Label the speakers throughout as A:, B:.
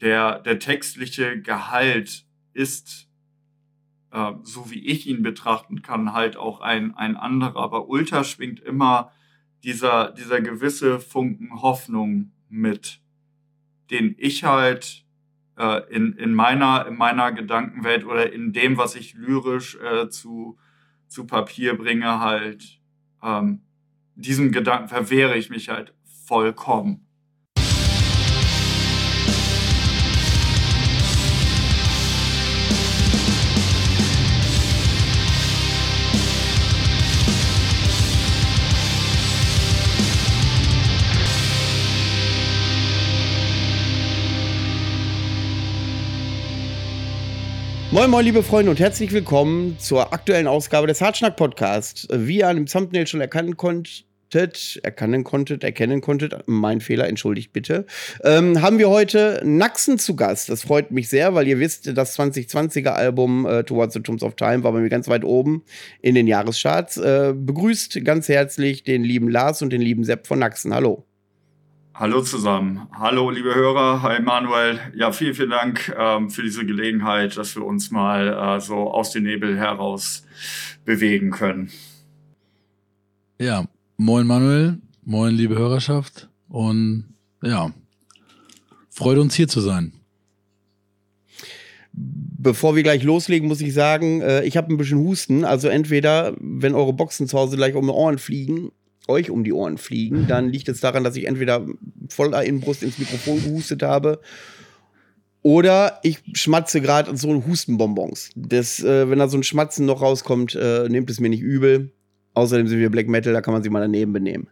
A: der, der textliche Gehalt ist, äh, so wie ich ihn betrachten kann, halt auch ein, ein anderer. Aber Ultra schwingt immer dieser, dieser gewisse Funken Hoffnung mit, den ich halt äh, in, in, meiner, in meiner Gedankenwelt oder in dem, was ich lyrisch äh, zu, zu Papier bringe, halt ähm, diesem Gedanken verwehre ich mich halt vollkommen.
B: Moin Moin liebe Freunde und herzlich willkommen zur aktuellen Ausgabe des Hartschnack Podcast. Wie ihr an dem Thumbnail schon erkennen konntet, erkennen konntet, erkennen konntet, mein Fehler, entschuldigt bitte, ähm, haben wir heute Naxen zu Gast. Das freut mich sehr, weil ihr wisst, das 2020er Album äh, Towards the Tombs of Time war bei mir ganz weit oben in den Jahrescharts. Äh, begrüßt ganz herzlich den lieben Lars und den lieben Sepp von Naxen. Hallo.
A: Hallo zusammen. Hallo, liebe Hörer. Hi, Manuel. Ja, vielen, vielen Dank ähm, für diese Gelegenheit, dass wir uns mal äh, so aus dem Nebel heraus bewegen können.
C: Ja, moin, Manuel. Moin, liebe Hörerschaft. Und ja, freut uns hier zu sein.
B: Bevor wir gleich loslegen, muss ich sagen, äh, ich habe ein bisschen Husten. Also entweder, wenn eure Boxen zu Hause gleich um die Ohren fliegen euch um die Ohren fliegen, dann liegt es daran, dass ich entweder voller Inbrust ins Mikrofon gehustet habe oder ich schmatze gerade so Hustenbonbons. Das, äh, wenn da so ein Schmatzen noch rauskommt, äh, nehmt es mir nicht übel. Außerdem sind wir Black Metal, da kann man sich mal daneben benehmen.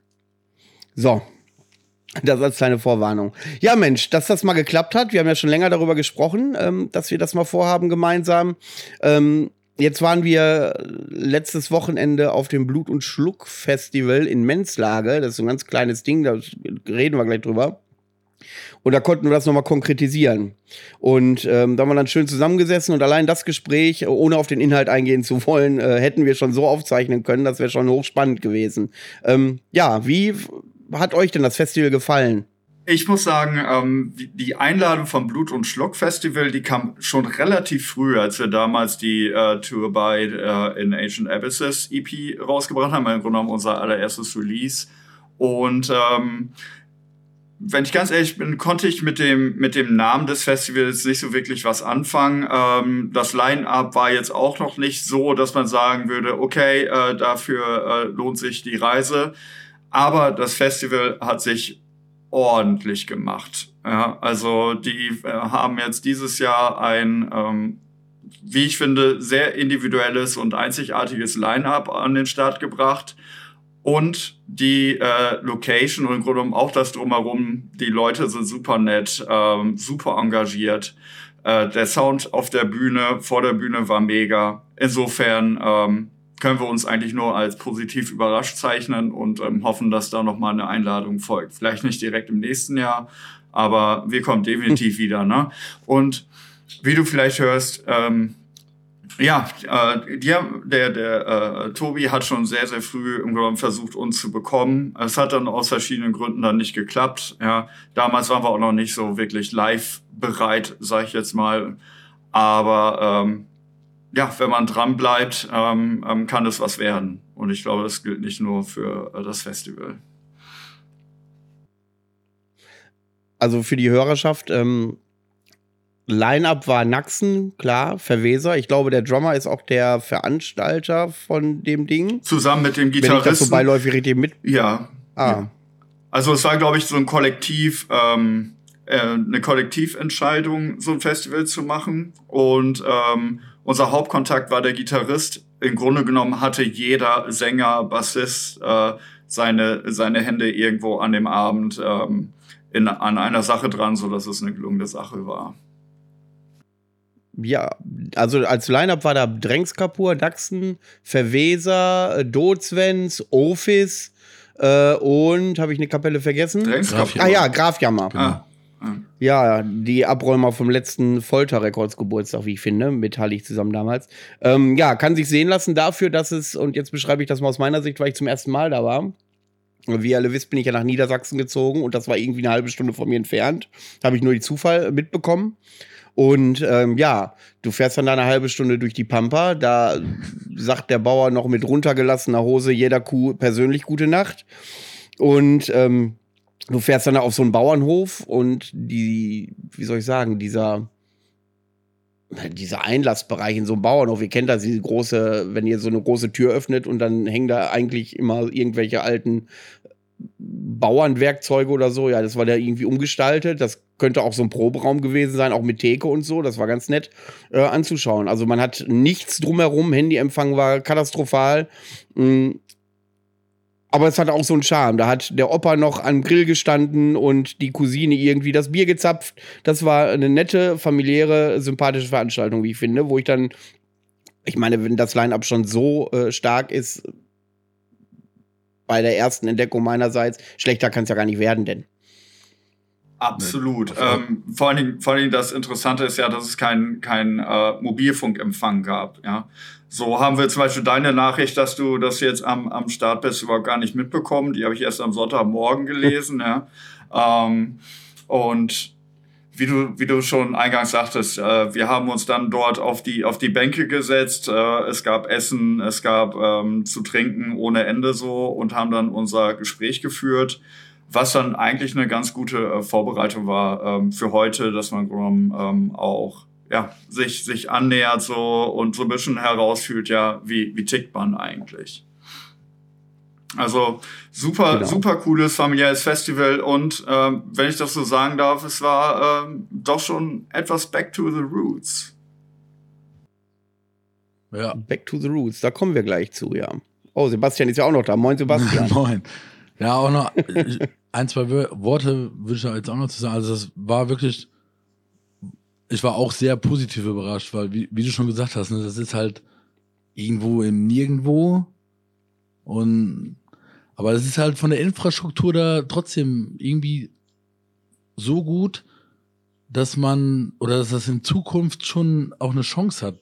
B: So. Das als kleine Vorwarnung. Ja, Mensch, dass das mal geklappt hat. Wir haben ja schon länger darüber gesprochen, ähm, dass wir das mal vorhaben gemeinsam. Ähm, Jetzt waren wir letztes Wochenende auf dem Blut- und Schluck-Festival in Menzlage. Das ist ein ganz kleines Ding, da reden wir gleich drüber. Und da konnten wir das nochmal konkretisieren. Und ähm, da haben wir dann schön zusammengesessen und allein das Gespräch, ohne auf den Inhalt eingehen zu wollen, äh, hätten wir schon so aufzeichnen können. Das wäre schon hochspannend gewesen. Ähm, ja, wie hat euch denn das Festival gefallen?
A: Ich muss sagen, ähm, die Einladung vom Blut- und Schluck-Festival, die kam schon relativ früh, als wir damals die äh, Tour by äh, in Ancient Abysses EP rausgebracht haben. Im Grunde genommen unser allererstes Release. Und ähm, wenn ich ganz ehrlich bin, konnte ich mit dem, mit dem Namen des Festivals nicht so wirklich was anfangen. Ähm, das Line-Up war jetzt auch noch nicht so, dass man sagen würde, okay, äh, dafür äh, lohnt sich die Reise. Aber das Festival hat sich ordentlich gemacht. Ja, also die äh, haben jetzt dieses Jahr ein, ähm, wie ich finde, sehr individuelles und einzigartiges Line-up an den Start gebracht. Und die äh, Location und im Grunde genommen auch das drumherum, die Leute sind super nett, ähm, super engagiert. Äh, der Sound auf der Bühne, vor der Bühne war mega. Insofern ähm, können wir uns eigentlich nur als positiv überrascht zeichnen und ähm, hoffen, dass da nochmal eine Einladung folgt. Vielleicht nicht direkt im nächsten Jahr, aber wir kommen definitiv wieder. Ne? Und wie du vielleicht hörst, ähm, ja, äh, die, der, der äh, Tobi hat schon sehr, sehr früh im Grunde versucht, uns zu bekommen. Es hat dann aus verschiedenen Gründen dann nicht geklappt. Ja, damals waren wir auch noch nicht so wirklich live bereit, sag ich jetzt mal. Aber ähm, ja, wenn man dran bleibt, ähm, ähm, kann das was werden. Und ich glaube, das gilt nicht nur für äh, das Festival.
B: Also für die Hörerschaft, ähm, Line-up war Naxen, klar, Verweser. Ich glaube, der Drummer ist auch der Veranstalter von dem Ding.
A: Zusammen mit dem Gitarristen.
B: Wenn ich das so beiläufig richtig mit.
A: Ja. Ah. Ja. Also es war, glaube ich, so ein Kollektiv, ähm, äh, eine Kollektiventscheidung, so ein Festival zu machen. Und ähm, unser Hauptkontakt war der Gitarrist. Im Grunde genommen hatte jeder Sänger, Bassist äh, seine, seine Hände irgendwo an dem Abend ähm, in, an einer Sache dran, so dass es eine gelungene Sache war.
B: Ja, also als Line-Up war da Drängs Kapur, Daxen, Verweser, Dozwens, Office äh, und habe ich eine Kapelle vergessen?
A: Drängs
B: Ah ja, Grafjammer. Ah. Ja, die Abräumer vom letzten Folter-Records-Geburtstag, wie ich finde, mit Hallig zusammen damals. Ähm, ja, kann sich sehen lassen dafür, dass es, und jetzt beschreibe ich das mal aus meiner Sicht, weil ich zum ersten Mal da war, Wie ihr alle wisst, bin ich ja nach Niedersachsen gezogen und das war irgendwie eine halbe Stunde von mir entfernt. Habe ich nur die Zufall mitbekommen. Und ähm, ja, du fährst dann da eine halbe Stunde durch die Pampa. Da sagt der Bauer noch mit runtergelassener Hose jeder Kuh persönlich gute Nacht. Und ähm, du fährst dann auf so einen Bauernhof und die, wie soll ich sagen, dieser dieser Einlassbereich in so einem Bauernhof, ihr kennt das, diese große, wenn ihr so eine große Tür öffnet und dann hängen da eigentlich immer irgendwelche alten Bauernwerkzeuge oder so. Ja, das war da irgendwie umgestaltet. Das könnte auch so ein Proberaum gewesen sein, auch mit Theke und so. Das war ganz nett äh, anzuschauen. Also man hat nichts drumherum. Handyempfang war katastrophal. Mhm. Aber es hatte auch so einen Charme. Da hat der Opa noch am Grill gestanden und die Cousine irgendwie das Bier gezapft. Das war eine nette, familiäre, sympathische Veranstaltung, wie ich finde, wo ich dann, ich meine, wenn das Line-Up schon so äh, stark ist, bei der ersten Entdeckung meinerseits. Schlechter kann es ja gar nicht werden, denn.
A: Absolut. Ähm, vor, allen Dingen, vor allen Dingen das Interessante ist ja, dass es keinen kein, äh, Mobilfunkempfang gab. Ja? So haben wir zum Beispiel deine Nachricht, dass du das jetzt am, am Start bist, überhaupt gar nicht mitbekommen. Die habe ich erst am Sonntagmorgen gelesen. ja? Ähm, und wie du, wie du schon eingangs sagtest, äh, wir haben uns dann dort auf die, auf die Bänke gesetzt. Äh, es gab Essen, es gab ähm, zu trinken ohne Ende so und haben dann unser Gespräch geführt, was dann eigentlich eine ganz gute äh, Vorbereitung war ähm, für heute, dass man ähm, auch ja, sich, sich annähert so und so ein bisschen herausfühlt, ja, wie, wie tickt man eigentlich. Also super, genau. super cooles familiäres Festival und ähm, wenn ich das so sagen darf, es war ähm, doch schon etwas Back to the Roots.
B: Ja. Back to the Roots, da kommen wir gleich zu, ja. Oh, Sebastian ist ja auch noch da. Moin, Sebastian.
C: Moin. Ja, auch noch ein, zwei Worte würde ich jetzt auch noch zu sagen. Also, das war wirklich, ich war auch sehr positiv überrascht, weil, wie, wie du schon gesagt hast, ne, das ist halt irgendwo im Nirgendwo und aber es ist halt von der Infrastruktur da trotzdem irgendwie so gut, dass man oder dass das in Zukunft schon auch eine Chance hat,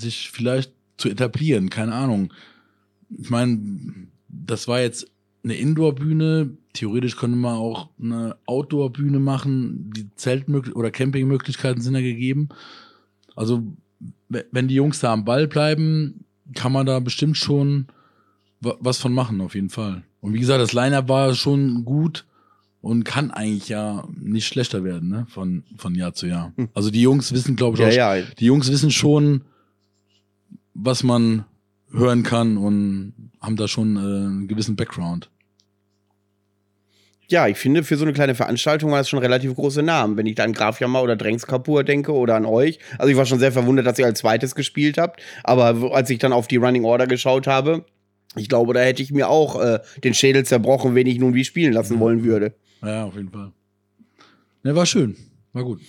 C: sich vielleicht zu etablieren. Keine Ahnung. Ich meine, das war jetzt eine Indoor-Bühne. Theoretisch könnte man auch eine Outdoor-Bühne machen. Die Zeltmöglichkeiten oder Campingmöglichkeiten sind ja gegeben. Also, wenn die Jungs da am Ball bleiben, kann man da bestimmt schon was von machen, auf jeden Fall. Und wie gesagt, das Line-Up war schon gut und kann eigentlich ja nicht schlechter werden, ne? Von, von Jahr zu Jahr. Hm. Also die Jungs wissen, glaube ich, auch, ja, ja. die Jungs wissen schon, was man hören kann und haben da schon äh, einen gewissen Background.
B: Ja, ich finde, für so eine kleine Veranstaltung war das schon relativ große Namen. Wenn ich da an Graf Jammer oder Drängs Kapur denke oder an euch. Also ich war schon sehr verwundert, dass ihr als zweites gespielt habt. Aber als ich dann auf die Running Order geschaut habe, ich glaube, da hätte ich mir auch äh, den Schädel zerbrochen, wenn ich nun wie spielen lassen wollen würde.
C: Ja, auf jeden Fall. Ne, war schön. War gut.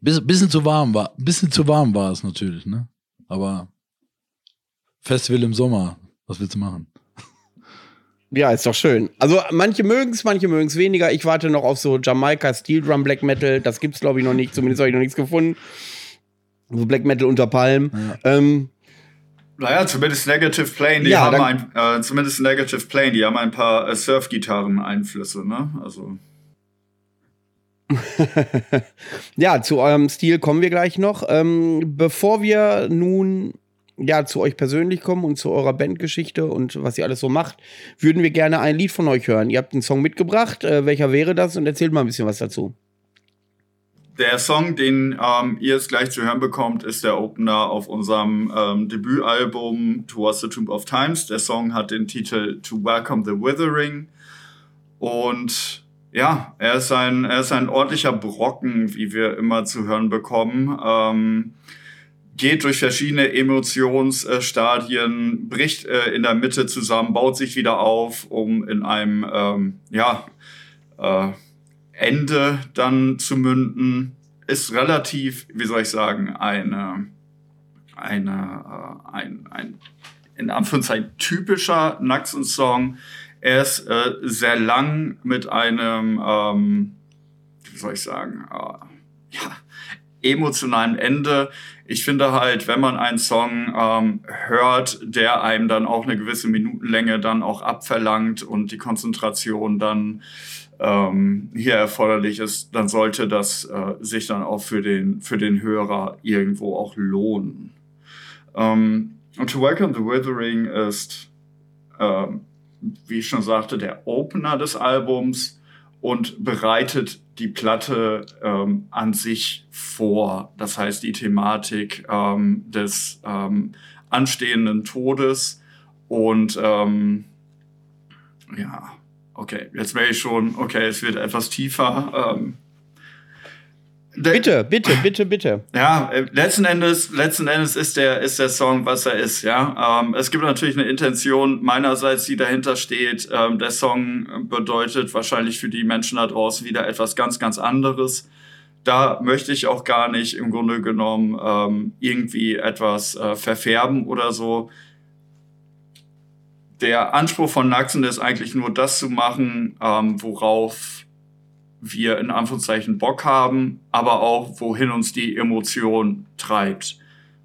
C: Biss, bisschen zu warm war, bisschen zu warm war es natürlich, ne? Aber Festival im Sommer, was willst du machen?
B: Ja, ist doch schön. Also manche mögen es, manche mögen es weniger. Ich warte noch auf so Jamaika Steel Drum Black Metal. Das gibt's glaube ich noch nicht. Zumindest habe ich noch nichts gefunden. So Black Metal unter Palmen. Ja. Ähm,
A: naja, zumindest Negative Plane, die ja, haben ein, äh, zumindest Negative Plane, die haben ein paar äh, Surf-Gitarren-Einflüsse, ne? Also.
B: ja, zu eurem Stil kommen wir gleich noch. Ähm, bevor wir nun ja zu euch persönlich kommen und zu eurer Bandgeschichte und was ihr alles so macht, würden wir gerne ein Lied von euch hören. Ihr habt einen Song mitgebracht. Äh, welcher wäre das? Und erzählt mal ein bisschen was dazu.
A: Der Song, den ähm, ihr jetzt gleich zu hören bekommt, ist der Opener auf unserem ähm, Debütalbum Towards the Tomb of Times. Der Song hat den Titel To Welcome the Withering. Und ja, er ist ein, er ist ein ordentlicher Brocken, wie wir immer zu hören bekommen. Ähm, geht durch verschiedene Emotionsstadien, bricht äh, in der Mitte zusammen, baut sich wieder auf, um in einem, ähm, ja, äh, Ende dann zu münden, ist relativ, wie soll ich sagen, eine, eine, äh, ein, ein, in Anführungszeichen typischer Naxen-Song. Er ist äh, sehr lang mit einem, ähm, wie soll ich sagen, äh, ja, emotionalen Ende. Ich finde halt, wenn man einen Song ähm, hört, der einem dann auch eine gewisse Minutenlänge dann auch abverlangt und die Konzentration dann ähm, hier erforderlich ist, dann sollte das äh, sich dann auch für den, für den Hörer irgendwo auch lohnen. Ähm, und To Welcome the Withering ist, ähm, wie ich schon sagte, der Opener des Albums und bereitet die Platte ähm, an sich vor. Das heißt, die Thematik ähm, des ähm, anstehenden Todes und ähm, ja, okay, jetzt wäre ich schon, okay, es wird etwas tiefer. Ähm,
B: bitte, bitte, bitte, bitte.
A: Ja, äh, letzten Endes, letzten Endes ist der, ist der Song, was er ist, ja. Ähm, es gibt natürlich eine Intention meinerseits, die dahinter steht. Ähm, der Song bedeutet wahrscheinlich für die Menschen da draußen wieder etwas ganz, ganz anderes. Da möchte ich auch gar nicht im Grunde genommen ähm, irgendwie etwas äh, verfärben oder so. Der Anspruch von Naxen ist eigentlich nur das zu machen, ähm, worauf wir in Anführungszeichen Bock haben, aber auch wohin uns die Emotion treibt.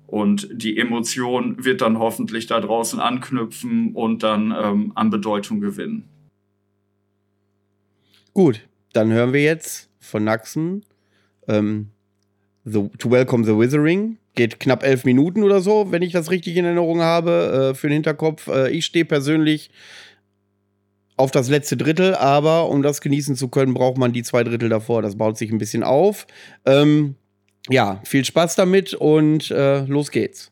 A: Und die Emotion wird dann hoffentlich da draußen anknüpfen und dann ähm, an Bedeutung gewinnen.
B: Gut, dann hören wir jetzt von Naxen ähm, the, To Welcome the Withering. Geht knapp elf Minuten oder so, wenn ich das richtig in Erinnerung habe, äh, für den Hinterkopf. Äh, ich stehe persönlich auf das letzte Drittel, aber um das genießen zu können, braucht man die zwei Drittel davor. Das baut sich ein bisschen auf. Ähm, ja, viel Spaß damit und äh, los geht's.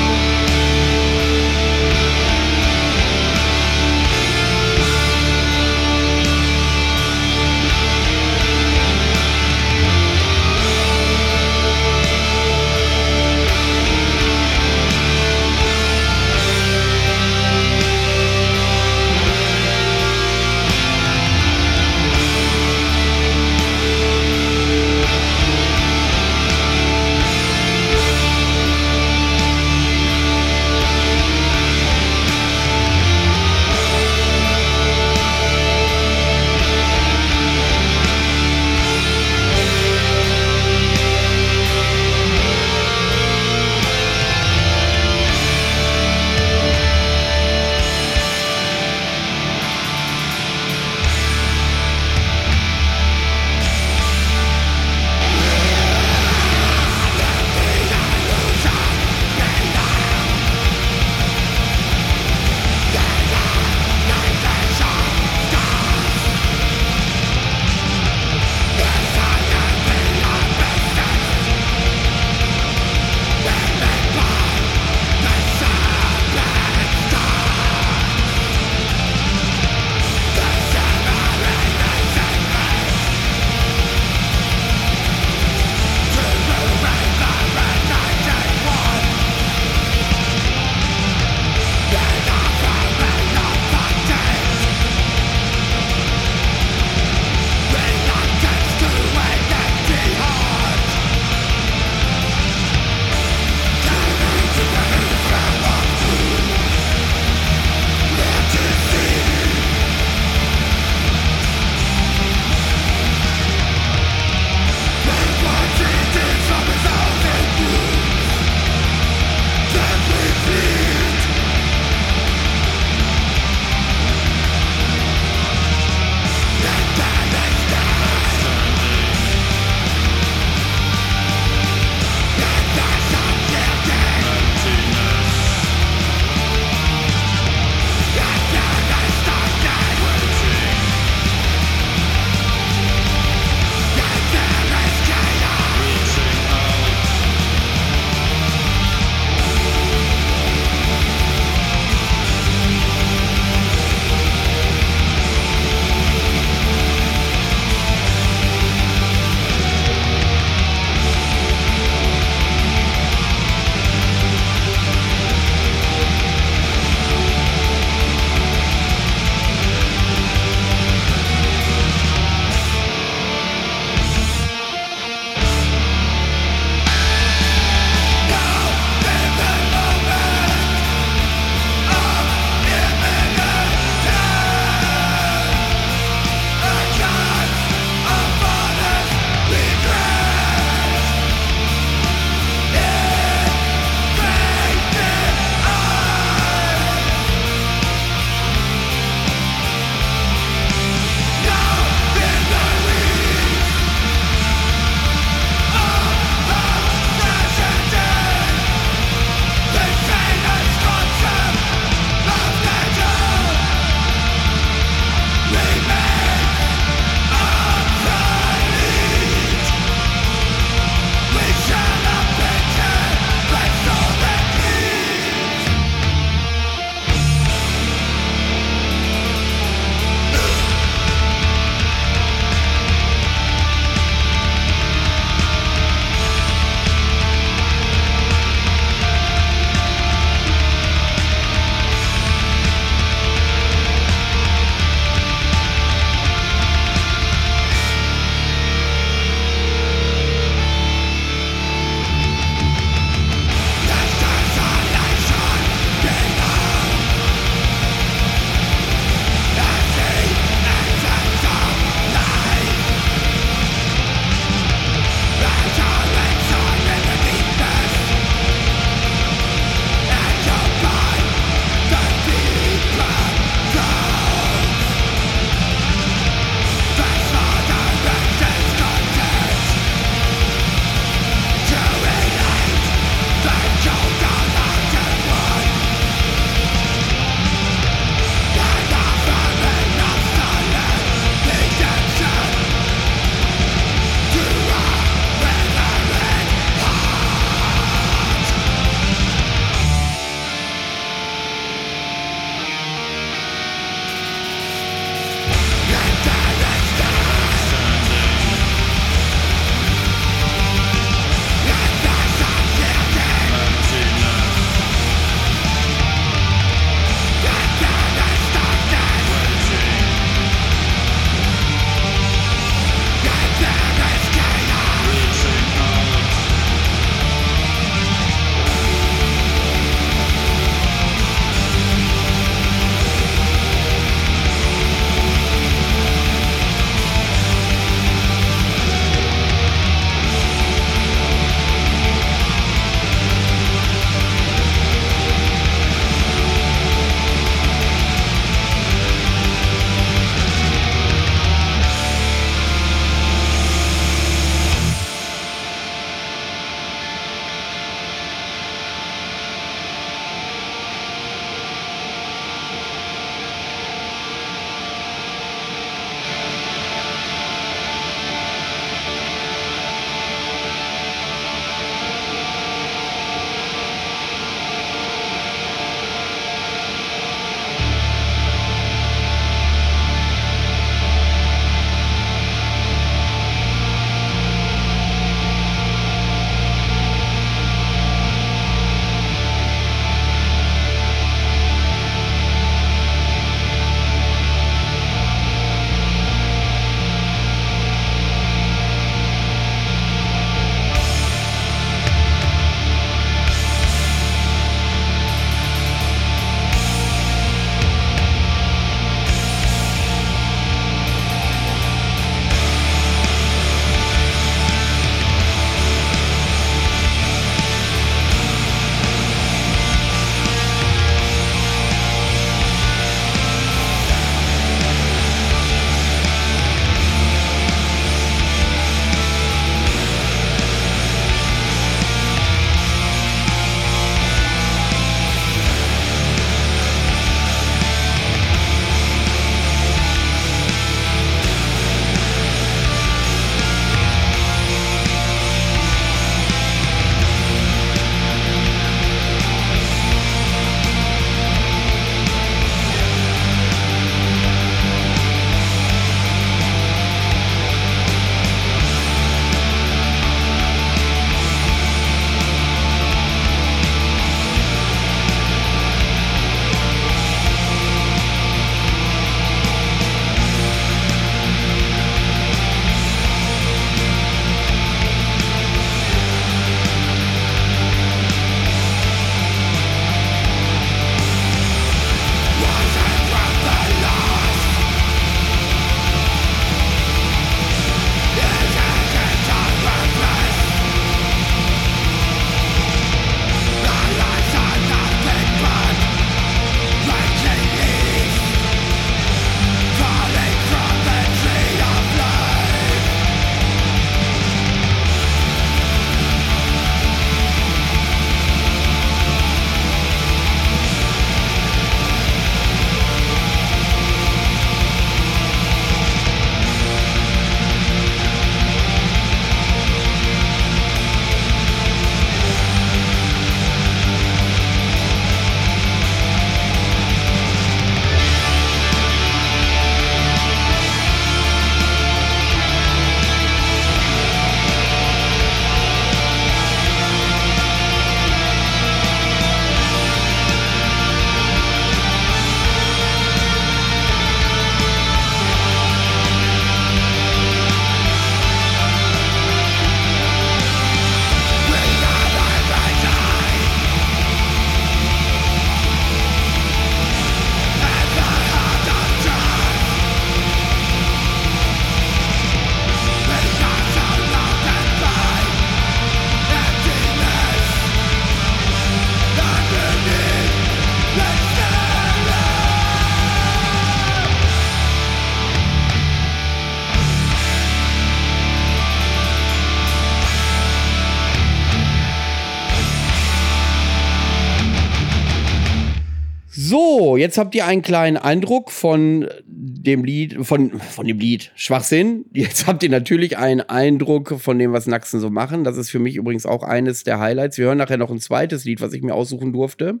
B: Jetzt habt ihr einen kleinen Eindruck von dem Lied, von, von dem Lied Schwachsinn. Jetzt habt ihr natürlich einen Eindruck von dem, was Naxen so machen. Das ist für mich übrigens auch eines der Highlights. Wir hören nachher noch ein zweites Lied, was ich mir aussuchen durfte.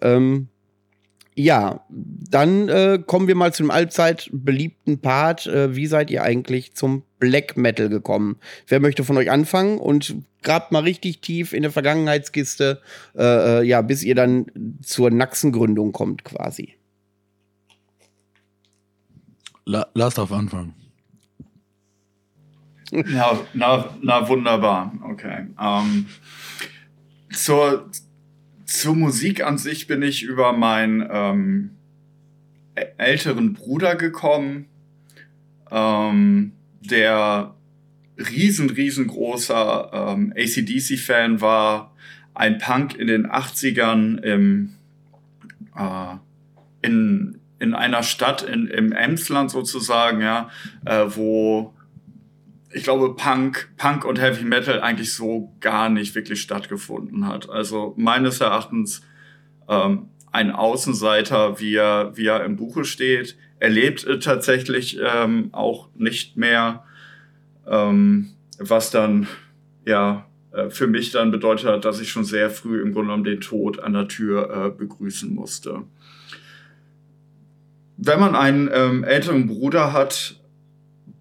B: Ähm, ja, dann äh, kommen wir mal zu dem allzeit beliebten Part. Äh, wie seid ihr eigentlich zum Black Metal gekommen? Wer möchte von euch anfangen und grabt mal richtig tief in der Vergangenheitskiste, äh, äh ja, bis ihr dann zur Naxengründung kommt quasi.
C: La lass auf anfangen.
A: Na, na, na wunderbar. Okay. Ähm, zur zur Musik an sich bin ich über meinen ähm, älteren Bruder gekommen, ähm, der riesen, riesengroßer ähm, ACDC-Fan war, ein Punk in den 80ern im, äh, in, in einer Stadt in, im Emsland sozusagen, ja, äh, wo ich glaube, Punk, Punk und Heavy Metal eigentlich so gar nicht wirklich stattgefunden hat. Also meines Erachtens ähm, ein Außenseiter, wie er, wie er im Buche steht. Er lebt äh, tatsächlich ähm, auch nicht mehr, ähm, was dann ja äh, für mich dann bedeutet hat, dass ich schon sehr früh im Grunde genommen den Tod an der Tür äh, begrüßen musste. Wenn man einen ähm, älteren Bruder hat,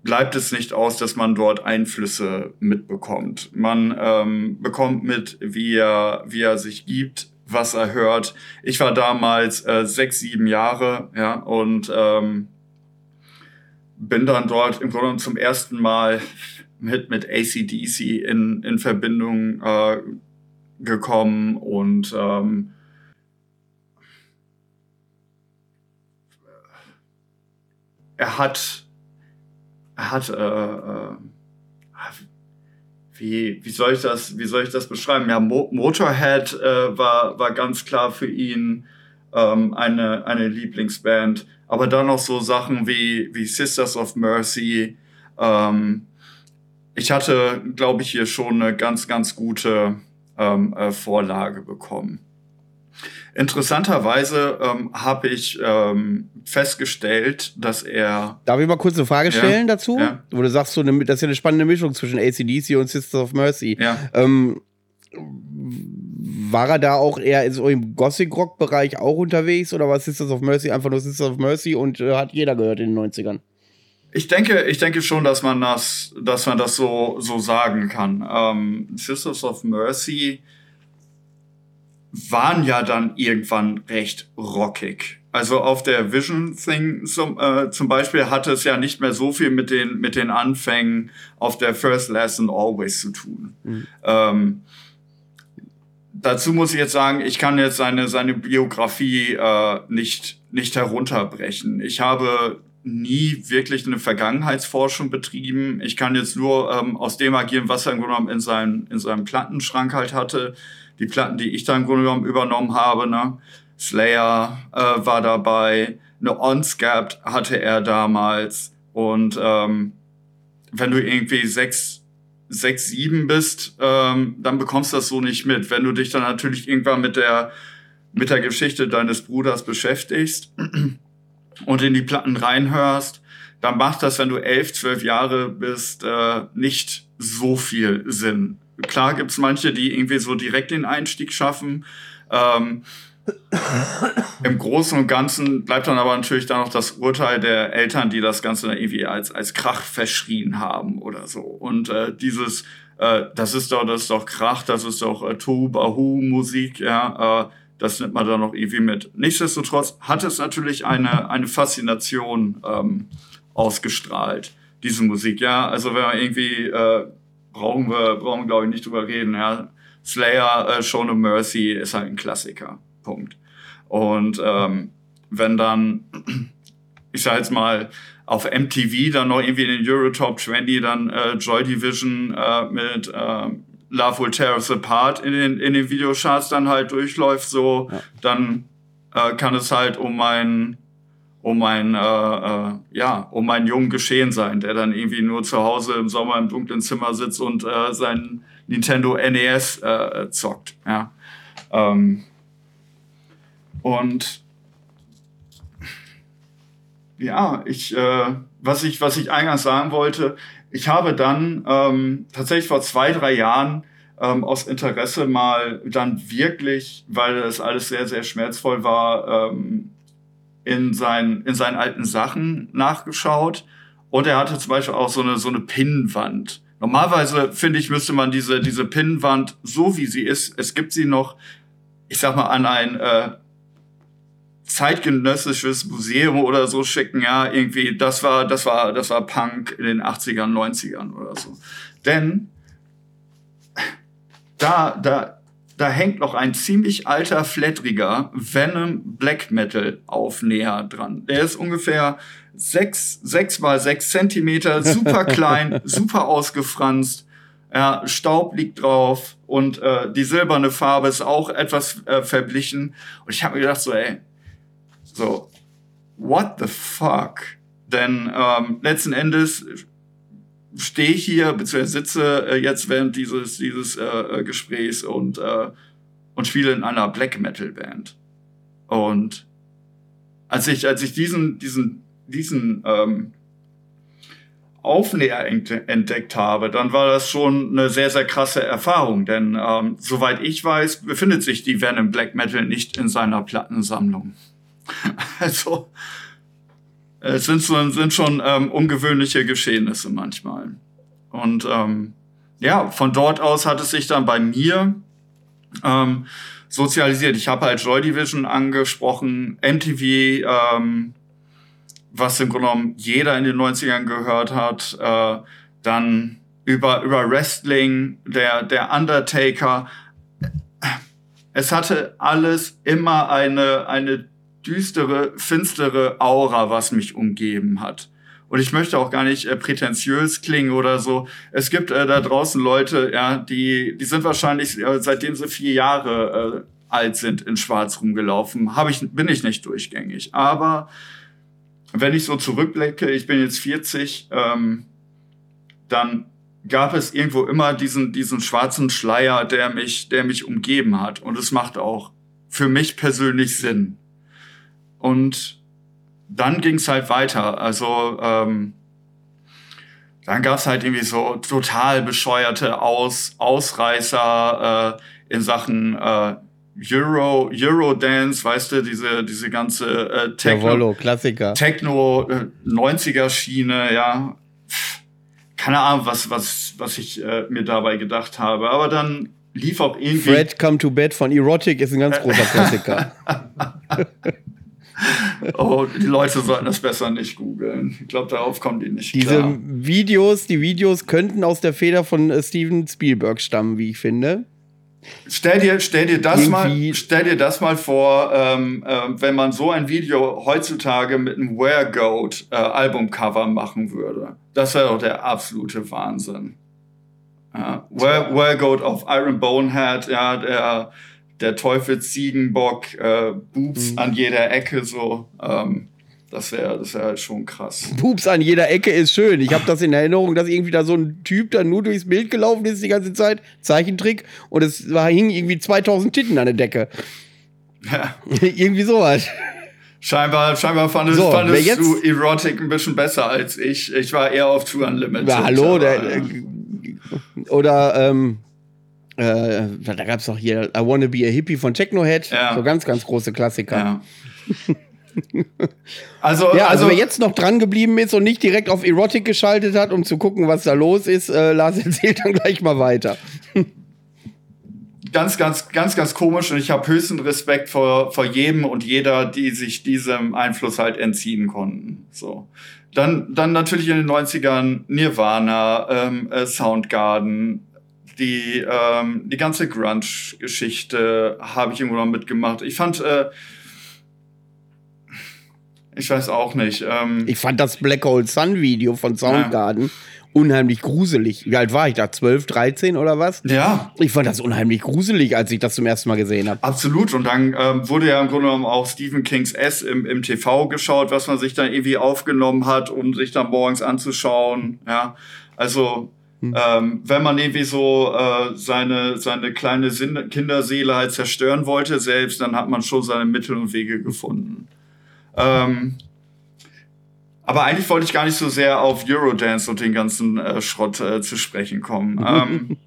A: bleibt es nicht aus, dass man dort Einflüsse mitbekommt. Man ähm, bekommt mit, wie er, wie er sich gibt, was er hört. Ich war damals äh, sechs, sieben Jahre, ja, und ähm, bin dann dort im Grunde zum ersten Mal mit, mit ACDC in, in Verbindung äh, gekommen und ähm, er hat hat, äh, äh, wie, wie soll ich das, wie soll ich das beschreiben? Ja, Mo Motorhead äh, war, war ganz klar für ihn ähm, eine, eine Lieblingsband. Aber dann noch so Sachen wie, wie Sisters of Mercy. Ähm, ich hatte, glaube ich, hier schon eine ganz, ganz gute ähm, äh, Vorlage bekommen. Interessanterweise ähm, habe ich ähm, festgestellt, dass er.
B: Darf ich mal kurz eine Frage stellen ja, dazu? Ja. Wo du sagst, so eine, das ist ja eine spannende Mischung zwischen ACDC und Sisters of Mercy. Ja. Ähm, war er da auch eher in so im Gothic-Rock-Bereich auch unterwegs oder war Sisters of Mercy einfach nur Sisters of Mercy und äh, hat jeder gehört in den 90ern?
A: Ich denke, ich denke schon, dass man das, dass man das so, so sagen kann. Ähm, Sisters of Mercy waren ja dann irgendwann recht rockig. Also auf der Vision Thing zum, äh, zum Beispiel hatte es ja nicht mehr so viel mit den, mit den Anfängen auf der First Lesson Always zu tun. Mhm. Ähm, dazu muss ich jetzt sagen, ich kann jetzt seine, seine Biografie äh, nicht, nicht herunterbrechen. Ich habe nie wirklich eine Vergangenheitsforschung betrieben. Ich kann jetzt nur ähm, aus dem agieren, was er im Grunde genommen in seinem, in seinem Plattenschrank halt hatte die Platten, die ich da im Grunde genommen übernommen habe. Ne? Slayer äh, war dabei, eine Onscapt hatte er damals. Und ähm, wenn du irgendwie sechs, sechs, sieben bist, ähm, dann bekommst du das so nicht mit. Wenn du dich dann natürlich irgendwann mit der, mit der Geschichte deines Bruders beschäftigst und in die Platten reinhörst, dann macht das, wenn du elf, zwölf Jahre bist, äh, nicht so viel Sinn. Klar gibt's manche, die irgendwie so direkt den Einstieg schaffen. Ähm, Im Großen und Ganzen bleibt dann aber natürlich dann noch das Urteil der Eltern, die das Ganze dann irgendwie als, als Krach verschrien haben oder so. Und äh, dieses, äh, das ist doch, das ist doch Krach, das ist doch äh, Tu-Bahu-Musik, ja, äh, das nimmt man dann noch irgendwie mit. Nichtsdestotrotz hat es natürlich eine, eine Faszination ähm, ausgestrahlt, diese Musik, ja. Also wenn man irgendwie äh, brauchen wir, brauchen wir glaube ich nicht drüber reden. Ja. Slayer, äh, Show No Mercy ist halt ein Klassiker. Punkt. Und ähm, wenn dann, ich sag jetzt mal, auf MTV dann noch irgendwie in den Eurotop 20 dann äh, Joy Division äh, mit äh, Love Will Tear Us Apart in den, in den Videocharts dann halt durchläuft, so, ja. dann äh, kann es halt um mein um ein, äh, äh, ja, um einen jungen Geschehen sein, der dann irgendwie nur zu Hause im Sommer im dunklen Zimmer sitzt und äh, sein Nintendo NES äh, zockt. Ja. Ähm, und ja, ich, äh, was ich, was ich eingangs sagen wollte, ich habe dann ähm, tatsächlich vor zwei, drei Jahren ähm, aus Interesse mal dann wirklich, weil das alles sehr, sehr schmerzvoll war, ähm, in, sein, in seinen alten Sachen nachgeschaut. Und er hatte zum Beispiel auch so eine, so eine Pinnwand. Normalerweise, finde ich, müsste man diese, diese Pinnwand, so wie sie ist, es gibt sie noch, ich sag mal, an ein äh, zeitgenössisches Museum oder so schicken, ja, irgendwie, das war, das war, das war Punk in den 80ern, 90ern oder so. Denn da, da, da hängt noch ein ziemlich alter, flatteriger Venom Black Metal Aufnäher dran. Der ist ungefähr sechs, sechs mal sechs Zentimeter, super klein, super ausgefranst. Ja, Staub liegt drauf und äh, die silberne Farbe ist auch etwas äh, verblichen. Und ich habe mir gedacht so, ey, so, what the fuck? Denn ähm, letzten Endes stehe ich hier, beziehungsweise sitze äh, jetzt während dieses, dieses äh, äh, Gesprächs und, äh, und spiele in einer Black Metal Band. Und als ich, als ich diesen, diesen, diesen ähm, Aufnäher entdeckt habe, dann war das schon eine sehr, sehr krasse Erfahrung. Denn ähm, soweit ich weiß, befindet sich die Venom Black Metal nicht in seiner Plattensammlung. also es sind, so, sind schon ähm, ungewöhnliche Geschehnisse manchmal. Und ähm, ja, von dort aus hat es sich dann bei mir ähm, sozialisiert. Ich habe halt Joy Division angesprochen, MTV, ähm, was im Grunde genommen jeder in den 90ern gehört hat. Äh, dann über, über Wrestling, der, der Undertaker. Es hatte alles immer eine, eine düstere, finstere Aura, was mich umgeben hat. Und ich möchte auch gar nicht äh, prätentiös klingen oder so. Es gibt äh, da draußen Leute, ja, die, die sind wahrscheinlich, äh, seitdem sie vier Jahre äh, alt sind, in Schwarz rumgelaufen. Hab ich, bin ich nicht durchgängig. Aber wenn ich so zurückblicke, ich bin jetzt 40, ähm, dann gab es irgendwo immer diesen, diesen schwarzen Schleier, der mich, der mich umgeben hat. Und es macht auch für mich persönlich Sinn. Und dann ging es halt weiter. Also ähm, dann gab es halt irgendwie so total bescheuerte Aus Ausreißer äh, in Sachen äh, Euro, Eurodance, weißt du, diese, diese ganze äh, Techno,
B: Jawollo, Klassiker.
A: Techno äh, 90er Schiene, ja. Keine Ahnung, was, was, was ich äh, mir dabei gedacht habe. Aber dann lief auch irgendwie.
B: Fred Come to Bed von Erotic ist ein ganz großer Klassiker.
A: oh, die Leute sollten das besser nicht googeln. Ich glaube, darauf kommen die nicht
B: Diese
A: klar.
B: Videos, die Videos könnten aus der Feder von äh, Steven Spielberg stammen, wie ich finde.
A: Stell dir, stell dir das mal, stell dir das mal vor, ähm, äh, wenn man so ein Video heutzutage mit einem Where Goat äh, Albumcover machen würde. Das wäre doch der absolute Wahnsinn. Ja, Where, Where Goat auf Iron Bonehead, ja, der der Teufelsziegenbock, äh, Boobs mhm. an jeder Ecke so. Ähm, das wäre das wär halt schon krass.
B: Boobs an jeder Ecke ist schön. Ich habe das in Erinnerung, dass irgendwie da so ein Typ da nur durchs Bild gelaufen ist die ganze Zeit. Zeichentrick. Und es war, hingen irgendwie 2000 Titten an der Decke. Ja. irgendwie sowas.
A: Scheinbar, scheinbar fandest, so, fandest jetzt, du Erotic ein bisschen besser als ich. Ich war eher auf Tour Unlimited.
B: Ja, hallo, aber, der, oder ähm, äh, da gab es doch hier I Wanna Be a Hippie von Technohead. Ja. So ganz, ganz große Klassiker. Ja. also, ja, also, also, wer jetzt noch dran geblieben ist und nicht direkt auf Erotic geschaltet hat, um zu gucken, was da los ist, äh, Lars erzählt dann gleich mal weiter.
A: ganz, ganz, ganz, ganz komisch und ich habe höchsten Respekt vor, vor jedem und jeder, die sich diesem Einfluss halt entziehen konnten. So. Dann, dann natürlich in den 90ern Nirvana, ähm, äh, Soundgarden, die, ähm, die ganze Grunge-Geschichte habe ich irgendwo noch mitgemacht. Ich fand, äh, ich weiß auch nicht. Ähm,
B: ich fand das Black Hole Sun Video von Soundgarden ja. unheimlich gruselig. Wie alt war ich da? 12, 13 oder was?
A: Ja.
B: Ich fand das unheimlich gruselig, als ich das zum ersten Mal gesehen habe.
A: Absolut. Und dann ähm, wurde ja im Grunde genommen auch Stephen Kings S im, im TV geschaut, was man sich dann irgendwie aufgenommen hat, um sich dann morgens anzuschauen. Ja. Also hm. Ähm, wenn man irgendwie so äh, seine, seine kleine Sin Kinderseele halt zerstören wollte selbst, dann hat man schon seine Mittel und Wege gefunden. Ähm, aber eigentlich wollte ich gar nicht so sehr auf Eurodance und den ganzen äh, Schrott äh, zu sprechen kommen. ähm,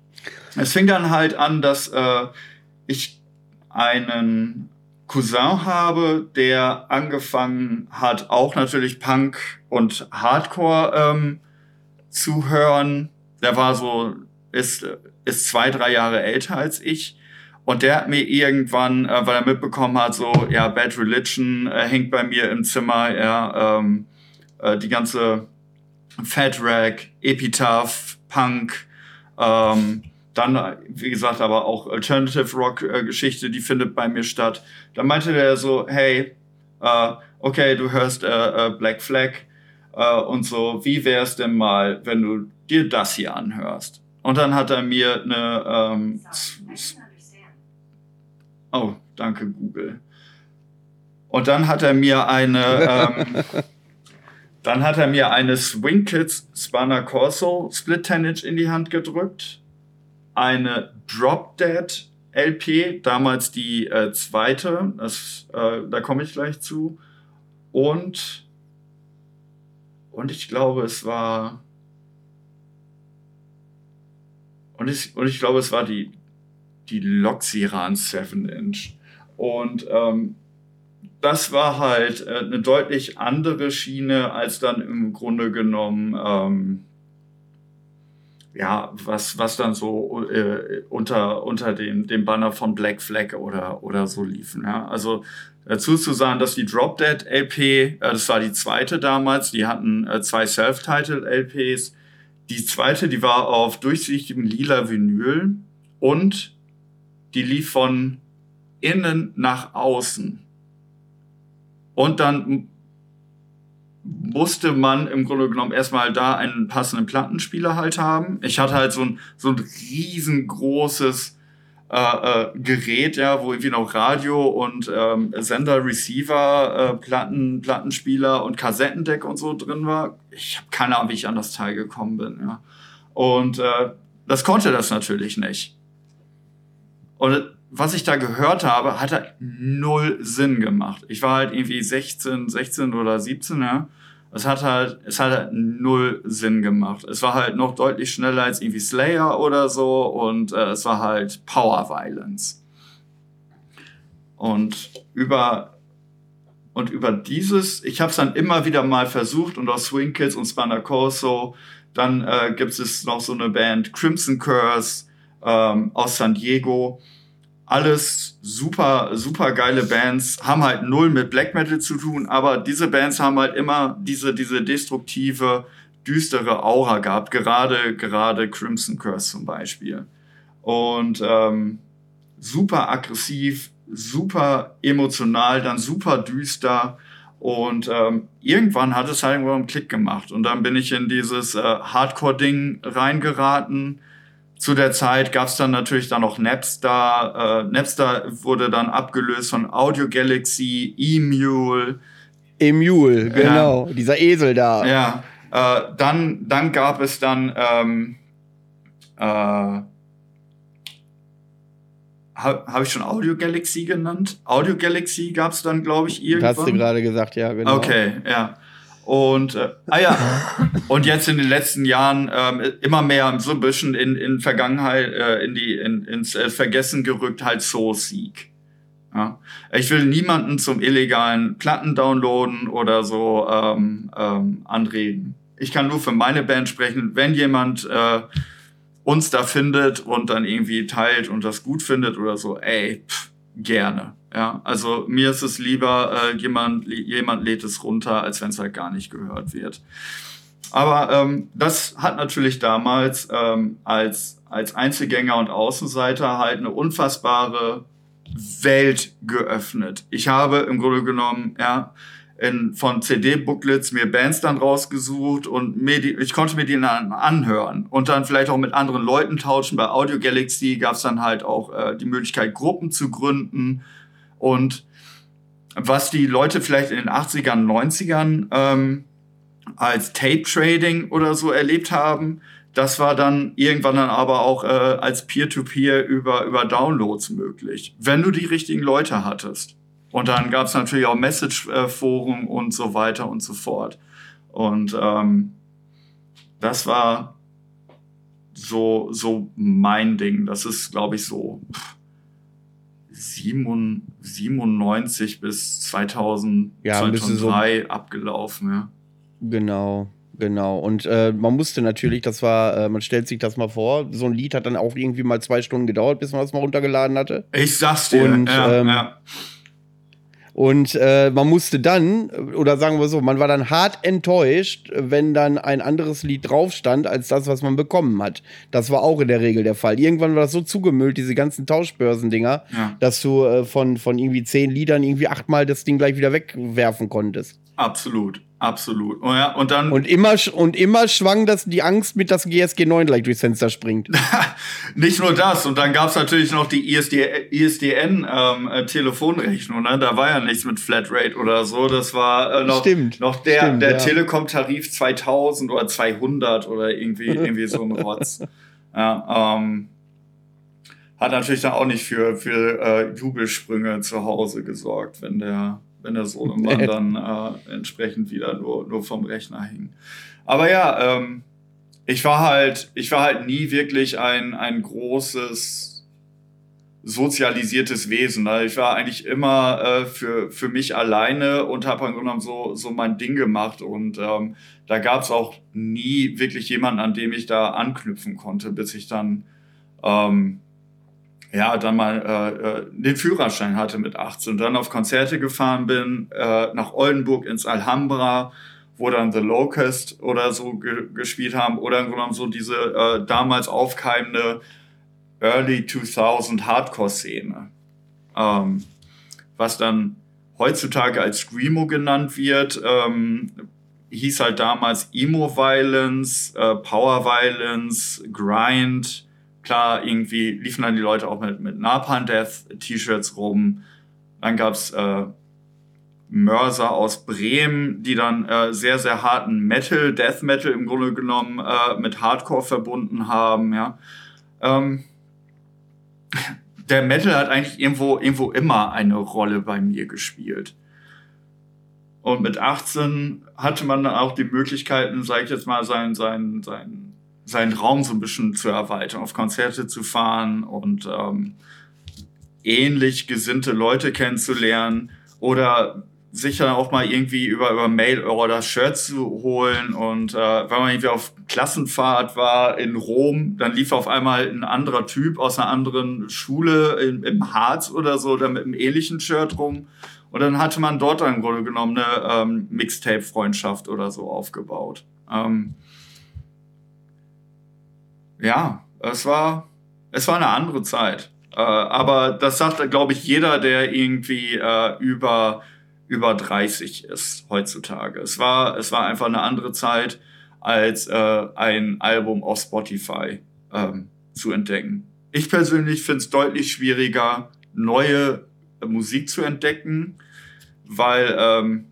A: es fing dann halt an, dass äh, ich einen Cousin habe, der angefangen hat, auch natürlich Punk und Hardcore ähm, zu hören. Der war so, ist, ist zwei, drei Jahre älter als ich. Und der hat mir irgendwann, äh, weil er mitbekommen hat, so, ja, Bad Religion äh, hängt bei mir im Zimmer, ja, ähm, äh, die ganze Fat Rack, Epitaph, Punk, ähm, dann, wie gesagt, aber auch Alternative Rock äh, Geschichte, die findet bei mir statt. Da meinte der so, hey, äh, okay, du hörst äh, äh, Black Flag äh, und so, wie wär's denn mal, wenn du dir das hier anhörst? Und dann hat er mir eine, ähm, oh, danke Google. Und dann hat er mir eine, ähm, dann hat er mir eine Swing Kids Spanner Corso Split Tenage in die Hand gedrückt eine Drop Dead LP, damals die äh, zweite, das, äh, da komme ich gleich zu. Und, und ich glaube, es war. Und ich, und ich glaube, es war die, die Loxiran 7 Inch. Und ähm, das war halt äh, eine deutlich andere Schiene als dann im Grunde genommen ähm, ja, was, was dann so äh, unter, unter dem, dem Banner von Black Flag oder, oder so liefen. Ja? Also dazu zu sagen, dass die Drop Dead LP, äh, das war die zweite damals, die hatten äh, zwei Self-Titled LPs. Die zweite, die war auf durchsichtigem lila Vinyl und die lief von innen nach außen. Und dann musste man im Grunde genommen erstmal da einen passenden Plattenspieler halt haben. Ich hatte halt so ein, so ein riesengroßes äh, äh, Gerät, ja, wo irgendwie noch Radio und ähm, Sender, Receiver, äh, Platten, Plattenspieler und Kassettendeck und so drin war. Ich habe keine Ahnung, wie ich an das Teil gekommen bin. Ja. Und äh, das konnte das natürlich nicht. Und was ich da gehört habe, hat halt null Sinn gemacht. Ich war halt irgendwie 16, 16 oder 17, ja. Es hat halt, es hat halt null Sinn gemacht. Es war halt noch deutlich schneller als irgendwie Slayer oder so und äh, es war halt Power Violence. Und über und über dieses, ich habe es dann immer wieder mal versucht und aus Swing Kids und Spanner Corso, dann äh, gibt es noch so eine Band Crimson Curse ähm, aus San Diego alles super, super geile Bands, haben halt null mit Black Metal zu tun, aber diese Bands haben halt immer diese, diese destruktive, düstere Aura gehabt, gerade, gerade Crimson Curse zum Beispiel. Und ähm, super aggressiv, super emotional, dann super düster. Und ähm, irgendwann hat es halt irgendwo einen Klick gemacht. Und dann bin ich in dieses äh, Hardcore-Ding reingeraten zu der Zeit gab es dann natürlich dann noch Napster. Äh, Napster wurde dann abgelöst von Audio Galaxy, E-Mule.
B: E-Mule, genau, ja. dieser Esel da.
A: Ja, äh, dann, dann gab es dann ähm, äh, habe hab ich schon Audio Galaxy genannt? Audio Galaxy gab es dann, glaube ich, irgendwann.
B: Hast du gerade gesagt, ja, genau.
A: Okay, ja. Und äh, ah ja, und jetzt in den letzten Jahren ähm, immer mehr so ein bisschen in, in Vergangenheit, äh, in die, in, ins äh, Vergessen gerückt, halt Soul Seek. Ja? Ich will niemanden zum illegalen Platten downloaden oder so ähm, ähm, anreden. Ich kann nur für meine Band sprechen. Wenn jemand äh, uns da findet und dann irgendwie teilt und das gut findet oder so, ey, pff, gerne. Ja, also mir ist es lieber, äh, jemand, jemand lädt es runter, als wenn es halt gar nicht gehört wird. Aber ähm, das hat natürlich damals ähm, als, als Einzelgänger und Außenseiter halt eine unfassbare Welt geöffnet. Ich habe im Grunde genommen, ja, in, von CD-Booklets mir Bands dann rausgesucht und mir die, ich konnte mir die dann anhören und dann vielleicht auch mit anderen Leuten tauschen. Bei Audio Galaxy gab es dann halt auch äh, die Möglichkeit, Gruppen zu gründen und was die Leute vielleicht in den 80ern, 90ern ähm, als Tape Trading oder so erlebt haben, das war dann irgendwann dann aber auch äh, als Peer-to-Peer -Peer über, über Downloads möglich, wenn du die richtigen Leute hattest. Und dann gab es natürlich auch Message-Foren und so weiter und so fort. Und ähm, das war so, so mein Ding. Das ist, glaube ich, so pff, 97 bis 2000,
B: Ja, ein bisschen
A: 2003 abgelaufen. Ja.
B: Genau, genau. Und äh, man musste natürlich, das war, äh, man stellt sich das mal vor, so ein Lied hat dann auch irgendwie mal zwei Stunden gedauert, bis man das mal runtergeladen hatte.
A: Ich sag's dir.
B: Und,
A: ja,
B: ähm,
A: ja.
B: Und äh, man musste dann, oder sagen wir so, man war dann hart enttäuscht, wenn dann ein anderes Lied drauf stand, als das, was man bekommen hat. Das war auch in der Regel der Fall. Irgendwann war das so zugemüllt, diese ganzen Tauschbörsendinger,
A: Ja.
B: dass du äh, von, von irgendwie zehn Liedern irgendwie achtmal das Ding gleich wieder wegwerfen konntest.
A: Absolut, absolut. Und, ja, und dann
B: Und immer, und immer schwang das die Angst mit, dass GSG 9 gleich durchs Fenster springt.
A: Nicht nur das, und dann gab's natürlich noch die ISD, ISDN-Telefonrechnung. ne? Da war ja nichts mit Flatrate oder so. Das war äh, noch,
B: Stimmt,
A: noch der,
B: stimmt,
A: der
B: ja.
A: Telekom-Tarif 2000 oder 200 oder irgendwie, irgendwie so ein Rotz. Ja, ähm, hat natürlich dann auch nicht für, für äh, Jubelsprünge zu Hause gesorgt, wenn der, wenn der Sohnemann
B: Nee.
A: dann äh, entsprechend wieder nur, nur vom Rechner hing. Aber ja, ähm, ich war halt, ich war halt nie wirklich ein, ein großes sozialisiertes Wesen. Also ich war eigentlich immer äh, für, für mich alleine und habe im Grunde genommen so, so mein Ding gemacht. Und ähm, da gab es auch nie wirklich jemanden, an dem ich da anknüpfen konnte, bis ich dann ähm, ja, dann mal äh, äh, den Führerschein hatte mit 18, dann auf Konzerte gefahren bin, äh, nach Oldenburg ins Alhambra, wo dann The Locust oder so ge gespielt haben oder im Grunde so diese äh, damals aufkeimende Early 2000 Hardcore-Szene, ähm, was dann heutzutage als Screamo genannt wird, ähm, hieß halt damals Emo-Violence, äh, Power-Violence, Grind, klar, irgendwie liefen dann die Leute auch mit, mit Napalm Death T-Shirts rum. Dann gab's äh, Mörser aus Bremen, die dann äh, sehr, sehr harten Metal, Death Metal im Grunde genommen äh, mit Hardcore verbunden haben, ja. Ähm, der Metal hat eigentlich irgendwo, irgendwo immer eine Rolle bei mir gespielt. Und mit 18 hatte man dann auch die Möglichkeiten, sag ich jetzt mal, sein, sein, sein, seinen Raum so ein bisschen zu erweitern, auf Konzerte zu fahren und ähm, ähnlich gesinnte Leute kennenzulernen oder sich dann auch mal irgendwie über, über Mail oder Shirt zu holen. Und äh, wenn man irgendwie auf Klassenfahrt war in Rom, dann lief auf einmal ein anderer Typ aus einer anderen Schule in, im Harz oder so, oder mit einem ähnlichen Shirt rum. Und dann hatte man dort dann im Grunde genommen eine ähm, Mixtape-Freundschaft oder so aufgebaut. Ähm, ja, es war, es war eine andere Zeit. Äh, aber das sagt, glaube ich, jeder, der irgendwie äh, über, über 30 ist heutzutage. Es war, es war einfach eine andere Zeit, als äh, ein Album auf Spotify ähm, zu entdecken. Ich persönlich finde es deutlich schwieriger, neue Musik zu entdecken, weil ähm,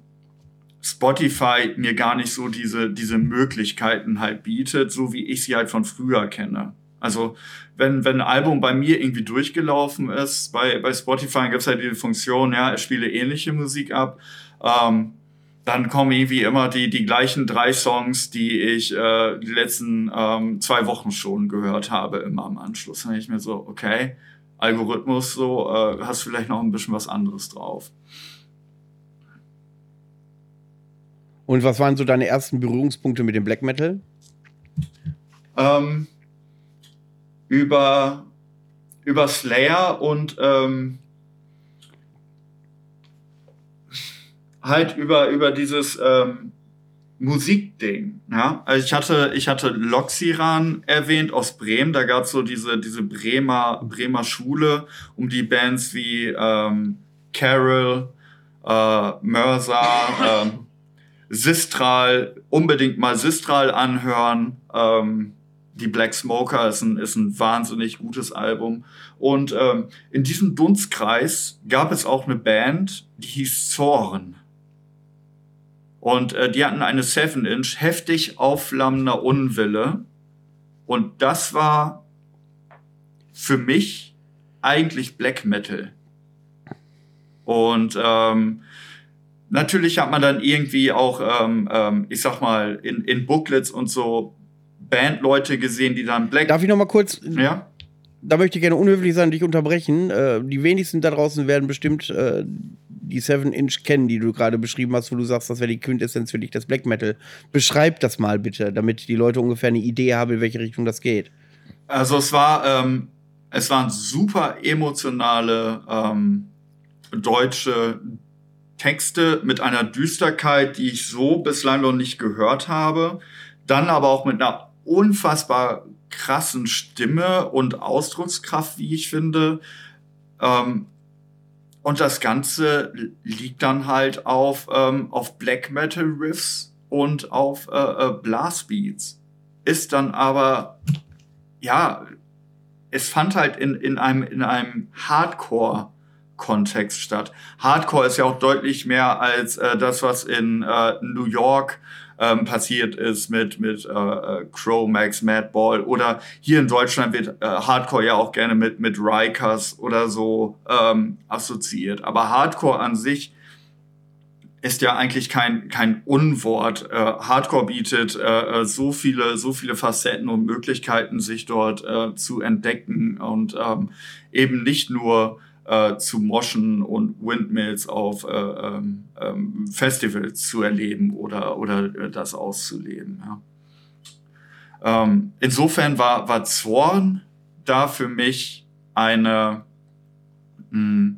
A: Spotify mir gar nicht so diese, diese Möglichkeiten halt bietet, so wie ich sie halt von früher kenne. Also wenn, wenn ein Album bei mir irgendwie durchgelaufen ist, bei, bei Spotify gibt es halt diese Funktion, ja, es spiele ähnliche Musik ab, ähm, dann kommen irgendwie immer die, die gleichen drei Songs, die ich äh, die letzten ähm, zwei Wochen schon gehört habe, immer am Anschluss. Dann ich mir so, okay, Algorithmus, so, äh, hast vielleicht noch ein bisschen was anderes drauf.
B: Und was waren so deine ersten Berührungspunkte mit dem Black Metal?
A: ähm, über, über Slayer und ähm, halt über, über dieses ähm, Musikding. Ja? Also ich hatte, ich hatte Loxiran erwähnt aus Bremen, da gab es so diese, diese Bremer, Bremer Schule um die Bands wie ähm, Carol, äh, Mörser, ähm, Sistral, unbedingt mal Sistral anhören. Ähm, die Black Smoker ist ein, ist ein wahnsinnig gutes Album. Und ähm, in diesem Dunstkreis gab es auch eine Band, die hieß Zorn. Und äh, die hatten eine 7-Inch, heftig aufflammender Unwille. Und das war für mich eigentlich Black Metal. Und ähm, natürlich hat man dann irgendwie auch, ähm, ähm, ich sag mal, in, in Booklets und so Bandleute gesehen, die dann Black.
B: Darf ich noch mal kurz?
A: Ja.
B: Da möchte ich gerne unhöflich sein und dich unterbrechen. Äh, die wenigsten da draußen werden bestimmt äh, die 7-Inch kennen, die du gerade beschrieben hast, wo du sagst, das wäre die Quintessenz für dich, das Black Metal. Beschreib das mal bitte, damit die Leute ungefähr eine Idee haben, in welche Richtung das geht.
A: Also es war, ähm, es waren super emotionale ähm, deutsche Texte mit einer Düsterkeit, die ich so bislang noch nicht gehört habe. Dann aber auch mit einer unfassbar krassen Stimme und Ausdruckskraft, wie ich finde. Ähm, und das Ganze liegt dann halt auf, ähm, auf Black Metal Riffs und auf äh, äh, Blastbeats. Ist dann aber, ja, es fand halt in, in einem, in einem Hardcore Kontext statt. Hardcore ist ja auch deutlich mehr als äh, das, was in äh, New York ähm, passiert ist mit, mit äh, äh Crow, Max, Madball oder hier in Deutschland wird äh, Hardcore ja auch gerne mit, mit Rikers oder so ähm, assoziiert. Aber Hardcore an sich ist ja eigentlich kein, kein Unwort. Äh, Hardcore bietet äh, äh so viele, so viele Facetten und Möglichkeiten, sich dort äh, zu entdecken und ähm, eben nicht nur äh, zu Moschen und Windmills auf äh, ähm, ähm, Festivals zu erleben oder, oder äh, das auszuleben. Ja. Ähm, insofern war, war Zorn da für mich eine, mh, hm,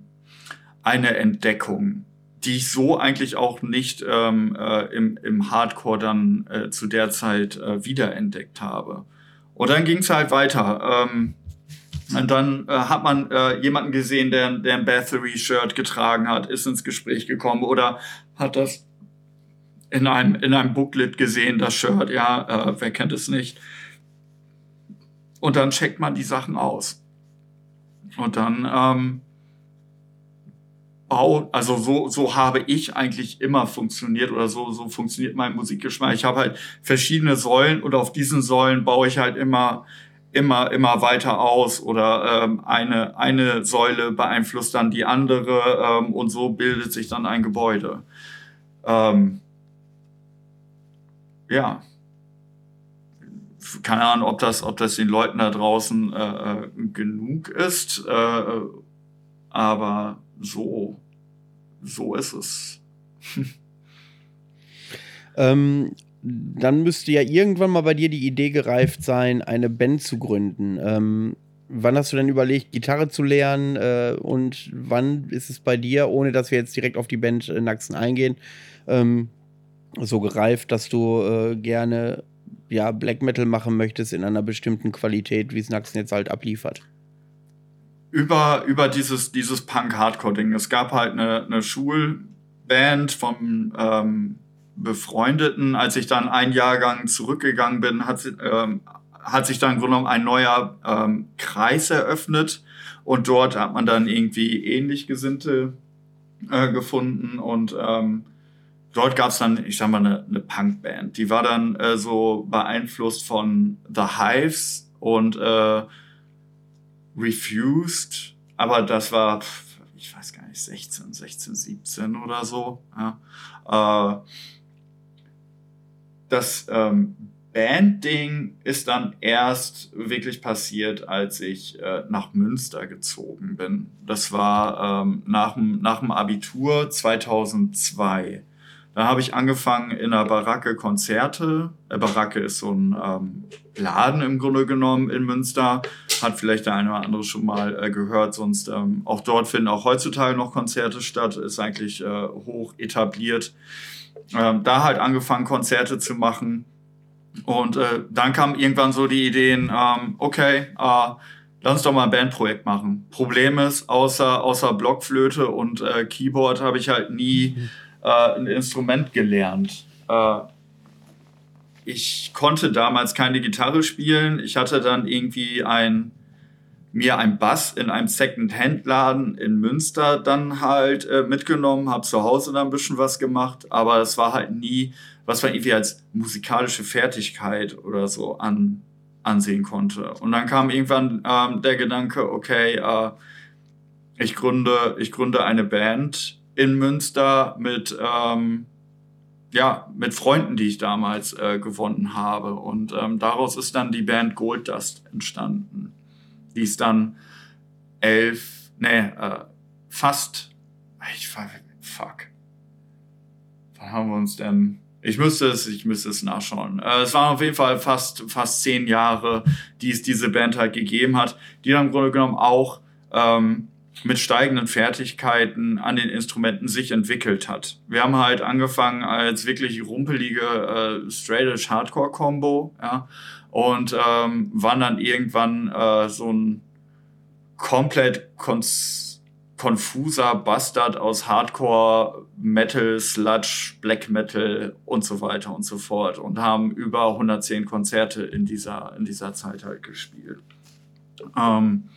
A: eine Entdeckung, die ich so eigentlich auch nicht ähm, äh, im, im Hardcore dann äh, zu der Zeit äh, wiederentdeckt habe. Und dann ging es halt weiter. Ähm, und dann äh, hat man äh, jemanden gesehen, der, der ein Bathory-Shirt getragen hat, ist ins Gespräch gekommen oder hat das in einem, in einem Booklet gesehen, das Shirt. Ja, äh, wer kennt es nicht? Und dann checkt man die Sachen aus. Und dann, ähm, also so, so habe ich eigentlich immer funktioniert oder so, so funktioniert mein Musikgeschmack. Ich habe halt verschiedene Säulen und auf diesen Säulen baue ich halt immer immer, immer weiter aus oder ähm, eine, eine Säule beeinflusst dann die andere ähm, und so bildet sich dann ein Gebäude. Ähm, ja. Keine Ahnung, ob das, ob das den Leuten da draußen äh, äh genug ist, äh, aber so, so ist es.
B: ähm, dann müsste ja irgendwann mal bei dir die Idee gereift sein, eine Band zu gründen. Ähm, wann hast du denn überlegt, Gitarre zu lernen äh, und wann ist es bei dir, ohne dass wir jetzt direkt auf die Band äh, Naxen eingehen, ähm, so gereift, dass du äh, gerne ja, Black Metal machen möchtest in einer bestimmten Qualität, wie es Naxen jetzt halt abliefert?
A: Über, über dieses, dieses Punk-Hardcore-Ding. Es gab halt eine, eine Schulband vom ähm, Befreundeten. Als ich dann ein Jahrgang zurückgegangen bin, hat, ähm, hat sich dann im Grunde genommen ein neuer ähm, Kreis eröffnet und dort hat man dann irgendwie ähnlich Gesinnte äh, gefunden und ähm, dort gab es dann, ich sag mal, eine, eine Punkband. Die war dann äh, so beeinflusst von The Hives und äh, Refused, aber das war, ich weiß gar nicht, 16, 16, 17 oder so. Ja. Äh, das ähm, Bandding ist dann erst wirklich passiert, als ich äh, nach Münster gezogen bin. Das war ähm, nach, nach dem Abitur 2002. Da habe ich angefangen in einer Baracke Konzerte. Äh, Baracke ist so ein ähm, Laden im Grunde genommen in Münster. Hat vielleicht der eine oder andere schon mal äh, gehört. Sonst ähm, auch dort finden auch heutzutage noch Konzerte statt. Ist eigentlich äh, hoch etabliert ähm, da halt angefangen, Konzerte zu machen. Und äh, dann kamen irgendwann so die Ideen, ähm, okay, äh, lass uns doch mal ein Bandprojekt machen. Problem ist, außer, außer Blockflöte und äh, Keyboard habe ich halt nie äh, ein Instrument gelernt. Äh, ich konnte damals keine Gitarre spielen. Ich hatte dann irgendwie ein mir ein Bass in einem Second-Hand-Laden in Münster dann halt äh, mitgenommen, habe zu Hause dann ein bisschen was gemacht, aber es war halt nie, was man irgendwie als musikalische Fertigkeit oder so an, ansehen konnte. Und dann kam irgendwann ähm, der Gedanke, okay, äh, ich gründe, ich gründe eine Band in Münster mit, ähm, ja, mit Freunden, die ich damals äh, gewonnen habe. Und ähm, daraus ist dann die Band Gold Dust entstanden. Die ist dann elf, nee, äh, fast, ich fuck. Wann haben wir uns denn ich müsste es, ich müsste es nachschauen. Äh, es waren auf jeden Fall fast, fast zehn Jahre, die es diese Band halt gegeben hat, die dann im Grunde genommen auch ähm, mit steigenden Fertigkeiten an den Instrumenten sich entwickelt hat. Wir haben halt angefangen als wirklich rumpelige äh, straight Hardcore Combo, ja, und ähm, waren dann irgendwann äh, so ein komplett konfuser Bastard aus Hardcore, Metal, Sludge, Black Metal und so weiter und so fort und haben über 110 Konzerte in dieser, in dieser Zeit halt gespielt. Ähm,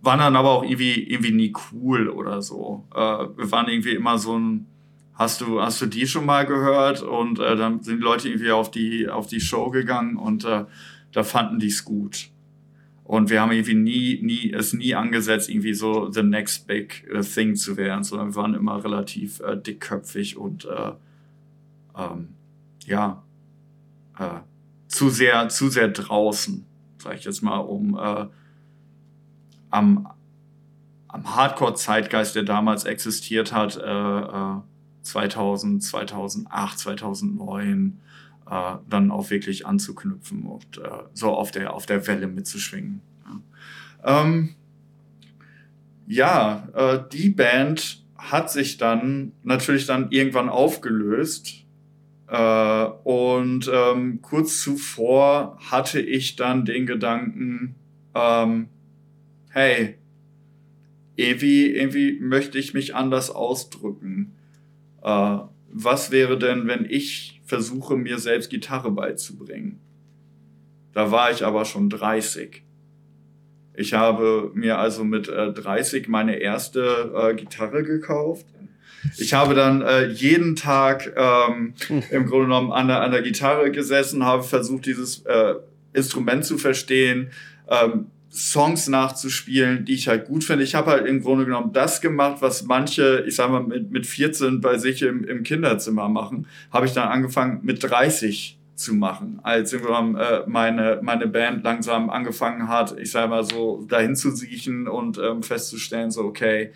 A: waren dann aber auch irgendwie, irgendwie nie cool oder so. Äh, wir waren irgendwie immer so ein, hast du, hast du die schon mal gehört? Und äh, dann sind die Leute irgendwie auf die, auf die Show gegangen und äh, da fanden die es gut. Und wir haben irgendwie nie, nie, es nie angesetzt, irgendwie so the next big uh, thing zu werden, sondern wir waren immer relativ äh, dickköpfig und äh, ähm, ja, äh, zu sehr, zu sehr draußen, sag ich jetzt mal, um äh, am, am Hardcore-Zeitgeist, der damals existiert hat, äh, 2000, 2008, 2009, äh, dann auch wirklich anzuknüpfen und äh, so auf der, auf der Welle mitzuschwingen. Ja, ähm, ja äh, die Band hat sich dann natürlich dann irgendwann aufgelöst. Äh, und ähm, kurz zuvor hatte ich dann den Gedanken, ähm, hey, irgendwie, irgendwie möchte ich mich anders ausdrücken. Äh, was wäre denn, wenn ich versuche, mir selbst Gitarre beizubringen. Da war ich aber schon 30. Ich habe mir also mit äh, 30 meine erste äh, Gitarre gekauft. Ich habe dann äh, jeden Tag ähm, hm. im Grunde genommen an der, an der Gitarre gesessen, habe versucht, dieses äh, Instrument zu verstehen, ähm, Songs nachzuspielen, die ich halt gut finde. Ich habe halt im Grunde genommen das gemacht, was manche, ich sag mal, mit, mit 14 bei sich im, im Kinderzimmer machen, habe ich dann angefangen mit 30 zu machen, als irgendwann äh, meine, meine Band langsam angefangen hat, ich sag mal so, dahin zu siechen und ähm, festzustellen, so, okay,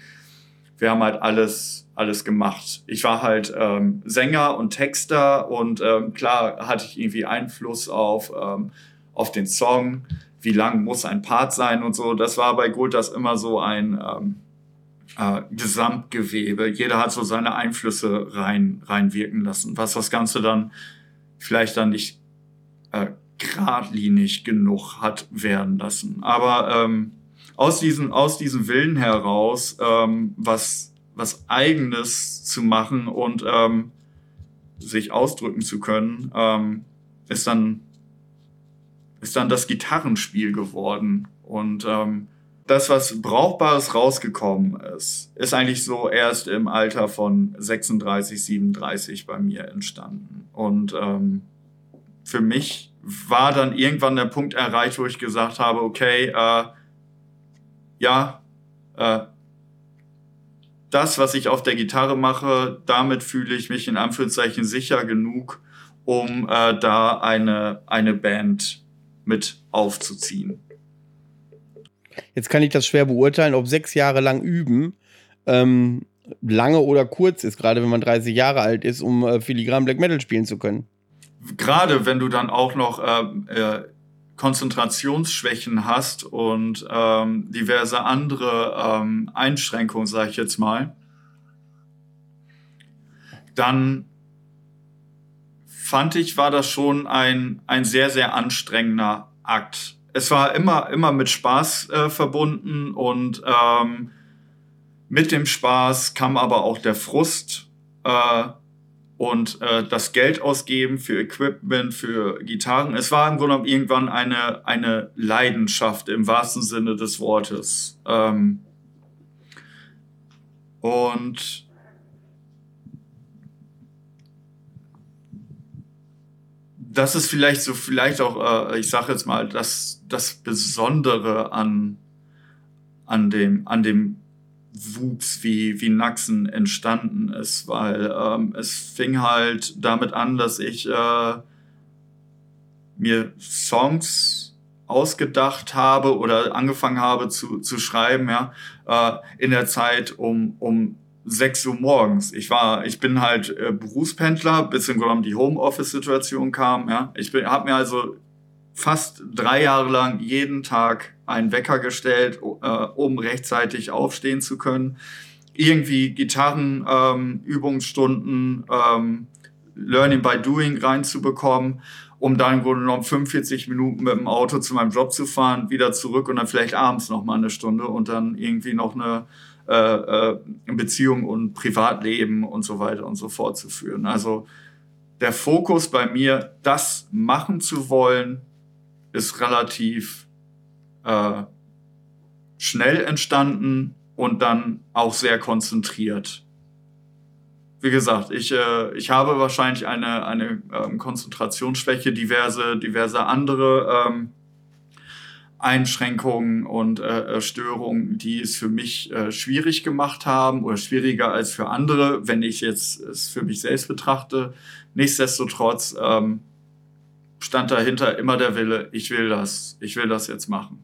A: wir haben halt alles, alles gemacht. Ich war halt ähm, Sänger und Texter und ähm, klar hatte ich irgendwie Einfluss auf, ähm, auf den Song wie lang muss ein Part sein und so. Das war bei Guldas immer so ein ähm, äh, Gesamtgewebe. Jeder hat so seine Einflüsse rein reinwirken lassen, was das Ganze dann vielleicht dann nicht äh, geradlinig genug hat werden lassen. Aber ähm, aus diesem aus diesem Willen heraus ähm, was was eigenes zu machen und ähm, sich ausdrücken zu können, ähm, ist dann ist dann das Gitarrenspiel geworden. Und ähm, das, was Brauchbares rausgekommen ist, ist eigentlich so erst im Alter von 36, 37 bei mir entstanden. Und ähm, für mich war dann irgendwann der Punkt erreicht, wo ich gesagt habe, okay, äh, ja, äh, das, was ich auf der Gitarre mache, damit fühle ich mich in Anführungszeichen sicher genug, um äh, da eine, eine Band mit aufzuziehen.
B: Jetzt kann ich das schwer beurteilen, ob sechs Jahre lang üben ähm, lange oder kurz ist, gerade wenn man 30 Jahre alt ist, um äh, filigran Black Metal spielen zu können.
A: Gerade wenn du dann auch noch äh, äh, Konzentrationsschwächen hast und ähm, diverse andere ähm, Einschränkungen, sage ich jetzt mal, dann fand ich, war das schon ein, ein sehr, sehr anstrengender Akt. Es war immer, immer mit Spaß äh, verbunden und ähm, mit dem Spaß kam aber auch der Frust äh, und äh, das Geld ausgeben für Equipment, für Gitarren. Es war im Grunde genommen irgendwann eine, eine Leidenschaft im wahrsten Sinne des Wortes. Ähm, und das ist vielleicht so, vielleicht auch, äh, ich sage jetzt mal, das, das Besondere an, an dem, an dem wuchs, wie, wie Naxen entstanden ist, weil ähm, es fing halt damit an, dass ich äh, mir Songs ausgedacht habe oder angefangen habe zu, zu schreiben, ja, äh, in der Zeit um, um 6 Uhr morgens. Ich war, ich bin halt äh, Berufspendler, bis im Grunde die Homeoffice-Situation kam, ja. Ich habe mir also fast drei Jahre lang jeden Tag einen Wecker gestellt, äh, um rechtzeitig aufstehen zu können. Irgendwie Gitarrenübungsstunden, ähm, ähm, Learning by Doing reinzubekommen, um dann im Grunde genommen 45 Minuten mit dem Auto zu meinem Job zu fahren, wieder zurück und dann vielleicht abends noch mal eine Stunde und dann irgendwie noch eine äh, äh, Beziehung und Privatleben und so weiter und so fort zu führen. Also der Fokus bei mir, das machen zu wollen, ist relativ äh, schnell entstanden und dann auch sehr konzentriert. Wie gesagt, ich, äh, ich habe wahrscheinlich eine, eine ähm, Konzentrationsschwäche, diverse, diverse andere ähm, Einschränkungen und äh, äh, Störungen, die es für mich äh, schwierig gemacht haben oder schwieriger als für andere, wenn ich jetzt es für mich selbst betrachte. Nichtsdestotrotz ähm, stand dahinter immer der Wille, ich will das, ich will das jetzt machen.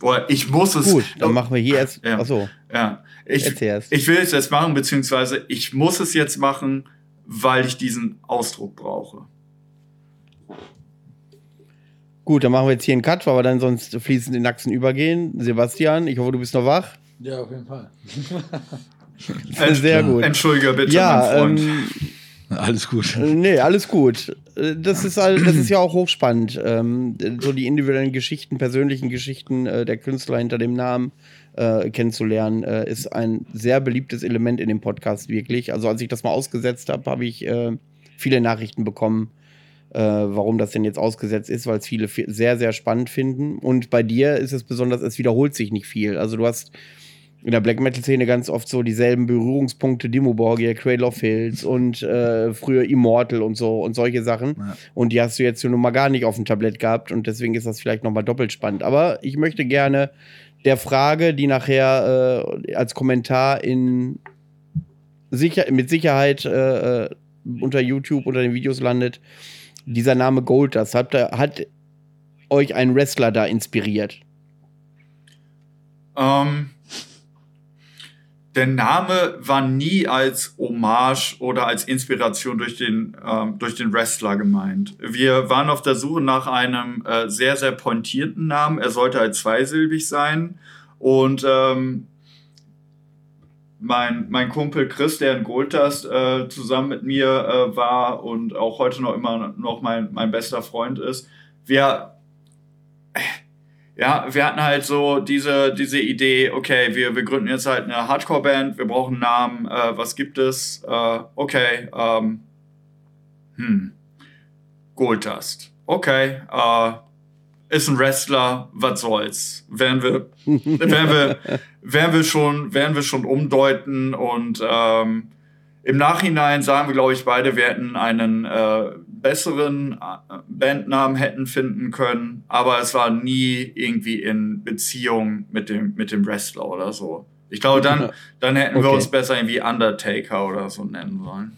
A: Oder ich muss es.
B: Gut, dann machen wir hier jetzt.
A: Ja,
B: achso.
A: Ja. Ich, ich will es jetzt machen, beziehungsweise ich muss es jetzt machen, weil ich diesen Ausdruck brauche.
B: Gut, dann machen wir jetzt hier einen Cut, weil wir dann sonst fließend in Achsen übergehen. Sebastian, ich hoffe, du bist noch wach.
C: Ja, auf jeden Fall.
B: Sehr gut.
A: Entschuldige bitte,
B: ja, mein Freund. Ähm,
C: alles gut.
B: Äh, nee, alles gut. Äh, das ist, das ist ja auch hochspannend. Ähm, so die individuellen Geschichten, persönlichen Geschichten äh, der Künstler hinter dem Namen äh, kennenzulernen, äh, ist ein sehr beliebtes Element in dem Podcast, wirklich. Also, als ich das mal ausgesetzt habe, habe ich äh, viele Nachrichten bekommen, warum das denn jetzt ausgesetzt ist, weil es viele sehr, sehr spannend finden. Und bei dir ist es besonders, es wiederholt sich nicht viel. Also, du hast in der Black Metal-Szene ganz oft so dieselben Berührungspunkte, Dimo Borgia, Cradle of Hills und äh, früher Immortal und so und solche Sachen. Ja. Und die hast du jetzt nun mal gar nicht auf dem Tablett gehabt und deswegen ist das vielleicht nochmal doppelt spannend. Aber ich möchte gerne der Frage, die nachher äh, als Kommentar in sicher, mit Sicherheit äh, äh unter YouTube unter den Videos landet, dieser Name Goldust, hat, hat euch ein Wrestler da inspiriert?
A: Ähm. Der Name war nie als Hommage oder als Inspiration durch den, ähm, durch den Wrestler gemeint. Wir waren auf der Suche nach einem äh, sehr, sehr pointierten Namen. Er sollte halt zweisilbig sein. Und ähm, mein, mein Kumpel Chris, der in Goldust äh, zusammen mit mir äh, war und auch heute noch immer noch mein, mein bester Freund ist, wir ja, wir hatten halt so diese, diese Idee, okay, wir, wir gründen jetzt halt eine Hardcore-Band, wir brauchen einen Namen, äh, was gibt es? Äh, okay, ähm, hm, Goldust. Okay, äh, ist ein Wrestler, was soll's? Werden wir, werden wir, werden wir schon, werden wir schon umdeuten und ähm, im Nachhinein sagen wir, glaube ich, beide, wir hätten einen äh, besseren äh, Bandnamen hätten finden können, aber es war nie irgendwie in Beziehung mit dem, mit dem Wrestler oder so. Ich glaube, dann, dann hätten okay. wir uns besser irgendwie Undertaker oder so nennen sollen.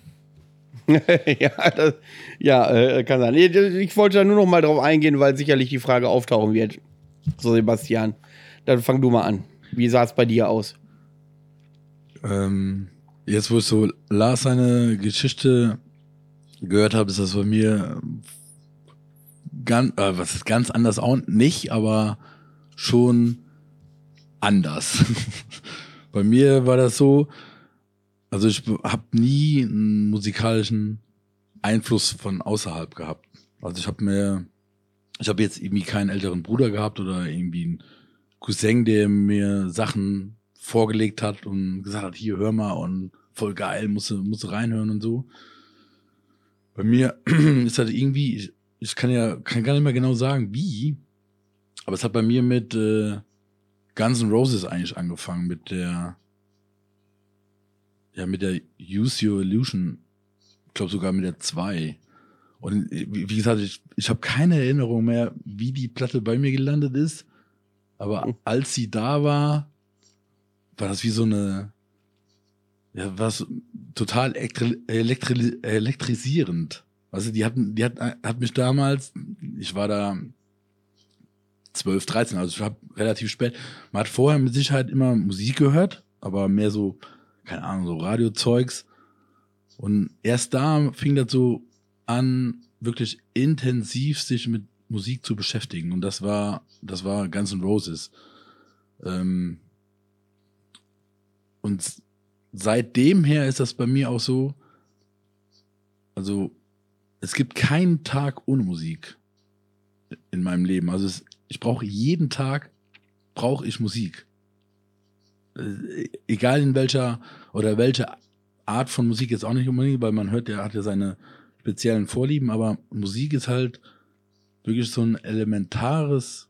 B: ja, das, ja äh, kann sein. Ich wollte da nur noch mal drauf eingehen, weil sicherlich die Frage auftauchen wird. So, Sebastian, dann fang du mal an. Wie sah es bei dir aus?
C: Ähm, jetzt, wo ich so Lars seine Geschichte gehört habe, ist das bei mir ganz, äh, was ist ganz anders auch nicht, aber schon anders. bei mir war das so, also ich habe nie einen musikalischen Einfluss von außerhalb gehabt. Also ich habe mir, ich habe jetzt irgendwie keinen älteren Bruder gehabt oder irgendwie einen Cousin, der mir Sachen vorgelegt hat und gesagt hat, hier hör mal und voll geil, musst du, musst du reinhören und so. Bei mir ist halt irgendwie, ich, ich, kann ja kann gar nicht mehr genau sagen, wie, aber es hat bei mir mit äh, Guns N' Roses eigentlich angefangen, mit der, ja, mit der Use Your Illusion, ich glaube sogar mit der 2. Und wie, gesagt, ich, ich habe keine Erinnerung mehr, wie die Platte bei mir gelandet ist, aber hm. als sie da war, war das wie so eine, ja, was total elektri elektri elektrisierend. Also die hatten, die hat, hat mich damals, ich war da 12, 13, also ich habe relativ spät, man hat vorher mit Sicherheit immer Musik gehört, aber mehr so, keine Ahnung, so Radiozeugs. Und erst da fing das so an, wirklich intensiv sich mit Musik zu beschäftigen. Und das war, das war Guns N' Roses. Ähm und seitdem her ist das bei mir auch so, also es gibt keinen Tag ohne Musik in meinem Leben. Also es, ich brauche jeden Tag brauche ich Musik. Äh, egal in welcher oder welche Art von Musik jetzt auch nicht unbedingt, weil man hört, der hat ja seine speziellen Vorlieben, aber Musik ist halt wirklich so ein elementares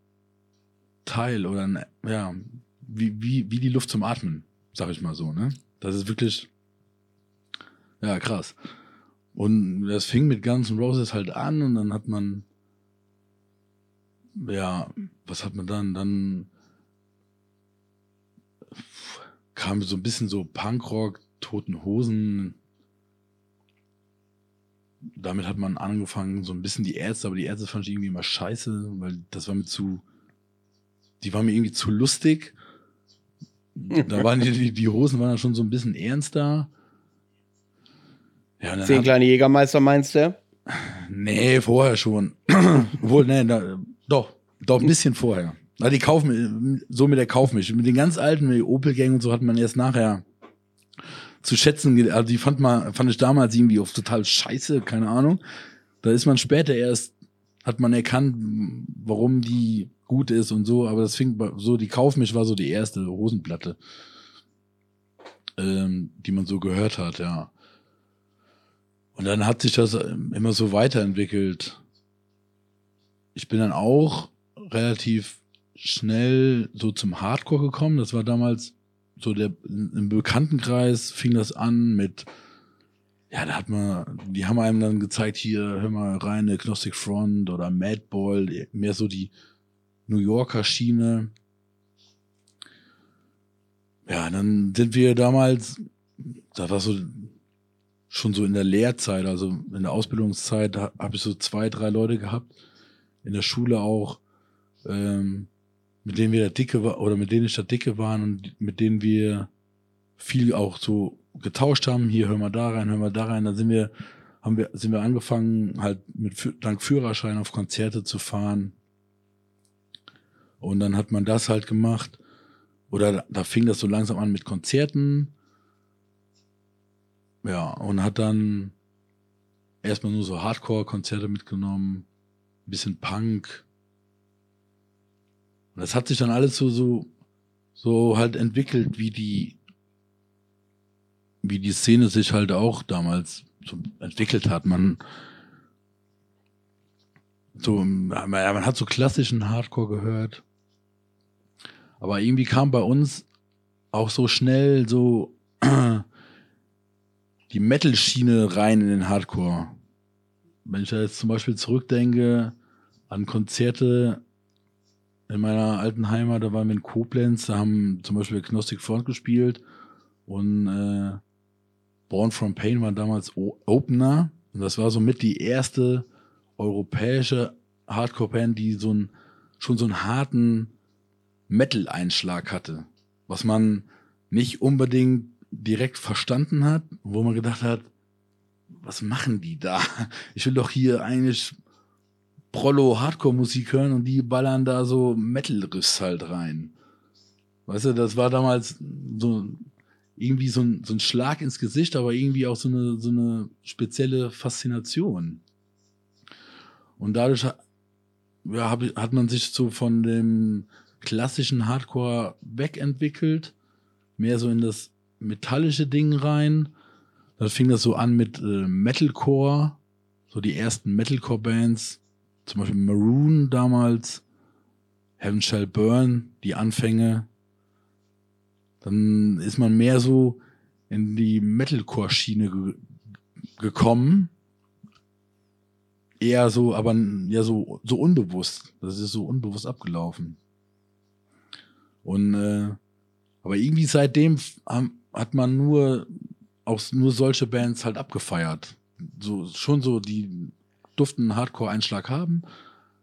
C: Teil oder ein, ja, wie, wie, wie die Luft zum Atmen, sag ich mal so, ne? Das ist wirklich, ja, krass. Und das fing mit Guns N' Roses halt an und dann hat man, ja, was hat man dann? Dann kam so ein bisschen so Punkrock, Toten Hosen. Damit hat man angefangen, so ein bisschen die Ärzte, aber die Ärzte fand ich irgendwie immer scheiße, weil das war mir zu, die waren mir irgendwie zu lustig. Da waren die, die Hosen waren dann schon so ein bisschen ernster.
B: Ja, Zehn kleine Jägermeister meinst du?
C: Nee, vorher schon. Wohl, nee, da, doch, doch ein bisschen vorher. Na, die kaufen, so mit der Kaufmisch. Mit den ganz alten, mit Opel-Gang und so hat man erst nachher zu schätzen, also die fand man, fand ich damals irgendwie auf total scheiße, keine Ahnung. Da ist man später erst, hat man erkannt, warum die gut ist und so, aber das fing so, die Kaufmisch war so die erste Hosenplatte, ähm, die man so gehört hat, ja. Und dann hat sich das ähm, immer so weiterentwickelt. Ich bin dann auch relativ schnell so zum Hardcore gekommen. Das war damals so der im Bekanntenkreis fing das an mit ja, da hat man, die haben einem dann gezeigt, hier, hör mal rein, Agnostic Front oder Madball, mehr so die New Yorker Schiene. Ja, dann sind wir damals, da war so schon so in der Lehrzeit, also in der Ausbildungszeit, da habe ich so zwei, drei Leute gehabt, in der Schule auch, ähm, mit denen wir da dicke war oder mit denen ich da dicke waren und mit denen wir viel auch so getauscht haben. Hier hör mal da rein, hör mal da rein. Dann sind wir, haben wir, sind wir angefangen, halt mit dank Führerschein auf Konzerte zu fahren. Und dann hat man das halt gemacht. Oder da fing das so langsam an mit Konzerten. Ja, und hat dann erstmal nur so Hardcore-Konzerte mitgenommen, bisschen Punk, und das hat sich dann alles so, so, so halt entwickelt, wie die, wie die Szene sich halt auch damals so entwickelt hat. Man, so, man, man hat so klassischen Hardcore gehört. Aber irgendwie kam bei uns auch so schnell so die Metal-Schiene rein in den Hardcore. Wenn ich da jetzt zum Beispiel zurückdenke an Konzerte in meiner alten Heimat, da waren wir in Koblenz, da haben zum Beispiel Gnostic Front gespielt und äh, Born from Pain war damals o Opener und das war somit die erste europäische Hardcore-Band, die so einen, schon so einen harten Metal-Einschlag hatte, was man nicht unbedingt direkt verstanden hat, wo man gedacht hat, was machen die da? Ich will doch hier eigentlich Prollo-Hardcore-Musik hören und die ballern da so Metal-Riffs halt rein. Weißt du, das war damals so irgendwie so ein, so ein Schlag ins Gesicht, aber irgendwie auch so eine, so eine spezielle Faszination. Und dadurch ja, hab, hat man sich so von dem klassischen Hardcore wegentwickelt, mehr so in das metallische Ding rein. Da fing das so an mit äh, Metalcore, so die ersten Metalcore-Bands, zum Beispiel Maroon damals, Heaven Shall Burn, die Anfänge. Dann ist man mehr so in die Metalcore-Schiene ge gekommen. Eher so, aber ja so, so unbewusst. Das ist so unbewusst abgelaufen. Und äh, Aber irgendwie seitdem hat man nur auch nur solche Bands halt abgefeiert. So, schon so, die durften einen Hardcore-Einschlag haben,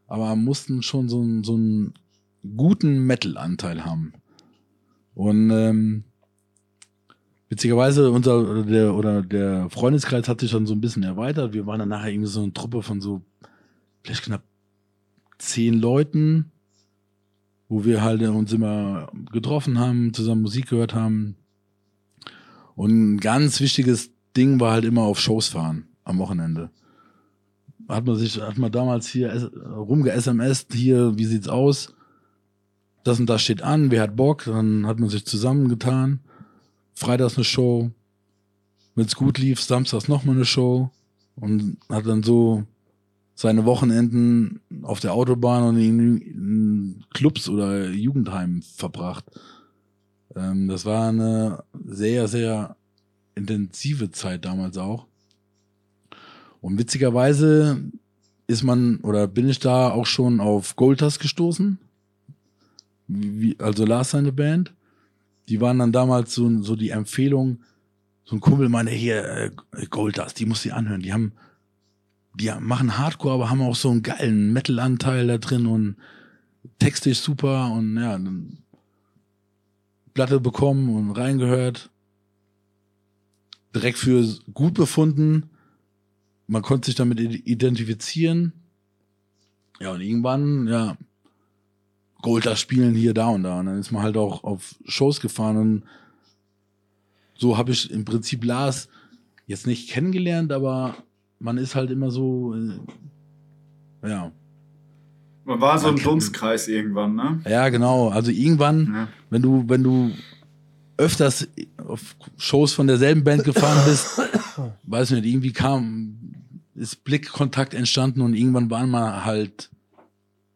C: aber mussten schon so, einen, so einen guten Metal-Anteil haben. Und ähm, witzigerweise, unser der, oder der Freundeskreis hat sich dann so ein bisschen erweitert. Wir waren dann nachher irgendwie so eine Truppe von so vielleicht knapp zehn Leuten, wo wir halt uns immer getroffen haben, zusammen Musik gehört haben. Und ein ganz wichtiges Ding war halt immer auf Shows fahren am Wochenende. Hat man sich, hat man damals hier rumge SMS, hier, wie sieht's aus? Das und das steht an, wer hat Bock? Dann hat man sich zusammengetan. Freitags eine Show. Wenn's gut lief, samstags nochmal eine Show. Und hat dann so seine Wochenenden auf der Autobahn und in Clubs oder Jugendheimen verbracht. Ähm, das war eine sehr, sehr intensive Zeit damals auch. Und witzigerweise ist man oder bin ich da auch schon auf Goltas gestoßen. Wie, also Lars seine Band. Die waren dann damals so, so die Empfehlung, so ein Kumpel meinte, hier, äh, Goldas, die muss sie anhören. Die haben, die machen Hardcore, aber haben auch so einen geilen Metal-Anteil da drin und textisch super und ja, Platte bekommen und reingehört. Direkt für gut befunden. Man konnte sich damit identifizieren. Ja, und irgendwann, ja, Golder spielen hier, da und da. Und dann ist man halt auch auf Shows gefahren und so habe ich im Prinzip Lars jetzt nicht kennengelernt, aber man ist halt immer so, äh, ja,
A: man war so ein Dunstkreis irgendwann, ne?
C: Ja, genau. Also irgendwann, ja. wenn du, wenn du öfters auf Shows von derselben Band gefahren bist, weiß nicht, irgendwie kam, ist Blickkontakt entstanden und irgendwann war man halt,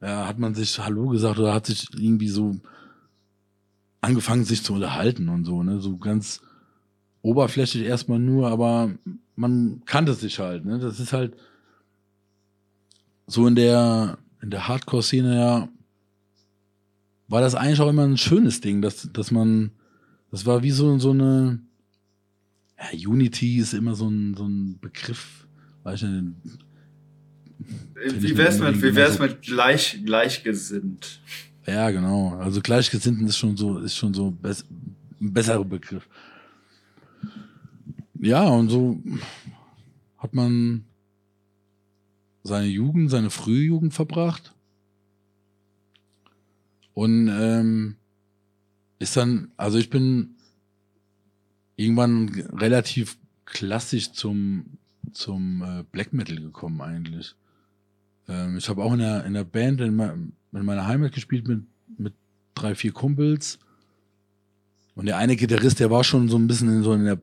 C: ja, hat man sich Hallo gesagt oder hat sich irgendwie so angefangen, sich zu unterhalten und so, ne? So ganz oberflächlich erstmal nur, aber man kannte sich halt, ne? Das ist halt so in der, in der Hardcore-Szene ja war das eigentlich auch immer ein schönes Ding, dass, dass man, das war wie so, so eine, ja, Unity ist immer so ein, so ein Begriff, weiß ich nicht.
A: Wie wär's mit, wie wär's mit gleich, gleichgesinnt?
C: Ja, genau. Also gleichgesinnten ist schon so, ist schon so bess, ein besserer Begriff. Ja, und so hat man seine Jugend, seine frühe Jugend verbracht. Und ähm, ist dann, also ich bin irgendwann relativ klassisch zum, zum äh, Black Metal gekommen eigentlich. Ähm, ich habe auch in der, in der Band in, in meiner Heimat gespielt mit, mit drei, vier Kumpels. Und der eine Gitarrist, der war schon so ein bisschen in so in der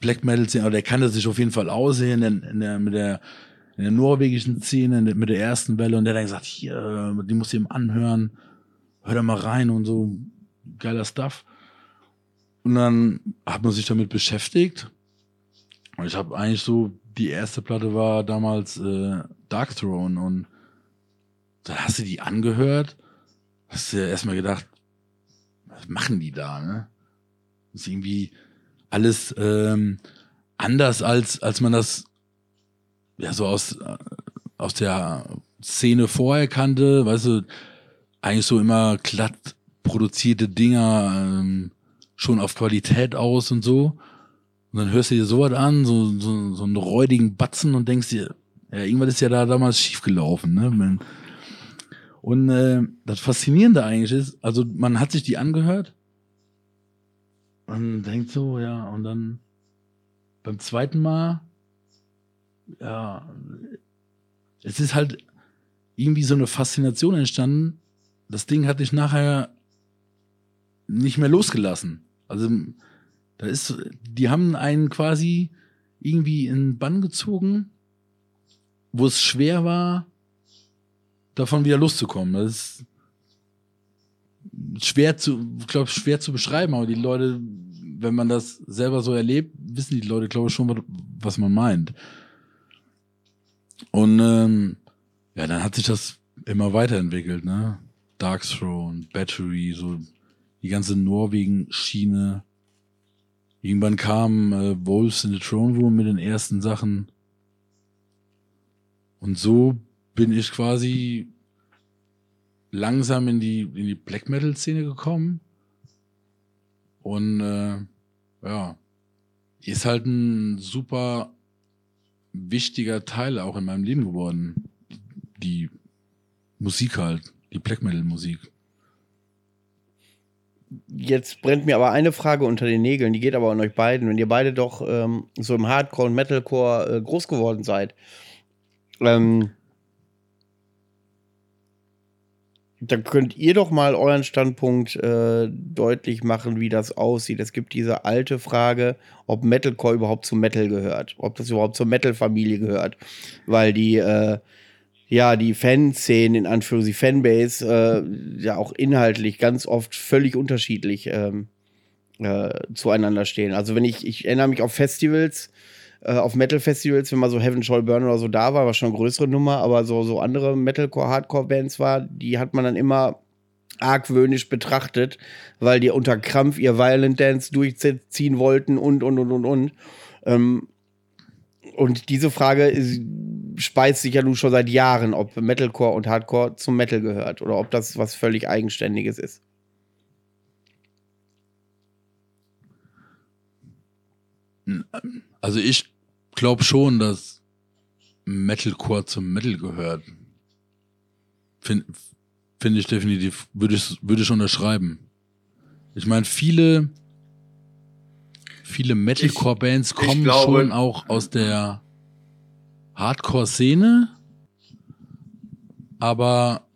C: Black Metal Szene, aber der kannte sich auf jeden Fall aussehen in, in der, mit der in der norwegischen Szene mit der ersten Welle und der dann gesagt, hier, die muss ich ihm anhören, hör da mal rein und so, geiler Stuff. Und dann hat man sich damit beschäftigt. Ich habe eigentlich so, die erste Platte war damals äh, Dark Throne und dann hast du die angehört, hast du ja erstmal gedacht, was machen die da, ne? Das ist irgendwie alles ähm, anders als, als man das ja so aus, aus der Szene vorher kannte, weißt du, eigentlich so immer glatt produzierte Dinger ähm, schon auf Qualität aus und so. Und dann hörst du dir sowas an, so, so, so einen räudigen Batzen und denkst dir, ja, irgendwas ist ja da damals schiefgelaufen, ne? Und äh, das Faszinierende eigentlich ist, also man hat sich die angehört und denkt so, ja, und dann beim zweiten Mal ja, es ist halt irgendwie so eine Faszination entstanden. Das Ding hat dich nachher nicht mehr losgelassen. Also, da ist, die haben einen quasi irgendwie in Bann gezogen, wo es schwer war, davon wieder loszukommen. Das ist schwer zu, glaube, schwer zu beschreiben, aber die Leute, wenn man das selber so erlebt, wissen die Leute, glaube ich, schon, was man meint. Und ähm, ja, dann hat sich das immer weiterentwickelt, ne? Dark Throne, Battery, so die ganze Norwegen-Schiene. Irgendwann kam äh, Wolves in the Throne Room mit den ersten Sachen. Und so bin ich quasi langsam in die, in die Black Metal-Szene gekommen. Und äh, ja, ist halt ein super wichtiger Teil auch in meinem Leben geworden. Die Musik halt, die Black Metal Musik.
B: Jetzt brennt mir aber eine Frage unter den Nägeln, die geht aber an euch beiden. Wenn ihr beide doch ähm, so im Hardcore und Metalcore äh, groß geworden seid, ähm, dann könnt ihr doch mal euren Standpunkt äh, deutlich machen, wie das aussieht. Es gibt diese alte Frage, ob Metalcore überhaupt zu Metal gehört, ob das überhaupt zur Metal-Familie gehört, weil die äh, ja die Fanszenen in Anführungszeichen Fanbase äh, ja auch inhaltlich ganz oft völlig unterschiedlich ähm, äh, zueinander stehen. Also wenn ich ich erinnere mich auf Festivals äh, auf Metal-Festivals, wenn mal so Heaven Shall Burn oder so da war, war schon eine größere Nummer, aber so, so andere Metalcore, Hardcore-Bands war, die hat man dann immer argwöhnisch betrachtet, weil die unter Krampf ihr Violent Dance durchziehen wollten und, und, und, und, und. Ähm, und diese Frage ist, speist sich ja nun schon seit Jahren, ob Metalcore und Hardcore zum Metal gehört oder ob das was völlig Eigenständiges ist.
C: Also ich glaube schon, dass Metalcore zum Metal gehört. Finde find ich definitiv, würde ich, würd ich unterschreiben. Ich meine, viele, viele Metalcore-Bands kommen glaube, schon auch aus der Hardcore-Szene, aber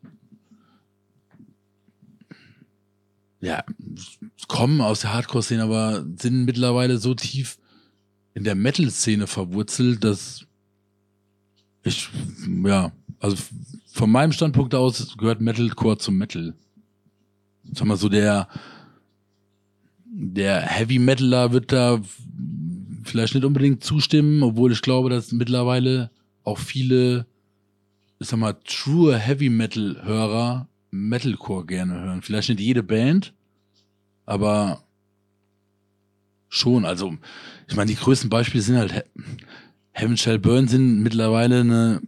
C: ja, kommen aus der Hardcore-Szene, aber sind mittlerweile so tief in der Metal-Szene verwurzelt, dass ich, ja, also von meinem Standpunkt aus gehört Metalcore zum Metal. Sag mal so, der, der Heavy Metaler wird da vielleicht nicht unbedingt zustimmen, obwohl ich glaube, dass mittlerweile auch viele, ich sag mal, true Heavy Metal Hörer Metalcore gerne hören. Vielleicht nicht jede Band, aber schon. Also, ich meine, die größten Beispiele sind halt Heaven Shall Burn sind mittlerweile eine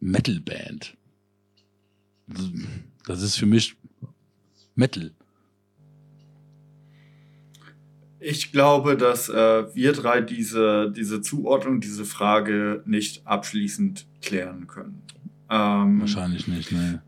C: Metal-Band. Das ist für mich Metal.
A: Ich glaube, dass äh, wir drei diese, diese Zuordnung, diese Frage nicht abschließend klären können.
C: Ähm, Wahrscheinlich nicht, ne.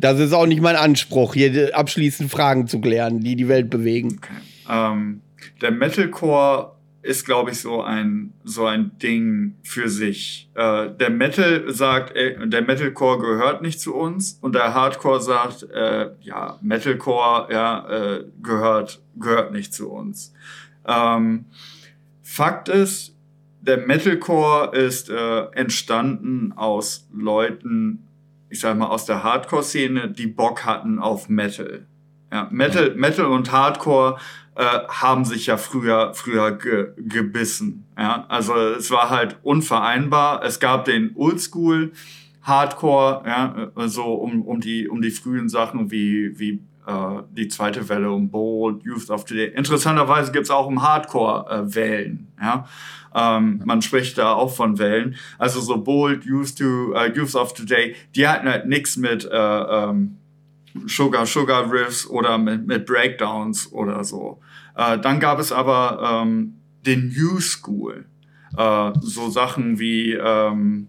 B: Das ist auch nicht mein Anspruch, hier abschließend Fragen zu klären, die die Welt bewegen.
A: Okay. Ähm, der Metalcore ist, glaube ich, so ein, so ein Ding für sich. Äh, der Metal sagt, äh, der Metalcore gehört nicht zu uns und der Hardcore sagt, äh, ja, Metalcore, ja, äh, gehört, gehört nicht zu uns. Ähm, Fakt ist, der Metalcore ist äh, entstanden aus Leuten, ich sag mal, aus der Hardcore-Szene, die Bock hatten auf Metal. Ja, Metal, Metal und Hardcore äh, haben sich ja früher, früher ge, gebissen. Ja? Also es war halt unvereinbar. Es gab den Oldschool Hardcore, ja, so um, um, die, um die frühen Sachen wie, wie äh, die zweite Welle, um Bold, Youth of Today. Interessanterweise gibt's auch um Hardcore äh, Wellen. Ja? Ähm, man spricht da auch von Wellen. Also so Bold, Youth, to, uh, Youth of Today, die hatten halt nichts mit äh, ähm, Sugar Sugar Riffs oder mit, mit Breakdowns oder so. Äh, dann gab es aber ähm, den New School, äh, so Sachen wie ähm,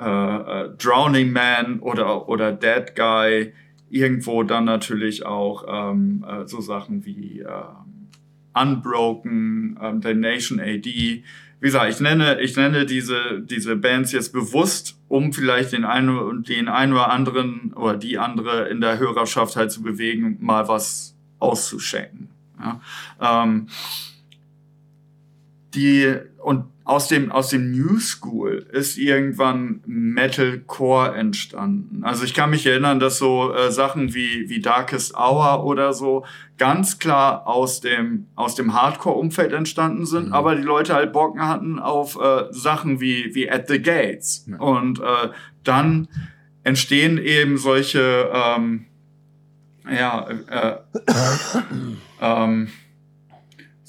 A: äh, äh, Drowning Man oder oder Dead Guy. Irgendwo dann natürlich auch ähm, äh, so Sachen wie äh, Unbroken, ähm, The Nation AD wie gesagt, ich nenne, ich nenne diese, diese Bands jetzt bewusst, um vielleicht den einen, den einen oder anderen oder die andere in der Hörerschaft halt zu bewegen, mal was auszuschenken. Ja? Ähm, die, und aus dem, aus dem New School ist irgendwann Metalcore entstanden. Also ich kann mich erinnern, dass so äh, Sachen wie, wie Darkest Hour oder so ganz klar aus dem, aus dem Hardcore-Umfeld entstanden sind, mhm. aber die Leute halt Bocken hatten auf äh, Sachen wie, wie At the Gates. Ja. Und äh, dann entstehen eben solche, ähm, ja, äh, ähm,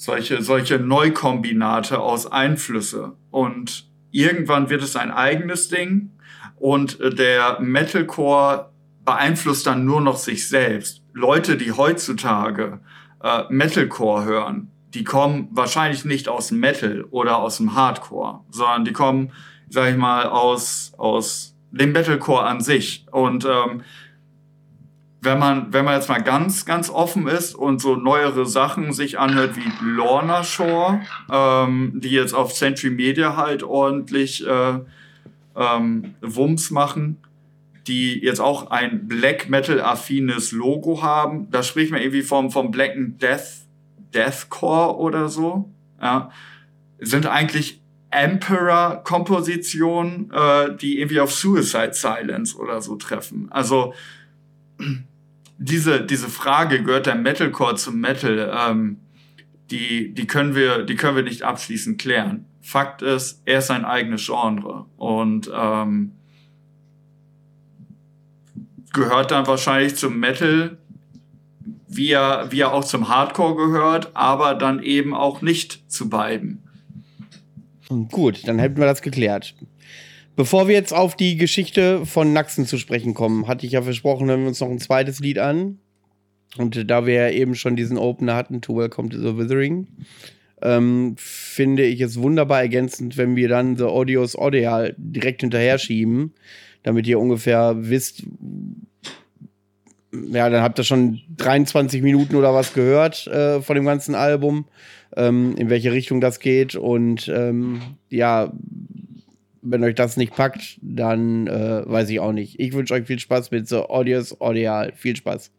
A: solche, solche Neukombinate aus Einflüsse. Und irgendwann wird es ein eigenes Ding und äh, der Metalcore beeinflusst dann nur noch sich selbst. Leute, die heutzutage äh, Metalcore hören, die kommen wahrscheinlich nicht aus Metal oder aus dem Hardcore, sondern die kommen, sag ich mal, aus, aus dem Metalcore an sich. Und ähm, wenn man, wenn man jetzt mal ganz, ganz offen ist und so neuere Sachen sich anhört wie Lorna Shore, ähm, die jetzt auf Century Media halt ordentlich äh, ähm, Wumms machen, die jetzt auch ein Black Metal-affines Logo haben. Da spricht man irgendwie vom, vom Black Death, Deathcore oder so. Ja. Sind eigentlich Emperor-Kompositionen, äh, die irgendwie auf Suicide Silence oder so treffen. Also diese, diese Frage, gehört der Metalcore zum Metal, ähm, die, die, können wir, die können wir nicht abschließend klären. Fakt ist, er ist sein eigenes Genre und ähm, gehört dann wahrscheinlich zum Metal, wie er, wie er auch zum Hardcore gehört, aber dann eben auch nicht zu beiden.
B: Gut, dann hätten wir das geklärt. Bevor wir jetzt auf die Geschichte von Naxen zu sprechen kommen, hatte ich ja versprochen, hören wir uns noch ein zweites Lied an. Und da wir ja eben schon diesen Opener hatten, To Welcome to the Withering, ähm, finde ich es wunderbar ergänzend, wenn wir dann The Audios Audial direkt hinterher schieben, damit ihr ungefähr wisst, ja, dann habt ihr schon 23 Minuten oder was gehört äh, von dem ganzen Album, ähm, in welche Richtung das geht. Und ähm, ja, wenn euch das nicht packt, dann äh, weiß ich auch nicht. Ich wünsche euch viel Spaß mit so Audios Audial. Viel Spaß.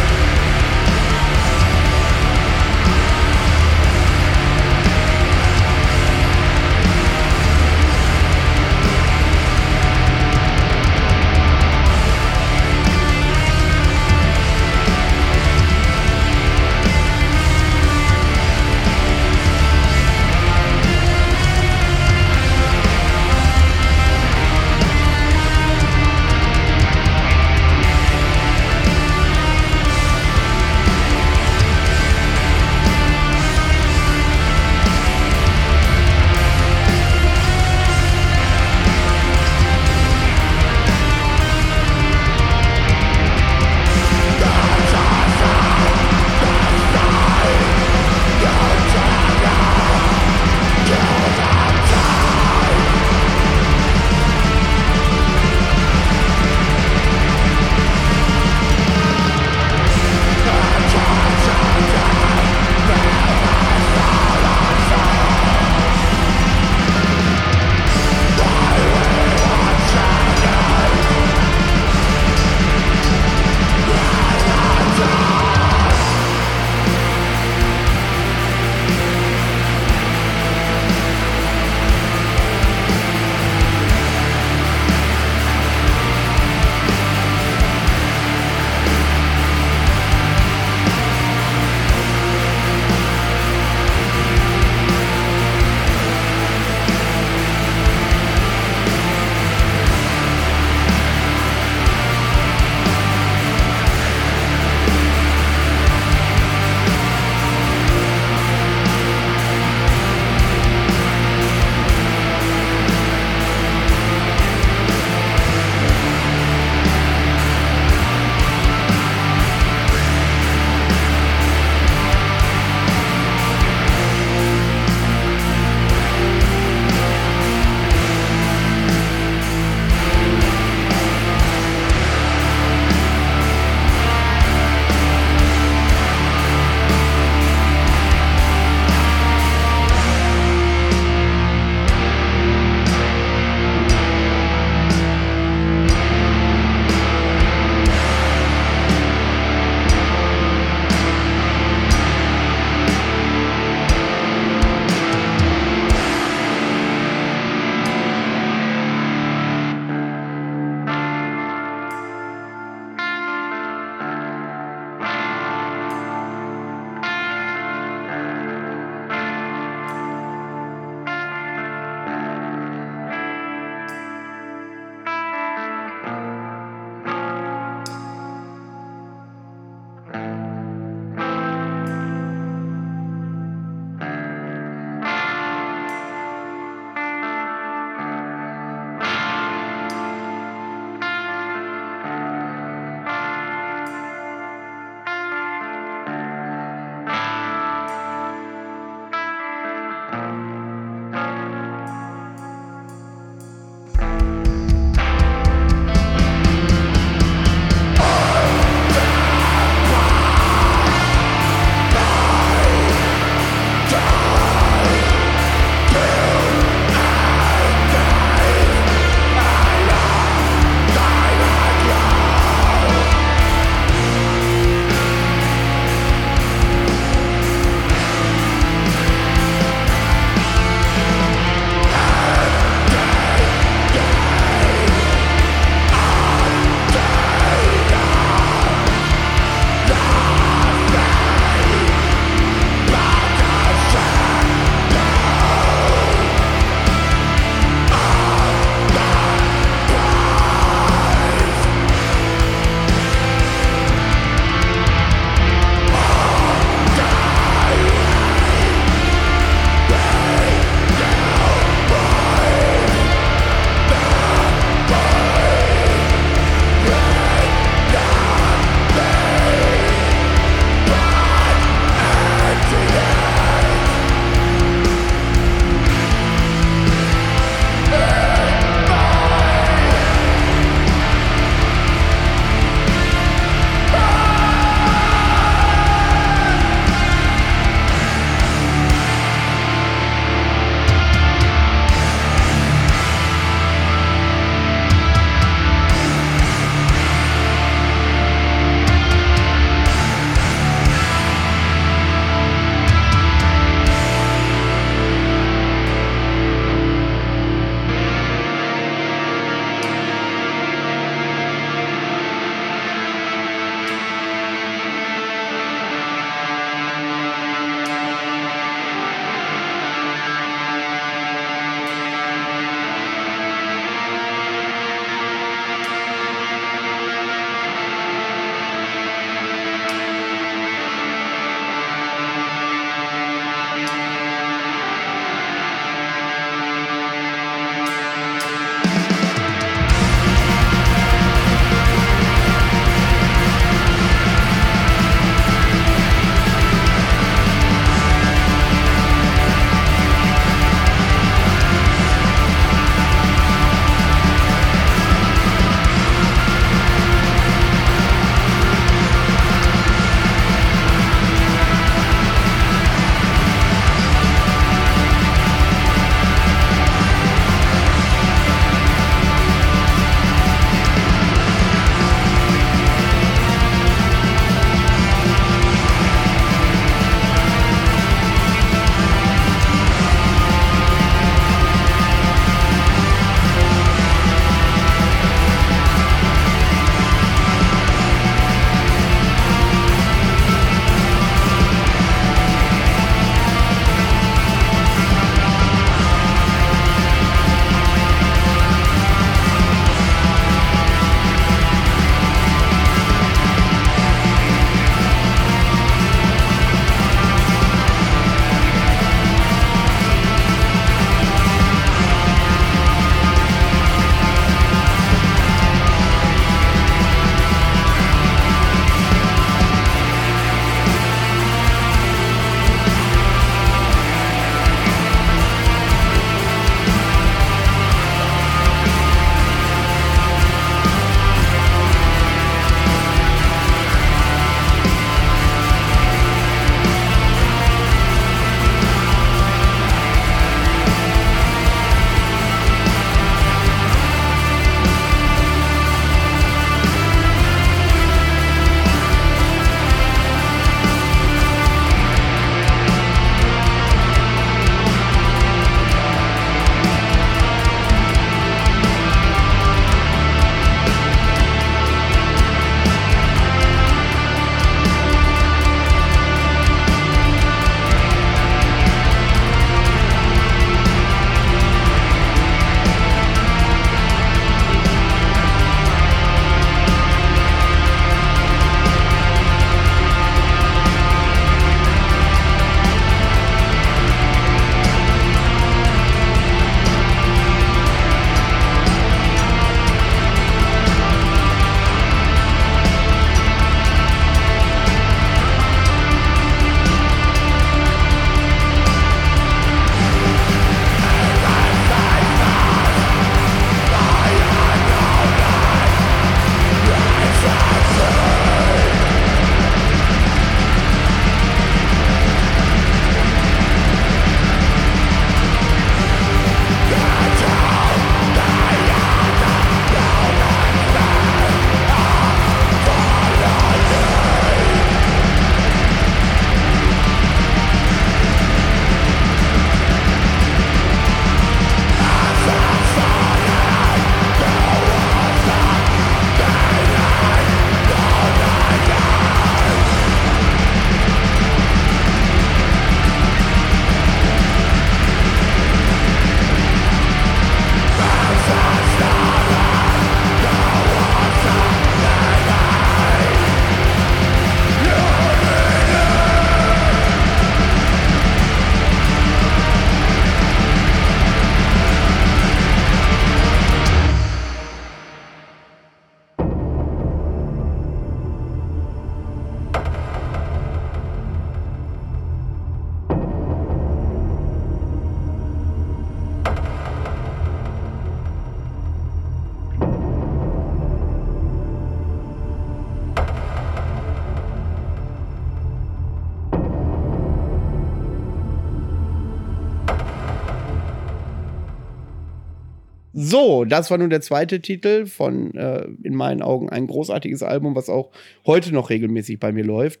B: Das war nun der zweite Titel von, äh, in meinen Augen, ein großartiges Album, was auch heute noch regelmäßig bei mir läuft.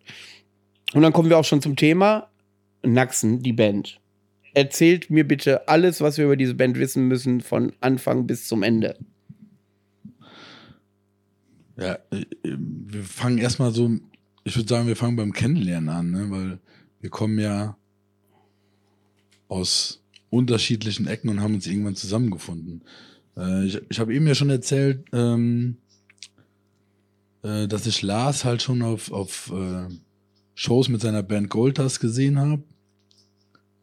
B: Und dann kommen wir auch schon zum Thema Naxen, die Band. Erzählt mir bitte alles, was wir über diese Band wissen müssen, von Anfang bis zum Ende.
C: Ja, äh, wir fangen erstmal so, ich würde sagen, wir fangen beim Kennenlernen an, ne? weil wir kommen ja aus unterschiedlichen Ecken und haben uns irgendwann zusammengefunden. Äh, ich ich habe eben ja schon erzählt, ähm, äh, dass ich Lars halt schon auf, auf äh, Shows mit seiner Band Goldust gesehen habe.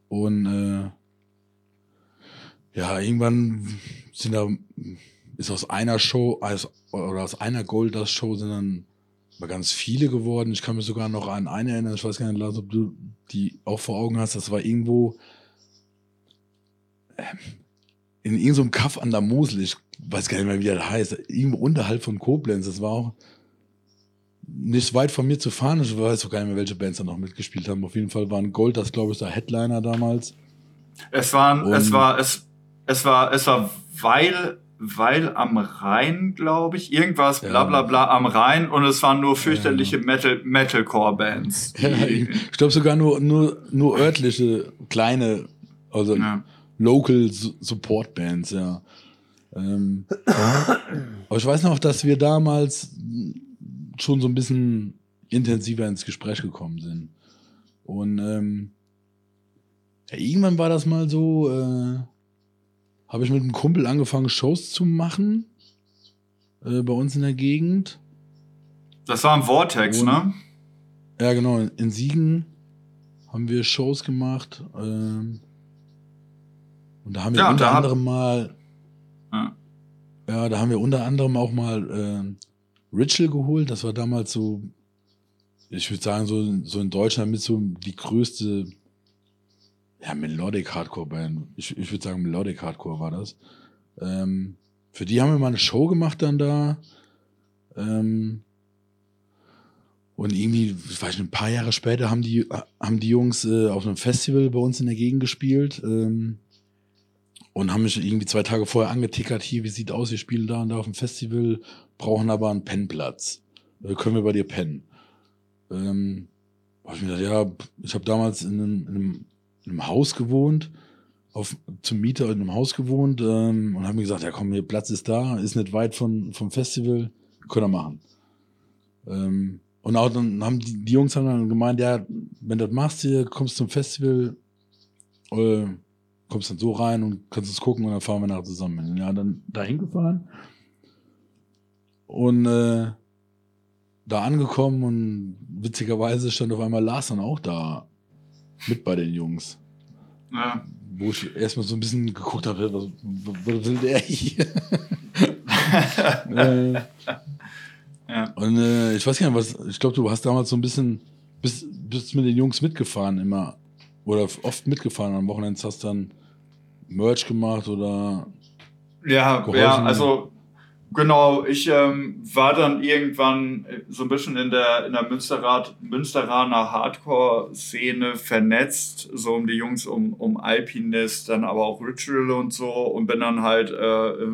C: Und äh, ja, irgendwann sind da, ist aus einer Show, aus, oder aus einer Goldust-Show sind dann mal ganz viele geworden. Ich kann mich sogar noch an eine erinnern, ich weiß gar nicht, Lars, ob du die auch vor Augen hast. Das war irgendwo in irgendeinem Kaff an der Mosel, ich weiß gar nicht mehr, wie das heißt, irgendwo unterhalb von Koblenz. Das war auch nicht weit von mir zu fahren. Ich weiß auch gar nicht mehr, welche Bands da noch mitgespielt haben. Auf jeden Fall waren Gold, das glaube ich, der Headliner damals.
A: Es waren, Und es war, es, es war, es war, weil, weil am Rhein, glaube ich, irgendwas, bla bla bla am Rhein und es waren nur fürchterliche ja. Metal, Metalcore-Bands.
C: Ja, ich glaube sogar nur, nur, nur örtliche, kleine, also ja. Local Support Bands, ja. Ähm, aber ich weiß noch, dass wir damals schon so ein bisschen intensiver ins Gespräch gekommen sind. Und ähm, ja, irgendwann war das mal so, äh, habe ich mit einem Kumpel angefangen, Shows zu machen äh, bei uns in der Gegend.
A: Das war im Vortex, Und, ne?
C: Ja, genau. In Siegen haben wir Shows gemacht. Ähm, und da haben wir ja, unter anderem mal. Ja. ja. da haben wir unter anderem auch mal äh, Ritual geholt. Das war damals so, ich würde sagen, so, so in Deutschland mit so die größte ja, Melodic Hardcore Band. Ich, ich würde sagen, Melodic Hardcore war das. Ähm, für die haben wir mal eine Show gemacht dann da. Ähm, und irgendwie, ich weiß nicht, ein paar Jahre später haben die, haben die Jungs äh, auf einem Festival bei uns in der Gegend gespielt. Ähm, und haben mich irgendwie zwei Tage vorher angetickert, hier, wie sieht aus, wir spielen da und da auf dem Festival, brauchen aber einen Pennplatz. Äh, können wir bei dir pennen? Ähm, hab ich mir gedacht, ja, ich habe damals in einem, in, einem, in einem, Haus gewohnt, auf, zum Mieter in einem Haus gewohnt ähm, und habe mir gesagt, ja komm, hier Platz ist da, ist nicht weit von, vom Festival, können wir machen. Ähm, und auch dann haben die, die Jungs haben dann gemeint, ja, wenn du das machst hier, kommst zum Festival, äh, kommst dann so rein und kannst es gucken und dann fahren wir nachher zusammen. Ja, dann da hingefahren und äh, da angekommen und witzigerweise stand auf einmal Lars dann auch da mit bei den Jungs. Ja. Wo ich erstmal so ein bisschen geguckt habe, was, was will der hier? äh, ja. Und äh, ich weiß gar nicht, was, ich glaube, du hast damals so ein bisschen, bist, bist mit den Jungs mitgefahren immer. Oder oft mitgefahren am Wochenende hast dann Merch gemacht oder.
A: Ja, geholfen? ja, also genau, ich ähm, war dann irgendwann so ein bisschen in der, in der Münsterrat, Münsteraner Hardcore-Szene vernetzt, so um die Jungs um, um Alpinist, dann aber auch Ritual und so und bin dann halt äh,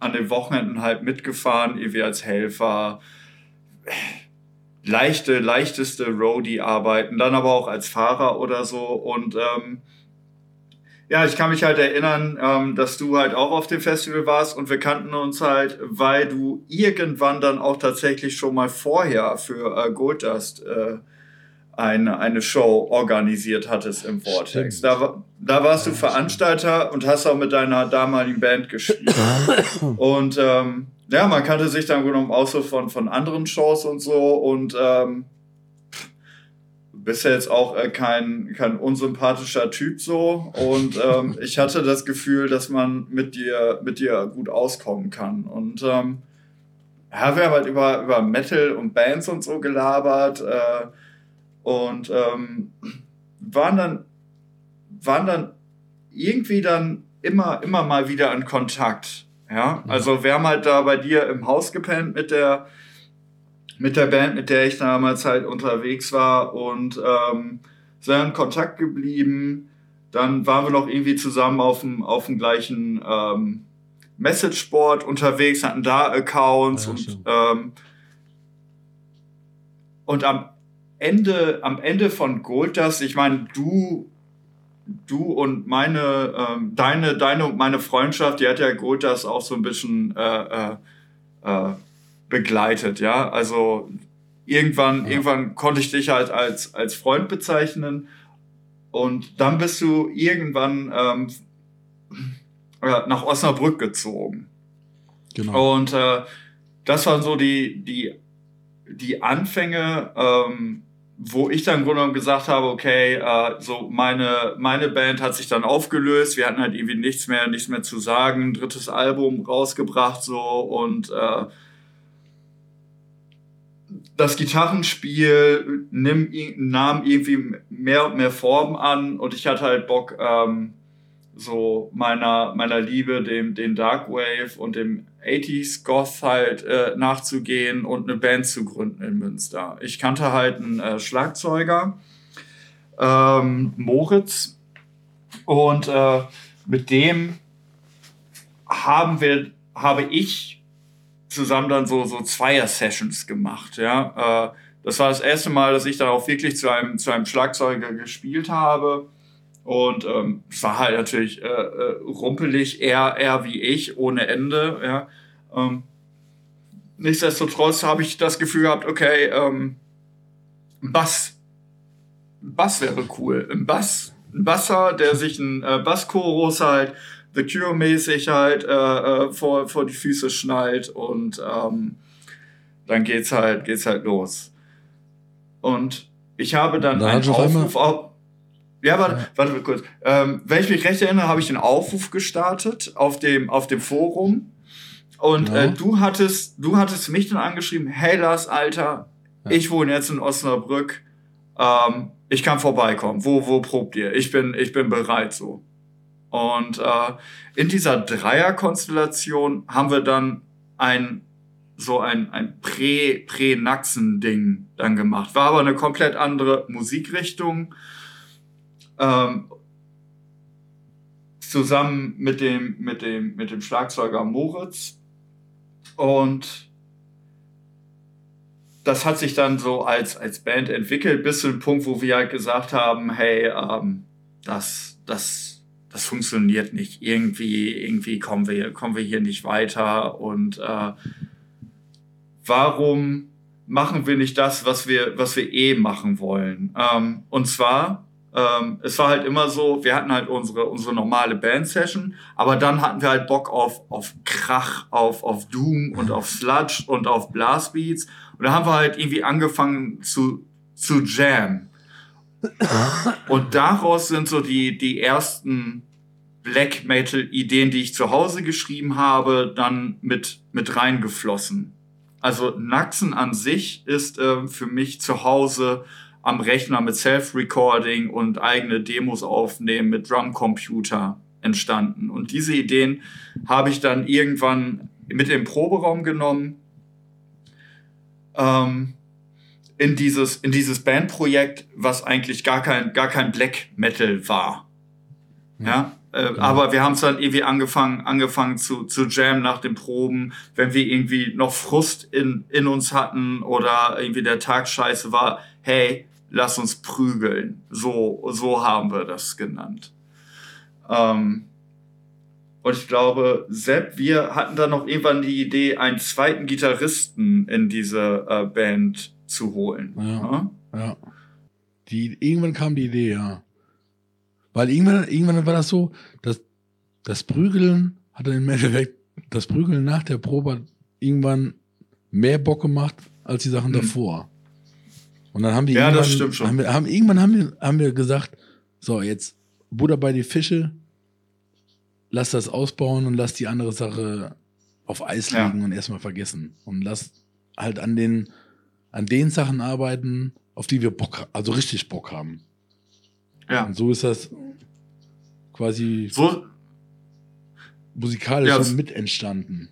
A: an den Wochenenden halt mitgefahren, irgendwie als Helfer. Leichte, leichteste Roadie-Arbeiten, dann aber auch als Fahrer oder so und ähm, ja, ich kann mich halt erinnern, ähm, dass du halt auch auf dem Festival warst und wir kannten uns halt, weil du irgendwann dann auch tatsächlich schon mal vorher für äh, Goldust äh, eine, eine Show organisiert hattest im Vortex. Da, da warst du Veranstalter und hast auch mit deiner damaligen Band gespielt. und ähm, ja, man kannte sich dann genommen auch so von, von anderen Shows und so und ähm, bist ja jetzt auch äh, kein, kein unsympathischer Typ so. Und ähm, ich hatte das Gefühl, dass man mit dir, mit dir gut auskommen kann. Und ähm, ja, wir haben halt über, über Metal und Bands und so gelabert äh, und ähm, waren dann, waren dann irgendwie dann immer, immer mal wieder in Kontakt. Ja, also wir haben halt da bei dir im Haus gepennt mit der, mit der Band, mit der ich damals halt unterwegs war und ähm, sind in Kontakt geblieben. Dann waren wir noch irgendwie zusammen auf dem, auf dem gleichen ähm, Messageboard unterwegs, hatten da Accounts
C: Ja,
A: und ähm, und am Ende, am Ende von Gold Dust, ich meine, du, du und meine, ähm, deine, deine und meine Freundschaft, die hat ja Gold Dust auch so ein bisschen äh, äh, äh, begleitet, ja. Also irgendwann,
C: Ja.
A: irgendwann konnte ich dich halt als, als Freund bezeichnen. Und dann bist du irgendwann ähm, äh, nach Osnabrück gezogen.
C: Genau.
A: Und äh, das waren so die, die, die Anfänge, ähm, wo ich dann im Grunde genommen gesagt habe, okay, äh, so meine, meine Band hat sich dann aufgelöst, wir hatten halt irgendwie nichts mehr, nichts mehr zu sagen, drittes Album rausgebracht so und äh, das Gitarrenspiel nimm, nahm irgendwie mehr und mehr Form an und ich hatte halt Bock, ähm, so meiner, meiner Liebe, dem, dem Dark Wave und dem 80s Goth halt äh, nachzugehen und eine Band zu gründen in Münster. Ich kannte halt einen äh, Schlagzeuger, ähm, Moritz, und äh, mit dem haben wir, habe ich zusammen dann so, so Zweier-Sessions gemacht, ja. Äh, das war das erste Mal, dass ich dann auch wirklich zu einem, zu einem Schlagzeuger gespielt habe. Und ähm, es war halt natürlich äh, äh, rumpelig, eher, eher wie ich, ohne Ende. Ja. Ähm, nichtsdestotrotz habe ich das Gefühl gehabt, okay, ähm, Bass, Bass wäre cool. Ein Bass, ein Basser, der sich ein äh, Basschorus halt, The Cure-mäßig halt äh, äh, vor, vor die Füße schnallt und ähm, dann geht's halt, geht's halt los. Und ich habe dann
C: Da
A: einen Aufruf auf, ja, warte,
C: Ja.
A: warte mal kurz. Ähm, wenn ich mich recht erinnere, habe ich einen Aufruf gestartet auf dem, auf dem Forum. Und
C: Genau.
A: äh, du hattest, du hattest mich dann angeschrieben, hey Lars, Alter,
C: Ja.
A: ich wohne jetzt in Osnabrück. Ähm, ich kann vorbeikommen. Wo, wo probt ihr? Ich bin, ich bin bereit so. Und äh, in dieser Dreierkonstellation haben wir dann ein so ein, ein Prä, Prä-Naxen-Ding dann gemacht. War aber eine komplett andere Musikrichtung. Ähm, zusammen mit dem, mit dem, mit dem Schlagzeuger Moritz. Und das hat sich dann so als, als Band entwickelt, bis zu dem Punkt, wo wir halt gesagt haben, hey, ähm, das, das, das funktioniert nicht. Irgendwie, irgendwie kommen wir, kommen wir hier nicht weiter. Und äh, warum machen wir nicht das, was wir, was wir eh machen wollen? Ähm, und zwar, ähm, es war halt immer so, wir hatten halt unsere, unsere normale Band-Session, aber dann hatten wir halt Bock auf, auf Krach, auf, auf Doom und auf Sludge und auf Blastbeats. Und da haben wir halt irgendwie angefangen zu, zu jam. Und daraus sind so die, die ersten Black Metal Ideen, die ich zu Hause geschrieben habe, dann mit, mit reingeflossen. Also Naxen an sich ist äh, für mich zu Hause am Rechner mit Self-Recording und eigene Demos aufnehmen mit Drumcomputer entstanden. Und diese Ideen habe ich dann irgendwann mit im Proberaum genommen, ähm, in dieses, in dieses Bandprojekt, was eigentlich gar kein, gar kein Black Metal war. Ja, äh,
C: Genau.
A: aber wir haben es dann irgendwie angefangen, angefangen zu, zu jammen nach den Proben, wenn wir irgendwie noch Frust in, in uns hatten oder irgendwie der Tag scheiße war, hey, lass uns prügeln. So, so haben wir das genannt. Ähm, und ich glaube, Sepp, wir hatten dann noch irgendwann die Idee, einen zweiten Gitarristen in diese äh, Band zu holen.
C: Ja. Ja. Die, irgendwann kam die Idee, ja. Weil irgendwann, irgendwann war das so, dass das Prügeln hat dann im Endeffekt, das Prügeln nach der Probe irgendwann mehr Bock gemacht als die Sachen
A: Mhm.
C: davor. Und dann haben wir
A: Ja,
C: irgendwann,
A: das stimmt schon.
C: Haben wir, haben, irgendwann haben wir, haben wir gesagt, so, jetzt Butter bei die Fische, lass das ausbauen und lass die andere Sache auf Eis
A: Ja.
C: liegen und erstmal vergessen. Und lass halt an den, an den Sachen arbeiten, auf die wir Bock, also richtig Bock haben.
A: Ja.
C: Und so ist das quasi
A: So,
C: musikalisch
A: Ja,
C: mit entstanden.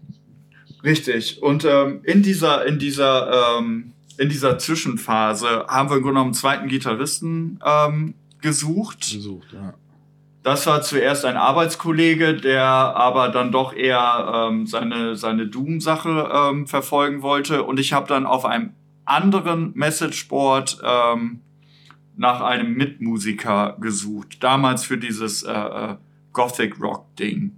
A: Richtig. Und ähm, in dieser, in dieser, ähm, in dieser Zwischenphase haben wir im Grunde genommen einen zweiten Gitarristen ähm, gesucht.
C: Gesucht, ja.
A: das war zuerst ein Arbeitskollege, der aber dann doch eher ähm, seine, seine Doom-Sache ähm, verfolgen wollte. Und ich habe dann auf einem anderen Messageboard ähm, nach einem Mitmusiker gesucht. Damals für dieses äh, äh, Gothic Rock-Ding.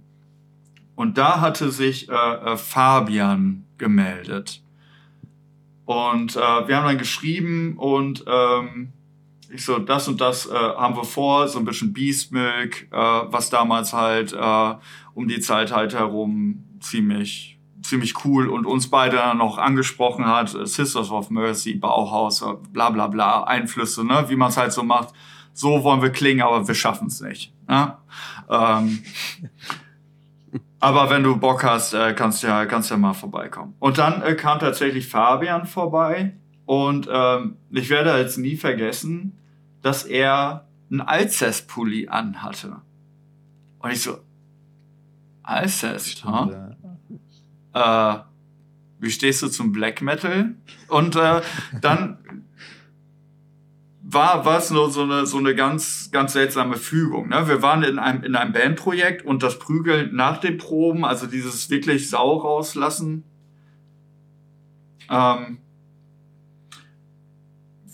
A: Und da hatte sich äh, äh, Fabian gemeldet. Und äh, wir haben dann geschrieben und ähm, ich so, das und das äh, haben wir vor, so ein bisschen Beast Milk, äh, was damals halt äh, um die Zeit halt herum ziemlich, ziemlich cool und uns beide noch angesprochen hat, Sisters of Mercy, Bauhaus, bla bla bla, Einflüsse, ne, wie man es halt so macht. So wollen wir klingen, aber wir schaffen es nicht. Ne? Ähm, aber wenn du Bock hast, äh, kannst ja, kannst ja mal vorbeikommen. Und dann äh, kam tatsächlich Fabian vorbei. Und ähm, ich werde jetzt nie vergessen, dass er einen Alcest-Pulli anhatte. Und ich so, Alcest, huh? Äh, wie stehst du zum Black Metal? Und äh, dann war was nur so eine so eine ganz ganz seltsame Fügung. Ne? Wir waren in einem in einem Bandprojekt und das Prügeln nach den Proben, also dieses wirklich Sau rauslassen, ähm,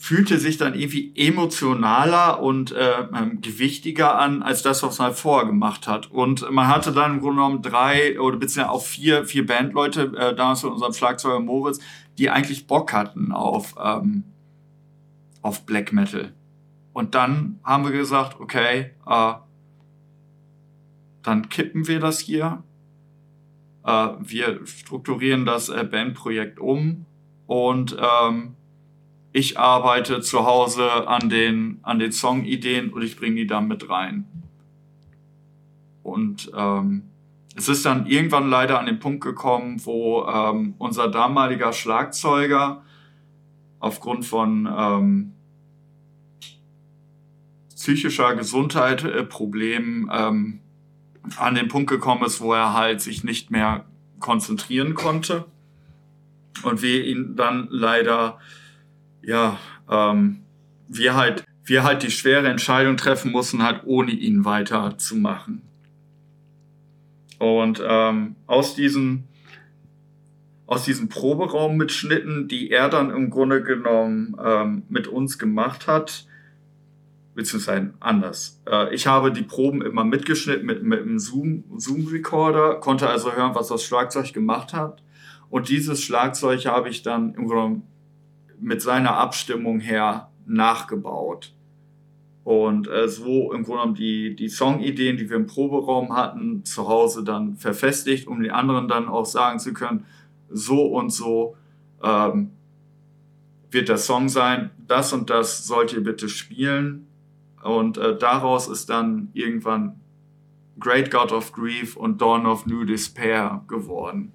A: fühlte sich dann irgendwie emotionaler und äh, ähm, gewichtiger an als das, was man vorher gemacht hat. Und man hatte dann im Grunde genommen drei oder beziehungsweise auch vier vier Bandleute äh, damals mit unserem Schlagzeuger Moritz, die eigentlich Bock hatten auf ähm, auf Black Metal. Und dann haben wir gesagt, okay, äh, dann kippen wir das hier. Äh, wir strukturieren das äh, Bandprojekt um und ähm, ich arbeite zu Hause an den, an den Songideen und ich bringe die dann mit rein. Und ähm, es ist dann irgendwann leider an den Punkt gekommen, wo ähm, unser damaliger Schlagzeuger aufgrund von ähm, psychischer Gesundheit, äh, Problemen ähm, an den Punkt gekommen ist, wo er halt sich nicht mehr konzentrieren konnte. Und wir ihn dann leider, ja, ähm, wir halt, wir halt die schwere Entscheidung treffen mussten, halt ohne ihn weiterzumachen. Und ähm, aus diesen aus diesen Proberaummitschnitten, die er dann im Grunde genommen ähm, mit uns gemacht hat, beziehungsweise anders. Äh, ich habe die Proben immer mitgeschnitten mit, mit einem Zoom, Zoom-Recorder, konnte also hören, was das Schlagzeug gemacht hat. Und dieses Schlagzeug habe ich dann im Grunde mit seiner Abstimmung her nachgebaut. Und äh, so im Grunde genommen die, die Songideen, die wir im Proberaum hatten, zu Hause dann verfestigt, um den anderen dann auch sagen zu können, so und so ähm, wird der Song sein, das und das sollt ihr bitte spielen. Und äh, daraus ist dann irgendwann Great God of Grief und Dawn of New Despair geworden.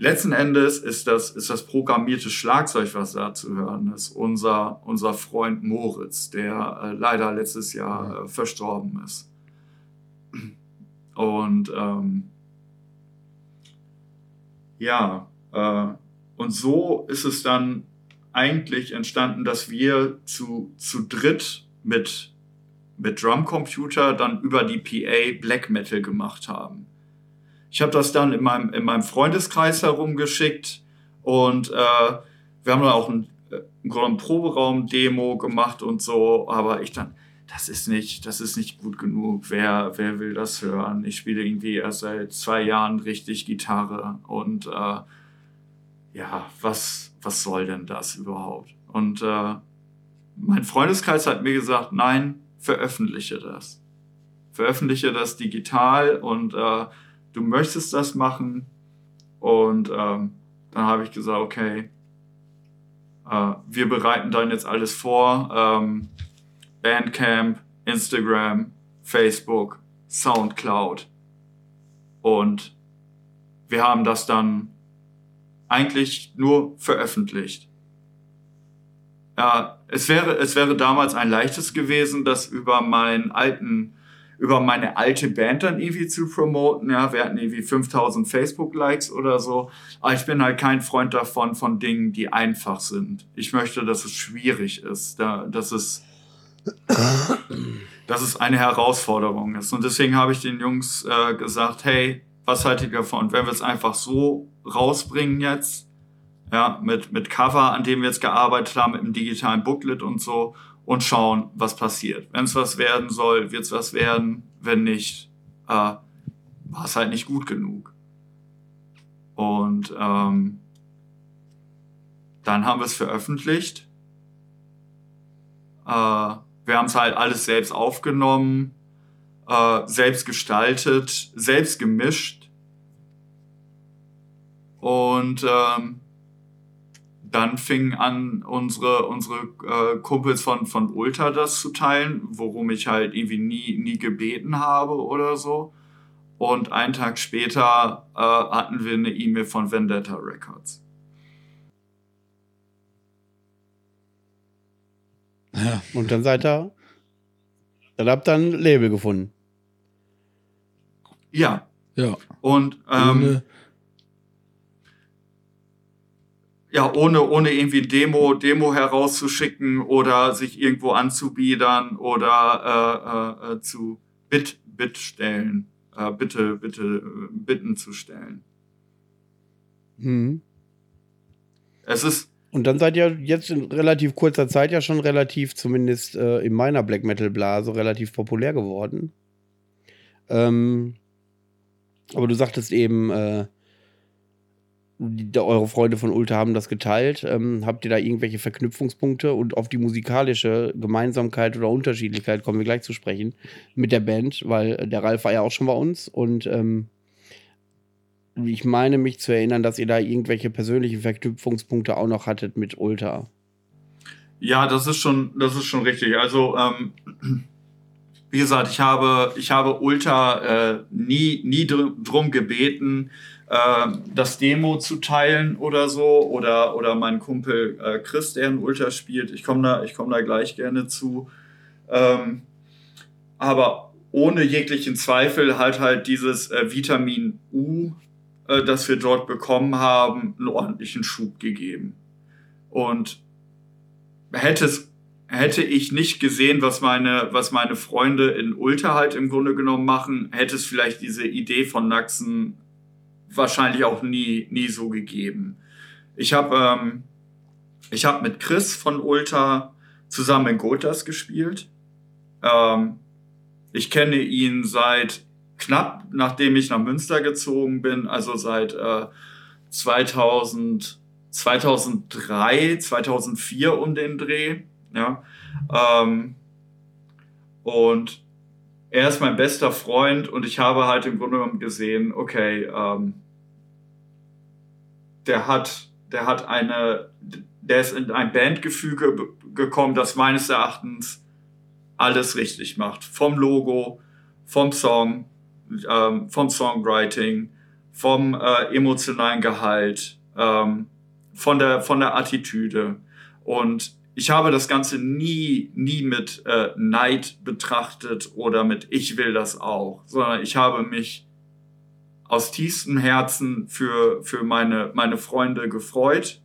A: Letzten Endes ist das, ist das programmierte Schlagzeug, was da zu hören ist, unser, unser Freund Moritz, der äh, leider letztes Jahr äh, verstorben ist. Und ähm, ja, äh, und so ist es dann eigentlich entstanden, dass wir zu, zu dritt mit mit Drumcomputer dann über die PA Black Metal gemacht haben. Ich habe das dann in meinem, in meinem Freundeskreis herumgeschickt und äh, wir haben dann auch ein, äh, ein Proberaum-Demo gemacht und so, aber ich dann, das ist nicht, das ist nicht gut genug. Wer, wer will das hören? Ich spiele irgendwie erst seit zwei Jahren richtig Gitarre und äh, ja, was, was soll denn das überhaupt? Und äh, mein Freundeskreis hat mir gesagt, nein, veröffentliche das. Veröffentliche das digital und äh, du möchtest das machen. Und ähm, dann habe ich gesagt, okay, äh, wir bereiten dann jetzt alles vor. Ähm, Bandcamp, Instagram, Facebook, Soundcloud. Und wir haben das dann eigentlich nur veröffentlicht. Ja, es wäre, es wäre damals ein leichtes gewesen, das über meinen alten, über meine alte Band dann irgendwie zu promoten. Ja, wir hatten irgendwie 5000 Facebook-Likes oder so. Aber ich bin halt kein Freund davon, von Dingen, die einfach sind. Ich möchte, dass es schwierig ist, da, dass es dass es eine Herausforderung ist. Und deswegen habe ich den Jungs äh, gesagt, hey, was haltet ihr davon, wenn wir es einfach so rausbringen jetzt, ja, mit, mit Cover, an dem wir jetzt gearbeitet haben, mit dem digitalen Booklet und so, und schauen, was passiert. Wenn es was werden soll, wird es was werden. Wenn nicht, äh, war es halt nicht gut genug. Und ähm, dann haben wir es veröffentlicht. Äh, wir haben es halt alles selbst aufgenommen, äh, selbst gestaltet, selbst gemischt. Und ähm, dann fingen an, unsere, unsere äh, Kumpels von, von Ultra das zu teilen, worum ich halt irgendwie nie, nie gebeten habe oder so. Und einen Tag später äh, hatten wir eine E-Mail von Vendetta Records.
B: Ja. Und dann seid ihr, dann habt ihr ein Label gefunden.
A: Ja.
C: Ja.
A: Und ähm, ja, ohne, ohne irgendwie Demo, Demo herauszuschicken oder sich irgendwo anzubiedern oder äh, äh, zu Bit, Bit stellen, äh, bitte, bitte, Bitten zu stellen.
B: Mhm.
A: Es ist.
B: Und dann seid ihr jetzt in relativ kurzer Zeit ja schon relativ, zumindest äh, in meiner Black Metal Blase, relativ populär geworden. Ähm, aber du sagtest eben, äh, die, eure Freunde von Ulta haben das geteilt. Ähm, habt ihr da irgendwelche Verknüpfungspunkte und auf die musikalische Gemeinsamkeit oder Unterschiedlichkeit kommen wir gleich zu sprechen mit der Band, weil der Ralf war ja auch schon bei uns und ähm, ich meine mich zu erinnern, dass ihr da irgendwelche persönlichen Verknüpfungspunkte auch noch hattet mit Ulta.
A: Ja, das ist schon, das ist schon richtig. Also, ähm, wie gesagt, ich habe, ich habe Ulta äh, nie, nie drum gebeten, äh, das Demo zu teilen oder so. Oder, oder mein Kumpel äh, Chris, der in Ultra spielt. Ich komme da, komm da gleich gerne zu. Ähm, aber ohne jeglichen Zweifel hat halt dieses äh, Vitamin U, äh, das wir dort bekommen haben, einen ordentlichen Schub gegeben. Und hätte hätte ich nicht gesehen, was meine, was meine Freunde in Ultra halt im Grunde genommen machen, hätte es vielleicht diese Idee von Naxen wahrscheinlich auch nie, nie so gegeben. Ich habe ähm, ich hab mit Chris von Ulta zusammen in Gotas gespielt. Ähm, ich kenne ihn seit knapp nachdem ich nach Münster gezogen bin, also seit äh, 2000, 2003, 2004 um den Dreh. Ja. Ähm, und er ist mein bester Freund und ich habe halt im Grunde genommen gesehen, okay, ähm, der hat, der hat eine, der ist in ein Bandgefüge gekommen, das meines Erachtens alles richtig macht. Vom Logo, vom Song, ähm, vom Songwriting, vom äh, emotionalen Gehalt, ähm, von der, von der Attitüde. Und ich habe das Ganze nie, nie mit äh, Neid betrachtet oder mit ich will das auch, sondern ich habe mich aus tiefstem Herzen für, für meine, meine Freunde gefreut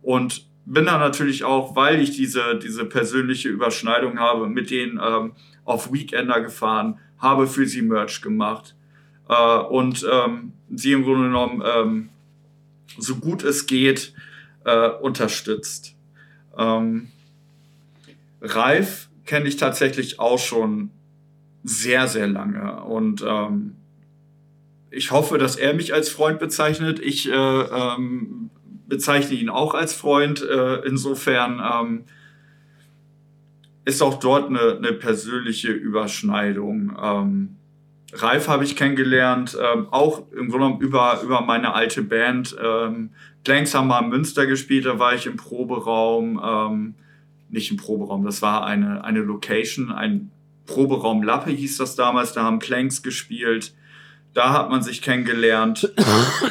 A: und bin da natürlich auch, weil ich diese, diese persönliche Überschneidung habe, mit denen ähm, auf Weekender gefahren, habe für sie Merch gemacht äh, und ähm, sie im Grunde genommen ähm, so gut es geht äh, unterstützt. Ähm, Ralf kenne ich tatsächlich auch schon sehr, sehr lange. Und ähm, ich hoffe, dass er mich als Freund bezeichnet. Ich äh, ähm, bezeichne ihn auch als Freund. Äh, insofern ähm, ist auch dort eine, eine persönliche Überschneidung. Ähm, Ralf habe ich kennengelernt, ähm, auch im Grunde genommen über, über meine alte Band. Ähm, Planks haben wir in Münster gespielt, da war ich im Proberaum. Ähm, nicht im Proberaum, das war eine, eine Location, ein Proberaum Lappe hieß das damals, da haben Clanks gespielt. Da hat man sich kennengelernt.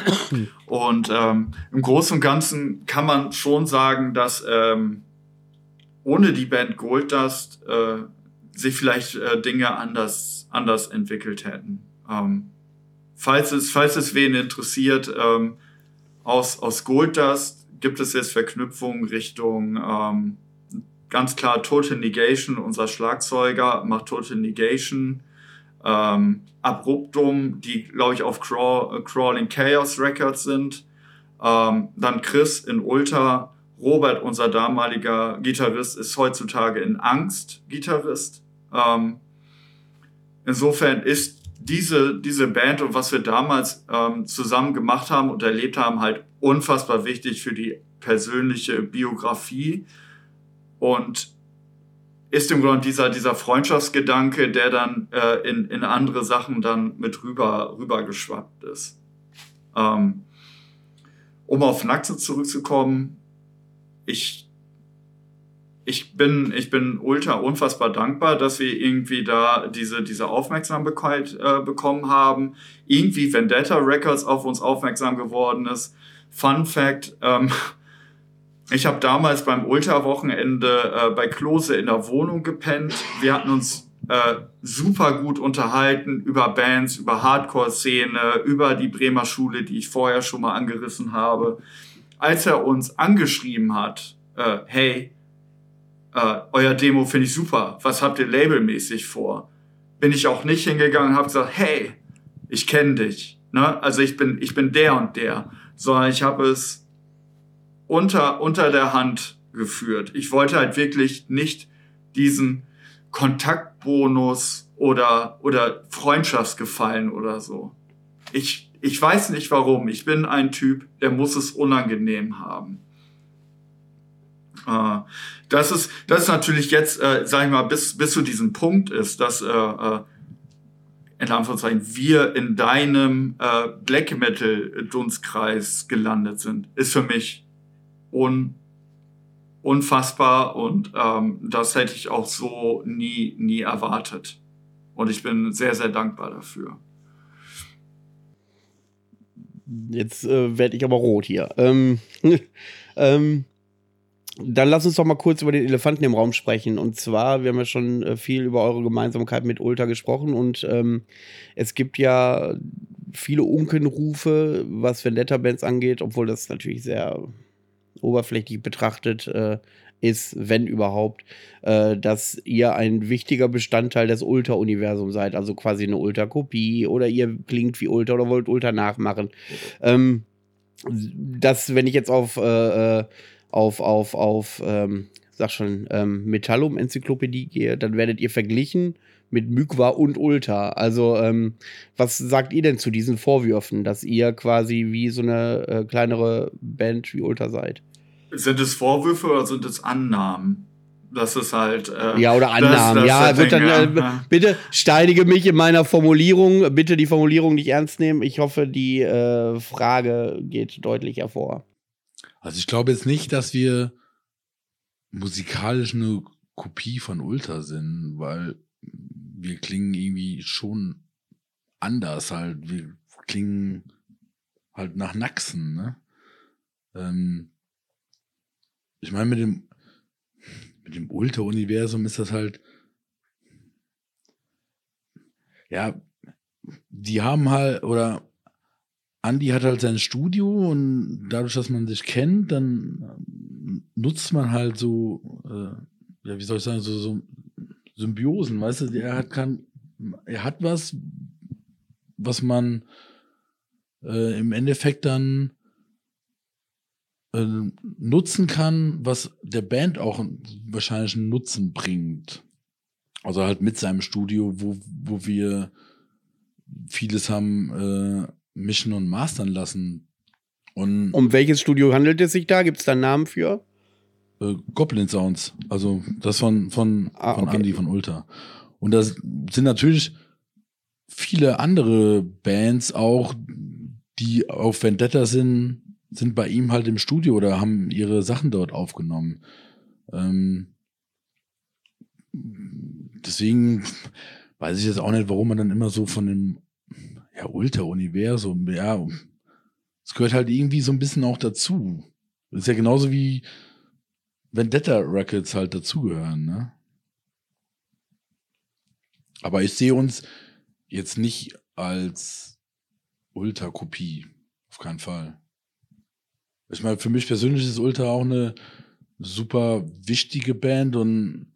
A: und ähm, im Großen und Ganzen kann man schon sagen, dass ähm, ohne die Band Goldust äh, sich vielleicht äh, Dinge anders, anders entwickelt hätten. Ähm, falls, es, falls es wen interessiert, ähm, aus, aus Goldust gibt es jetzt Verknüpfungen Richtung ähm, ganz klar Total Negation, unser Schlagzeuger macht Total Negation. Ähm, Abruptum, die, glaube ich, auf Crawl, äh, Crawling Chaos Records sind. Ähm, dann Chris in Ultra. Robert, unser damaliger Gitarrist, ist heutzutage in Angst Gitarrist. Ähm, insofern ist diese, diese Band und was wir damals ähm, zusammen gemacht haben und erlebt haben, halt unfassbar wichtig für die persönliche Biografie und ist im Grunde dieser, dieser Freundschaftsgedanke, der dann äh, in, in andere Sachen dann mit rüber, rüber geschwappt ist. Ähm, um auf Naxe zurückzukommen, ich, ich, bin, ich bin ultra unfassbar dankbar, dass wir irgendwie da diese, diese Aufmerksamkeit äh, bekommen haben. Irgendwie Vendetta Records auf uns aufmerksam geworden ist. Fun Fact, ähm, ich habe damals beim Ultra-Wochenende äh, bei Klose in der Wohnung gepennt. Wir hatten uns äh, super gut unterhalten über Bands, über Hardcore-Szene, über die Bremer Schule, die ich vorher schon mal angerissen habe. Als er uns angeschrieben hat, äh, hey, äh, euer Demo finde ich super, was habt ihr labelmäßig vor? Bin ich auch nicht hingegangen und habe gesagt, hey, ich kenne dich. Ne? Also ich bin, ich bin der und der. Sondern ich habe es unter, unter der Hand geführt. Ich wollte halt wirklich nicht diesen Kontaktbonus oder, oder Freundschaftsgefallen oder so. Ich, ich weiß nicht warum. Ich bin ein Typ, der muss es unangenehm haben. Äh, das ist, das ist natürlich jetzt, äh, sag ich mal, bis, bis zu diesem Punkt ist, dass, äh, äh, in Anführungszeichen, wir in deinem äh, Black Metal Dunstkreis gelandet sind, ist für mich un, unfassbar und ähm, das hätte ich auch so nie, nie erwartet. Und ich bin sehr, sehr dankbar dafür.
B: Jetzt äh, werde ich aber rot hier. Ähm, ähm, dann lass uns doch mal kurz über den Elefanten im Raum sprechen. Und zwar, wir haben ja schon äh, viel über eure Gemeinsamkeit mit Ulta gesprochen und ähm, es gibt ja viele Unkenrufe, was Vendetta-Bands angeht, obwohl das natürlich sehr oberflächlich betrachtet äh, ist, wenn überhaupt, äh, dass ihr ein wichtiger Bestandteil des Ultra-Universums seid, also quasi eine Ultra-Kopie oder ihr klingt wie Ultra oder wollt Ultra nachmachen. Ähm, das, wenn ich jetzt auf, äh, äh auf, auf, auf, ähm, sag schon, ähm, Metallum-Enzyklopädie gehe, dann werdet ihr verglichen mit Mykwa und Ulta. Also, ähm, was sagt ihr denn zu diesen Vorwürfen, dass ihr quasi wie so eine äh, kleinere Band wie Ulta seid?
A: Sind es Vorwürfe oder sind es Annahmen? Das ist halt. Äh,
B: ja, oder Annahmen. Das, das ja, wird dann, äh, bitte steinige mich in meiner Formulierung. Bitte die Formulierung nicht ernst nehmen. Ich hoffe, die äh, Frage geht deutlich hervor.
C: Also, ich glaube jetzt nicht, dass wir musikalisch eine Kopie von Ultra sind, weil wir klingen irgendwie schon anders halt. Wir klingen halt nach Naxen, ne? Ähm, ich meine, mit dem, mit dem Ultra-Universum ist das halt, ja, die haben halt, oder Andy hat halt sein Studio und dadurch, dass man sich kennt, dann nutzt man halt so, äh, ja, wie soll ich sagen, so, so Symbiosen, weißt du, er hat kann, er hat was, was man äh, im Endeffekt dann äh, nutzen kann, was der Band auch wahrscheinlich einen Nutzen bringt. Also halt mit seinem Studio, wo, wo wir vieles haben äh, mischen und mastern lassen. Und
B: um welches Studio handelt es sich da? Gibt es da einen Namen für?
C: Äh, Goblin Sounds. Also das von, von, ah, von okay. Andy von Ultra. Und das sind natürlich viele andere Bands auch, die auf Vendetta sind, sind bei ihm halt im Studio oder haben ihre Sachen dort aufgenommen. Ähm, deswegen weiß ich jetzt auch nicht, warum man dann immer so von dem ja, Ultra-Universum, ja, es gehört halt irgendwie so ein bisschen auch dazu. Das ist ja genauso wie Vendetta Records halt dazugehören, ne? Aber ich sehe uns jetzt nicht als Ultra-Kopie. Auf keinen Fall. Ich meine, für mich persönlich ist Ultra auch eine super wichtige Band und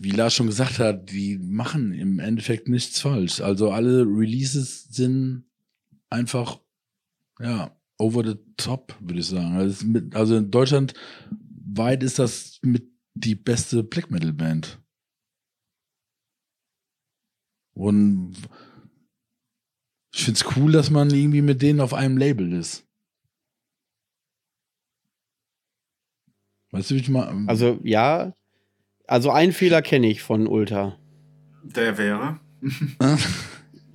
C: wie Lars schon gesagt hat, die machen im Endeffekt nichts falsch. Also alle Releases sind einfach, ja, over the top, würde ich sagen. Also, mit, also in Deutschland weit ist das mit die beste Black Metal Band. Und ich finde es cool, dass man irgendwie mit denen auf einem Label ist. Weißt du, wie ich mal.
B: Also, ja. Also, einen Fehler kenne ich von Ultra.
A: Der wäre.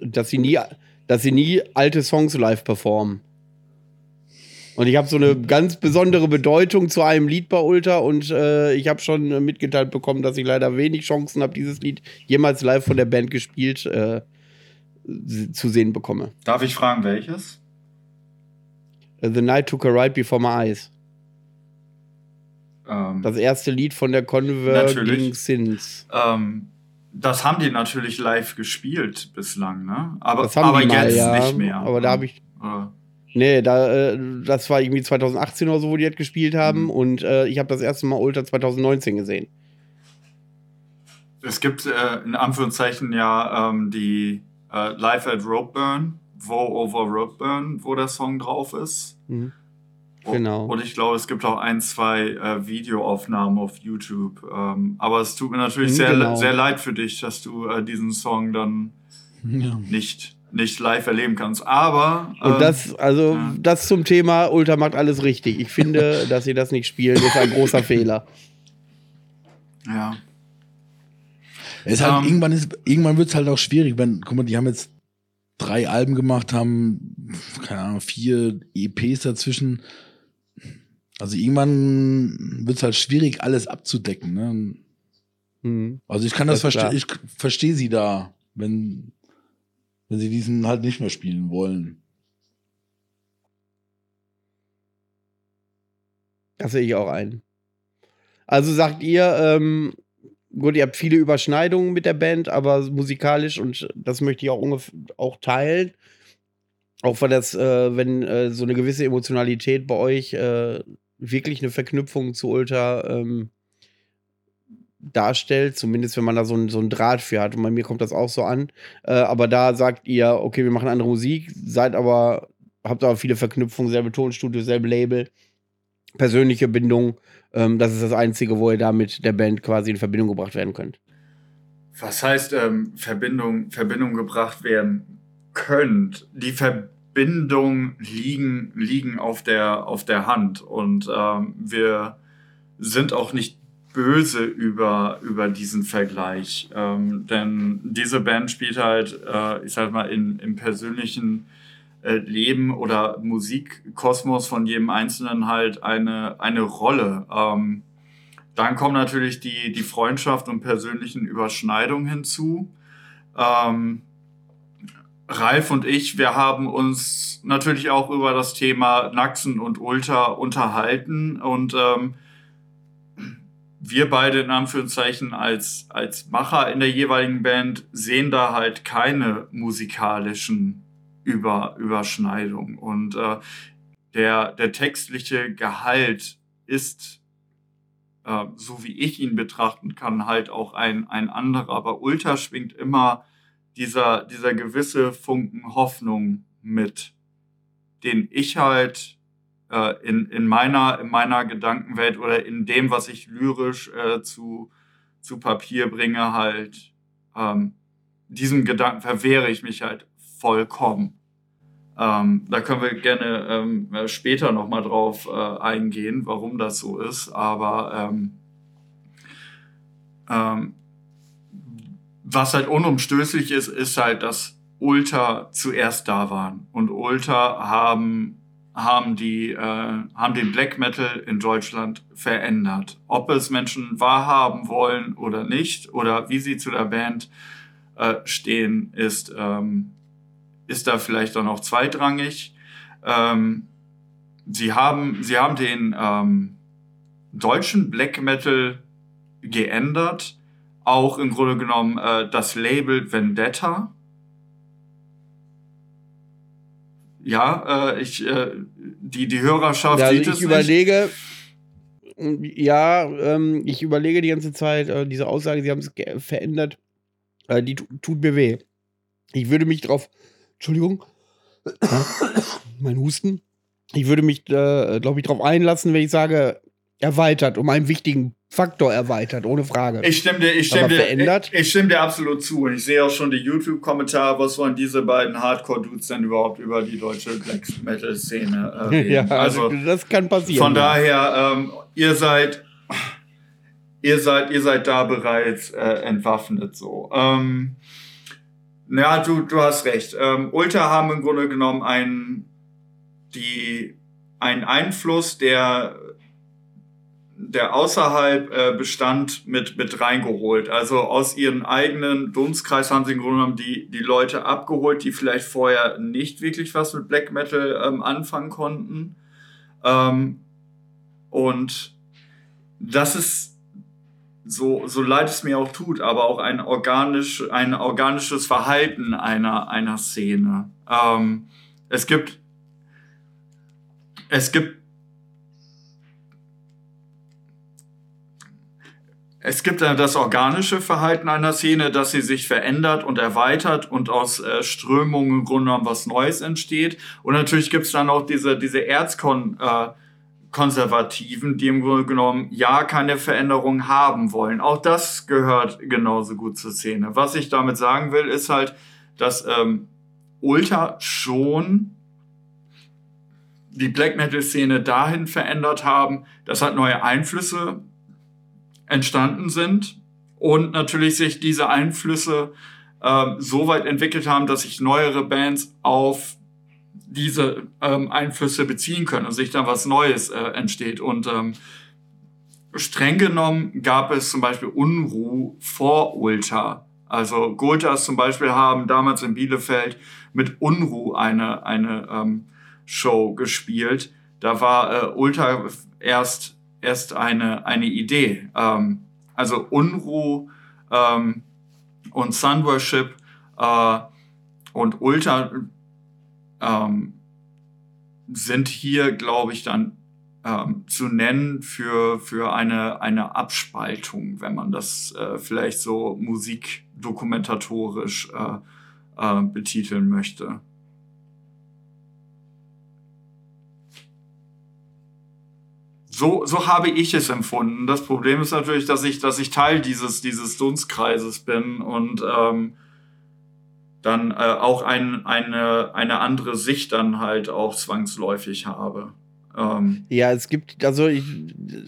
B: dass sie nie, dass sie nie alte Songs live performen. Und ich habe so eine ganz besondere Bedeutung zu einem Lied bei Ultra und äh, ich habe schon mitgeteilt bekommen, dass ich leider wenig Chancen habe, dieses Lied jemals live von der Band gespielt äh, zu sehen bekomme.
A: Darf ich fragen, welches?
B: The Night Took a Ride Before My Eyes.
A: Ähm,
B: Das erste Lied von der Converging. Sins.
A: ähm, das haben die natürlich live gespielt bislang, ne? Aber,
B: Das haben
A: aber
B: mal,
A: jetzt
B: ja.
A: nicht mehr.
B: Aber da habe ich.
A: Oder?
B: Nee, da, äh, das war irgendwie 2018 oder so, wo die das gespielt haben.
A: Mhm.
B: Und äh, ich habe das erste Mal Ultra 2019 gesehen.
A: Es gibt äh, in Anführungszeichen ja ähm, die äh, Live at Ropeburn, Wo Over Ropeburn, wo der Song drauf ist.
B: Mhm. Genau.
A: Und ich glaube, es gibt auch ein, zwei äh, Videoaufnahmen auf YouTube. Ähm, aber es tut mir natürlich
B: Mhm,
A: sehr,
B: genau.
A: sehr leid für dich, dass du äh, diesen Song dann
C: ja.
A: nicht, nicht live erleben kannst. Aber
B: Und
A: ähm,
B: das, also,
A: ja.
B: das zum Thema Ultra macht alles richtig. Ich finde, dass sie das nicht spielen, ist ein großer Fehler.
A: ja.
C: Es halt,
A: Ähm,
C: irgendwann ist, irgendwann wird es halt auch schwierig, wenn, guck mal, die haben jetzt drei Alben gemacht, haben, keine Ahnung, vier EPs dazwischen. Also irgendwann wird es halt schwierig, alles abzudecken. Ne?
B: Mhm.
C: Also ich kann das,
B: Das
C: verstehen, ich verstehe sie da, wenn, wenn sie diesen halt nicht mehr spielen wollen.
B: Das sehe ich auch ein. Also sagt ihr, ähm, gut, ihr habt viele Überschneidungen mit der Band, aber musikalisch und das möchte ich auch ungefähr auch teilen. Auch weil das, äh, wenn äh, so eine gewisse Emotionalität bei euch äh, wirklich eine Verknüpfung zu Ultra ähm, darstellt, zumindest wenn man da so, ein, so einen Draht für hat. Und bei mir kommt das auch so an. Äh, aber da sagt ihr, okay, wir machen andere Musik, seid aber, habt aber viele Verknüpfungen, selbe Tonstudio, selbe Label persönliche Bindung. Ähm, das ist das Einzige, wo ihr da mit der Band quasi in Verbindung gebracht werden könnt.
A: Was heißt ähm, Verbindung, Verbindung gebracht werden könnt? Die Verbindungen liegen, liegen auf, der, auf der Hand und ähm, wir sind auch nicht böse über, über diesen Vergleich. Ähm, denn diese Band spielt halt, äh, ich sag mal, in, im persönlichen äh, Leben oder Musikkosmos von jedem Einzelnen halt eine, eine Rolle. Ähm, dann kommen natürlich die, die Freundschaft und persönlichen Überschneidungen hinzu. Ähm, Ralf und ich, wir haben uns natürlich auch über das Thema Naxen und Ultra unterhalten und ähm, wir beide in Anführungszeichen als, als Macher in der jeweiligen Band sehen da halt keine musikalischen über, Überschneidungen. Und äh, der, der textliche Gehalt ist äh, so wie ich ihn betrachten kann, halt auch ein, ein anderer. Aber Ultra schwingt immer dieser, dieser gewisse Funken Hoffnung mit, den ich halt äh, in, in, meiner, in meiner Gedankenwelt oder in dem, was ich lyrisch äh, zu, zu Papier bringe, halt ähm, diesem Gedanken verwehre ich mich halt vollkommen. Ähm, da können wir gerne ähm, später nochmal drauf äh, eingehen, warum das so ist. Aber ähm, ähm, was halt unumstößlich ist, ist halt, dass Ultra zuerst da waren. Und Ultra haben, haben, die, äh, haben den Black Metal in Deutschland verändert. Ob es Menschen wahrhaben wollen oder nicht, oder wie sie zu der Band äh, stehen, ist, ähm, ist da vielleicht dann auch zweitrangig. Ähm, sie, haben, sie haben den ähm, deutschen Black Metal geändert. Auch im Grunde genommen äh, das Label Vendetta. Ja, äh, ich, äh, die, die Hörerschaft
B: Ja, also
A: sieht
B: ich
A: es
B: überlege, Ja, ähm, ich überlege die ganze Zeit, äh, diese Aussage, sie haben es verändert, äh, die tut mir weh. Ich würde mich drauf, Entschuldigung, mein Husten, ich würde mich, äh, glaube ich, darauf einlassen, wenn ich sage, erweitert, um einen wichtigen Faktor erweitert, ohne Frage.
A: Ich stimme dir, ich stimme dir, ich, ich, stimme dir absolut zu. Und ich sehe auch schon die YouTube-Kommentare, was wollen diese beiden Hardcore-Dudes denn überhaupt über die deutsche Black Metal-Szene äh,
B: ja, also, das kann passieren.
A: Von daher, ähm, ihr seid, ihr seid, ihr seid da bereits äh, entwaffnet so. Ähm, ja, du, du hast recht. Ähm, Ultra haben im Grunde genommen einen, die, einen Einfluss, der der außerhalb äh, bestand, mit, mit reingeholt. Also aus ihren eigenen Dunstkreis haben sie im Grunde genommen die, die Leute abgeholt, die vielleicht vorher nicht wirklich was mit Black Metal ähm, anfangen konnten. Ähm, und das ist so, so leid es mir auch tut, aber auch ein organisch, ein organisches Verhalten einer, einer Szene. Ähm, es gibt, es gibt Es gibt das organische Verhalten einer Szene, dass sie sich verändert und erweitert und aus äh, Strömungen im Grunde genommen was Neues entsteht. Und natürlich gibt es dann auch diese, diese Erzkonservativen, äh, die im Grunde genommen ja keine Veränderung haben wollen. Auch das gehört genauso gut zur Szene. Was ich damit sagen will, ist halt, dass ähm, Ultra schon die Black Metal-Szene dahin verändert haben, dass halt neue Einflüsse entstanden sind und natürlich sich diese Einflüsse äh, so weit entwickelt haben, dass sich neuere Bands auf diese ähm, Einflüsse beziehen können und sich dann was Neues äh, entsteht. Und ähm, streng genommen gab es zum Beispiel Unruh vor Ulta. Also Gultas zum Beispiel haben damals in Bielefeld mit Unruh eine, eine ähm, Show gespielt. Da war äh, Ulta erst erst eine, eine Idee. Ähm, also Unruh ähm, und Sun Worship äh, und Ultra ähm, sind hier, glaube ich, dann ähm, zu nennen für, für eine, eine Abspaltung, wenn man das äh, vielleicht so musikdokumentatorisch äh, äh, betiteln möchte. So, so habe ich es empfunden. Das Problem ist natürlich, dass ich, dass ich Teil dieses, dieses Dunstkreises bin und ähm, dann äh, auch ein, eine, eine andere Sicht dann halt auch zwangsläufig habe.
B: Ähm, ja, es gibt, also ich,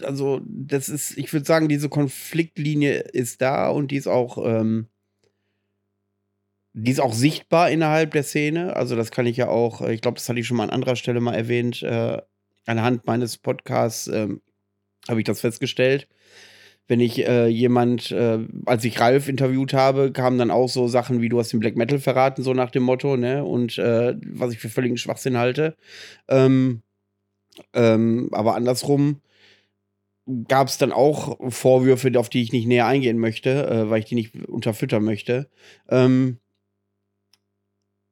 B: also das ist, ich würde sagen, diese Konfliktlinie ist da und die ist auch, ähm, die ist auch sichtbar innerhalb der Szene. Also das kann ich ja auch, ich glaube, das hatte ich schon mal an anderer Stelle mal erwähnt, äh, anhand meines Podcasts ähm, habe ich das festgestellt. Wenn ich äh, jemand, äh, als ich Ralf interviewt habe, kamen dann auch so Sachen wie du hast den Black Metal verraten, so nach dem Motto, ne? Und äh, was ich für völligen Schwachsinn halte. Ähm, ähm, aber andersrum gab es dann auch Vorwürfe, auf die ich nicht näher eingehen möchte, äh, weil ich die nicht unterfüttern möchte. Ähm,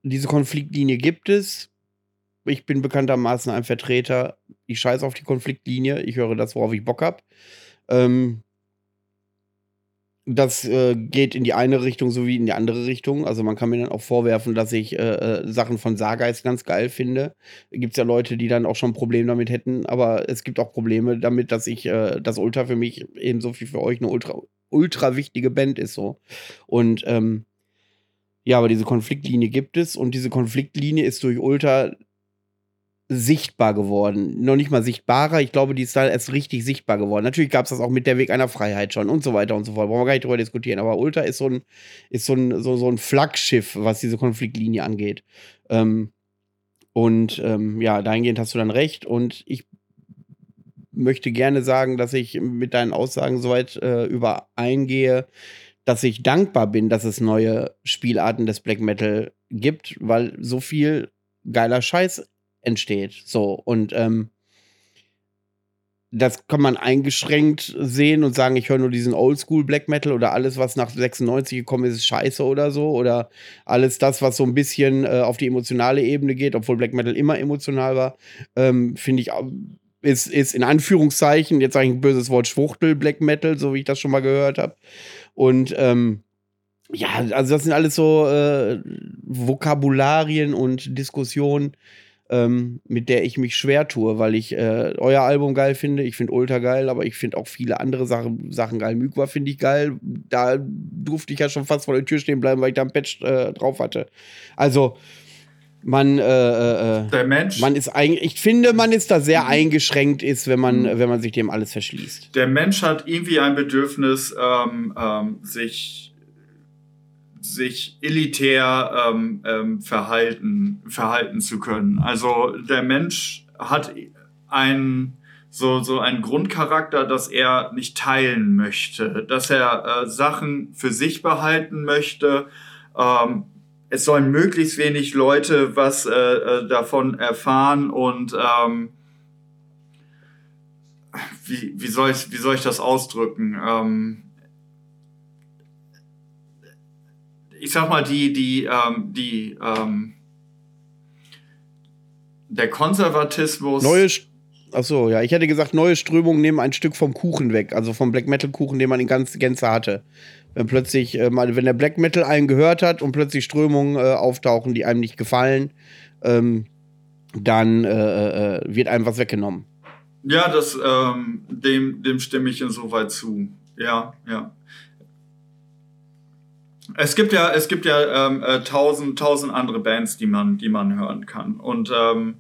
B: diese Konfliktlinie gibt es ich bin bekanntermaßen ein Vertreter, ich scheiße auf die Konfliktlinie, ich höre das, worauf ich Bock habe. Ähm, das äh, geht in die eine Richtung sowie in die andere Richtung. Also man kann mir dann auch vorwerfen, dass ich äh, äh Sachen von Sargeist ganz geil finde. Gibt es ja Leute, die dann auch schon ein Problem damit hätten, aber es gibt auch Probleme damit, dass ich äh, das Ultra für mich ebenso wie für euch eine ultra, ultra wichtige Band ist so. Und ähm, ja, aber diese Konfliktlinie gibt es und diese Konfliktlinie ist durch Ultra sichtbar geworden. Noch nicht mal sichtbarer, ich glaube, die ist da erst richtig sichtbar geworden. Natürlich gab es das auch mit der Weg einer Freiheit schon und so weiter und so fort. Brauchen wir gar nicht drüber diskutieren. Aber Ultra ist so ein, ist so ein, so, so ein Flaggschiff, was diese Konfliktlinie angeht. Ähm, und ähm, ja, dahingehend hast du dann recht. Und ich möchte gerne sagen, dass ich mit deinen Aussagen soweit äh, übereingehe, dass ich dankbar bin, dass es neue Spielarten des Black Metal gibt, weil so viel geiler Scheiß entsteht. So, und ähm, das kann man eingeschränkt sehen und sagen, ich höre nur diesen Oldschool Black Metal oder alles, was nach 96 gekommen ist, ist scheiße oder so. Oder alles das, was so ein bisschen äh, auf die emotionale Ebene geht, obwohl Black Metal immer emotional war, ähm, finde ich, ist, ist in Anführungszeichen, jetzt sage ich ein böses Wort, Schwuchtel Black Metal, so wie ich das schon mal gehört habe. Und ähm, ja, also das sind alles so äh, Vokabularien und Diskussionen, ähm, mit der ich mich schwer tue, weil ich äh, euer Album geil finde. Ich finde Ultra geil, aber ich finde auch viele andere Sachen, Sachen geil. Mykwa finde ich geil. Da durfte ich ja schon fast vor der Tür stehen bleiben, weil ich da ein Patch äh, drauf hatte. Also, man, äh, äh, äh
A: der Mensch.
B: Man ist eigentlich, ich finde, man ist da sehr eingeschränkt ist, wenn man, mhm. wenn man sich dem alles verschließt.
A: Der Mensch hat irgendwie ein Bedürfnis, ähm, ähm, sich sich elitär ähm, ähm, verhalten, verhalten zu können. Also der Mensch hat einen so, so einen Grundcharakter, dass er nicht teilen möchte, dass er äh, Sachen für sich behalten möchte. Ähm, es sollen möglichst wenig Leute was äh, äh davon erfahren und ähm, wie, wie, soll ich, wie soll ich das ausdrücken? Ähm, ich sag mal, die, die, ähm, die, ähm, der Konservatismus.
B: Neue, achso, ja, ich hätte gesagt, neue Strömungen nehmen ein Stück vom Kuchen weg, also vom Black Metal Kuchen, den man in ganz Gänze hatte. Wenn plötzlich, äh, wenn der Black Metal einen gehört hat und plötzlich Strömungen äh, auftauchen, die einem nicht gefallen, ähm, dann äh, äh wird einem was weggenommen.
A: Ja, das, ähm, dem, dem stimme ich insoweit zu. Ja, ja. Es gibt ja, es gibt ja ähm, äh, tausend, tausend andere Bands, die man, die man hören kann. Und ähm,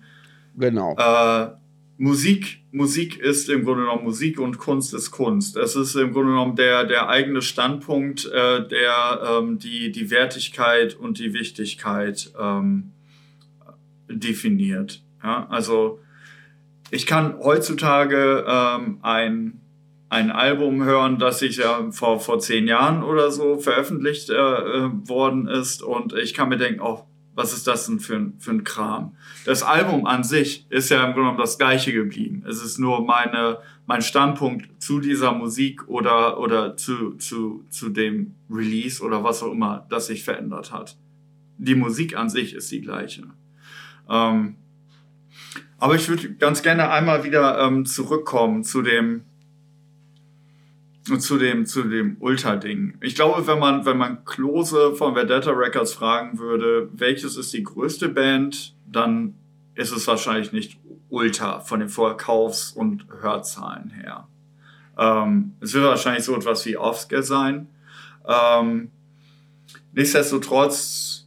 B: genau.
A: Äh, Musik, Musik ist im Grunde genommen Musik und Kunst ist Kunst. Es ist im Grunde genommen der, der eigene Standpunkt, äh, der ähm, die, die Wertigkeit und die Wichtigkeit ähm, definiert. Ja? Also ich kann heutzutage ähm, ein ein Album hören, das sich ja vor, vor zehn Jahren oder so veröffentlicht äh, äh, worden ist. Und ich kann mir denken, oh, was ist das denn für ein, für ein Kram? Das Album an sich ist ja im Grunde genommen das gleiche geblieben. Es ist nur meine, mein Standpunkt zu dieser Musik oder, oder zu, zu, zu dem Release oder was auch immer, das sich verändert hat. Die Musik an sich ist die gleiche. Ähm, aber ich würde ganz gerne einmal wieder ähm, zurückkommen zu dem, zu dem, zu dem Ultra-Ding. Ich glaube, wenn man, wenn man Klose von Vendetta Records fragen würde, welches ist die größte Band, dann ist es wahrscheinlich nicht Ultra von den Verkaufs- und Hörzahlen her. Ähm, es wird wahrscheinlich so etwas wie Offscare sein. Ähm, nichtsdestotrotz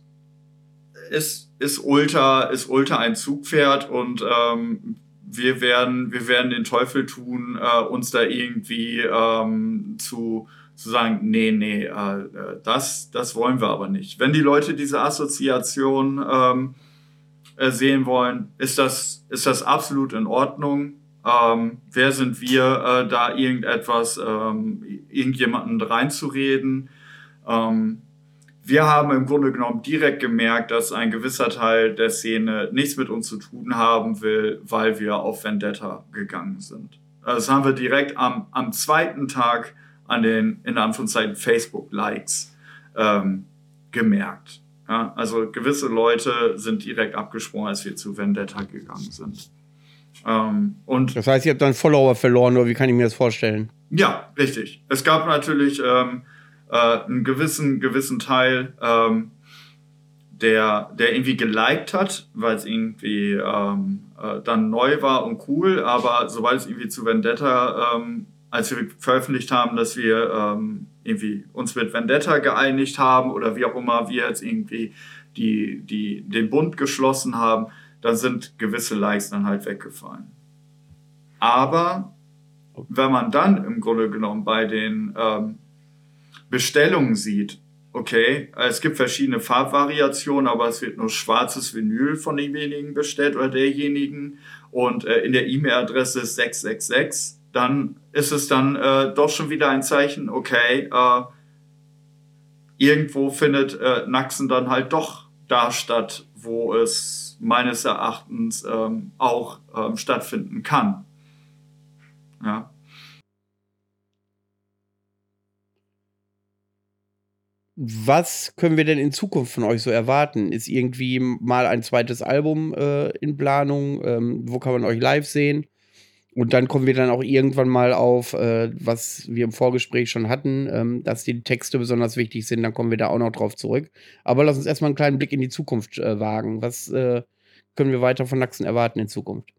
A: ist, ist Ultra, ist Ultra ein Zugpferd und ähm, wir werden, wir werden den Teufel tun, äh, uns da irgendwie ähm, zu, zu sagen, nee, nee, äh, äh, das, das wollen wir aber nicht. Wenn die Leute diese Assoziation ähm, äh, sehen wollen, ist das, ist das absolut in Ordnung. Ähm, wer sind wir, äh, da irgendetwas, ähm, irgendjemanden reinzureden? Ähm, wir haben im Grunde genommen direkt gemerkt, dass ein gewisser Teil der Szene nichts mit uns zu tun haben will, weil wir auf Vendetta gegangen sind. Das haben wir direkt am, am zweiten Tag an den, in Anführungszeichen, Facebook-Likes ähm, gemerkt. Ja, also gewisse Leute sind direkt abgesprungen, als wir zu Vendetta gegangen sind.
B: Ähm, und das heißt, ihr habt dann Follower verloren, oder wie kann ich mir das vorstellen?
A: Ja, richtig. Es gab natürlich ähm, äh, einen gewissen, gewissen Teil, ähm, der, der irgendwie geliked hat, weil es irgendwie ähm, äh, dann neu war und cool, aber sobald es irgendwie zu Vendetta, ähm, als wir veröffentlicht haben, dass wir ähm, irgendwie uns mit Vendetta geeinigt haben oder wie auch immer wir jetzt irgendwie die, die, den Bund geschlossen haben, dann sind gewisse Likes dann halt weggefallen. Aber wenn man dann im Grunde genommen bei den ähm, Bestellungen sieht, okay, es gibt verschiedene Farbvariationen, aber es wird nur schwarzes Vinyl von demjenigen bestellt oder derjenigen und äh, in der E-Mail-Adresse ist 666, dann ist es dann äh, doch schon wieder ein Zeichen, okay, äh, irgendwo findet äh, Naxen dann halt doch da statt, wo es meines Erachtens ähm, auch ähm, stattfinden kann. Ja.
B: Was können wir denn in Zukunft von euch so erwarten? Ist irgendwie mal ein zweites Album äh, in Planung? Ähm, wo kann man euch live sehen? Und dann kommen wir dann auch irgendwann mal auf, äh, was wir im Vorgespräch schon hatten, ähm, dass die Texte besonders wichtig sind. Dann kommen wir da auch noch drauf zurück. Aber lass uns erstmal einen kleinen Blick in die Zukunft äh, wagen. Was äh, können wir weiter von Naxen erwarten in Zukunft?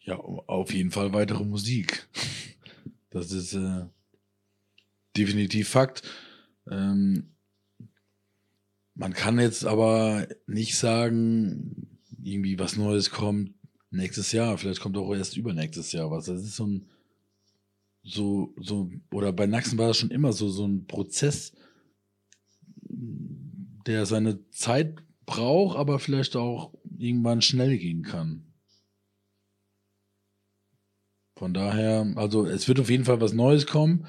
C: Ja, auf jeden Fall weitere Musik. Das ist äh, definitiv Fakt. Ähm, man kann jetzt aber nicht sagen, irgendwie was Neues kommt nächstes Jahr. Vielleicht kommt auch erst übernächstes Jahr was. Das ist so ein, so, so, oder bei Naxen war das schon immer so, so ein Prozess, der seine Zeit braucht, aber vielleicht auch irgendwann schnell gehen kann. Von daher, also es wird auf jeden Fall was Neues kommen,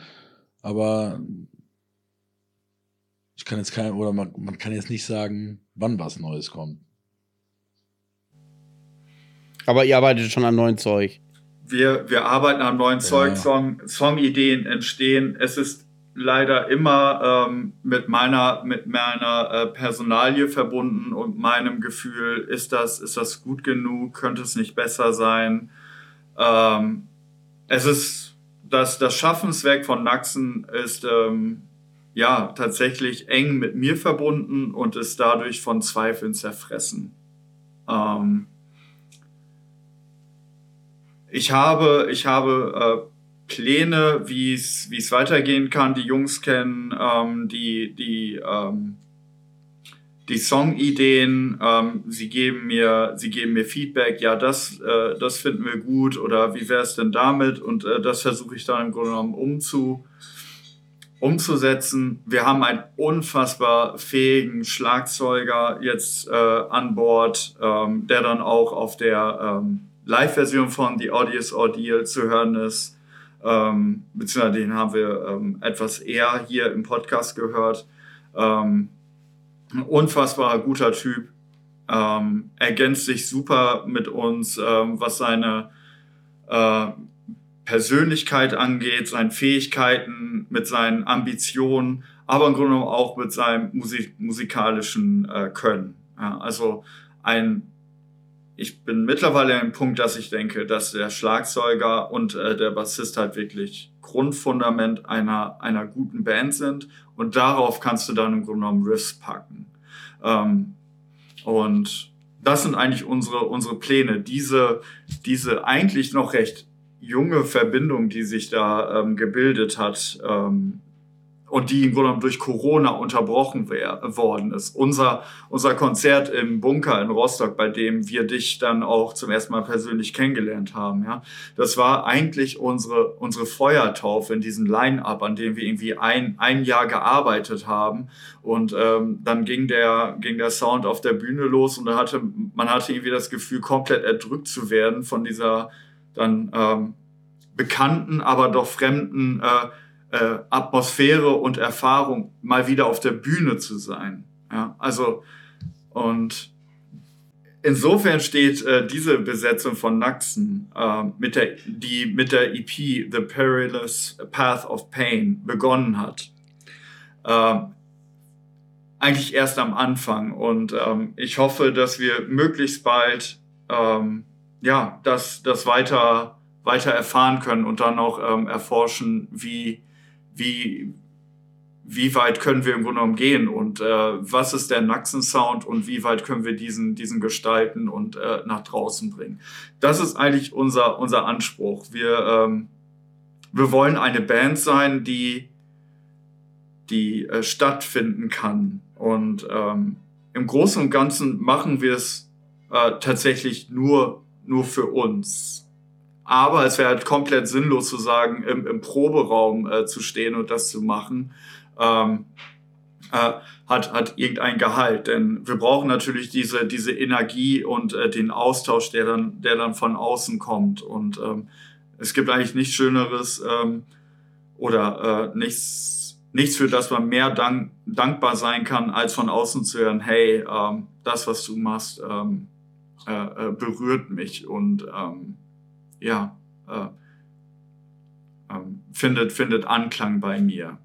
C: aber ich kann jetzt kein, oder man, man kann jetzt nicht sagen, wann was Neues kommt.
B: Aber ihr arbeitet schon an neuen Zeug.
A: Wir, wir arbeiten an neuen ja. Zeug, Song, Songideen entstehen. Es ist leider immer ähm, mit meiner, mit meiner äh, Personalie verbunden und meinem Gefühl, ist das, ist das gut genug? Könnte es nicht besser sein? Ähm, es ist, das, das Schaffenswerk von Naxen ist ähm, ja tatsächlich eng mit mir verbunden und ist dadurch von Zweifeln zerfressen. Ähm, ich habe, ich habe äh, Pläne, wie es weitergehen kann. Die Jungs kennen ähm, die die ähm, die Songideen. Ähm, sie geben mir sie geben mir Feedback. Ja, das äh, das finden wir gut oder wie wäre es denn damit? Und äh, das versuche ich dann im Grunde genommen umzu umzusetzen. Wir haben einen unfassbar fähigen Schlagzeuger jetzt äh, an Bord, ähm, der dann auch auf der ähm, Live-Version von The Audience Ordeal zu hören ist. Ähm, beziehungsweise den haben wir ähm, etwas eher hier im Podcast gehört. Ähm, unfassbar guter Typ. Ähm, ergänzt sich super mit uns, ähm, was seine äh, Persönlichkeit angeht, seine Fähigkeiten, mit seinen Ambitionen, aber im Grunde auch mit seinem Musik musikalischen äh, Können. Ja, also ein ich bin mittlerweile an dem Punkt, dass ich denke, dass der Schlagzeuger und äh, der Bassist halt wirklich Grundfundament einer, einer guten Band sind und darauf kannst du dann im Grunde genommen Riffs packen. Ähm, und das sind eigentlich unsere, unsere Pläne, diese, diese eigentlich noch recht junge Verbindung, die sich da ähm, gebildet hat, ähm, und die im Grunde durch Corona unterbrochen worden ist. Unser, unser Konzert im Bunker in Rostock, bei dem wir dich dann auch zum ersten Mal persönlich kennengelernt haben, ja, das war eigentlich unsere, unsere Feuertaufe in diesem Line-Up, an dem wir irgendwie ein, ein Jahr gearbeitet haben. Und ähm, dann ging der, ging der Sound auf der Bühne los und da hatte, man hatte irgendwie das Gefühl, komplett erdrückt zu werden von dieser dann ähm, bekannten, aber doch fremden äh, äh, Atmosphäre und Erfahrung, mal wieder auf der Bühne zu sein. Ja, also, und insofern steht äh, diese Besetzung von Naxen, äh, mit der, die mit der EP The Perilous Path of Pain begonnen hat, äh, eigentlich erst am Anfang. Und ähm, ich hoffe, dass wir möglichst bald ähm, ja, das, das weiter, weiter erfahren können und dann auch ähm, erforschen, wie wie, wie weit können wir im Grunde genommen gehen und äh, was ist der Naxen-Sound und wie weit können wir diesen, diesen gestalten und äh, nach draußen bringen. Das ist eigentlich unser, unser Anspruch. Wir, ähm, wir wollen eine Band sein, die, die äh, stattfinden kann. Und ähm, im Großen und Ganzen machen wir es äh, tatsächlich nur, nur für uns. Aber es wäre halt komplett sinnlos zu sagen, im, im Proberaum äh, zu stehen und das zu machen. Ähm, äh, hat, hat irgendein Gehalt. Denn wir brauchen natürlich diese, diese Energie und äh, den Austausch, der dann, der dann von außen kommt. Und ähm, es gibt eigentlich nichts Schöneres ähm, oder äh, nichts, nichts, für das man mehr dank, dankbar sein kann, als von außen zu hören, hey, ähm, das, was du machst, ähm, äh, äh, berührt mich und ähm, ja, äh, äh, findet, findet Anklang bei mir.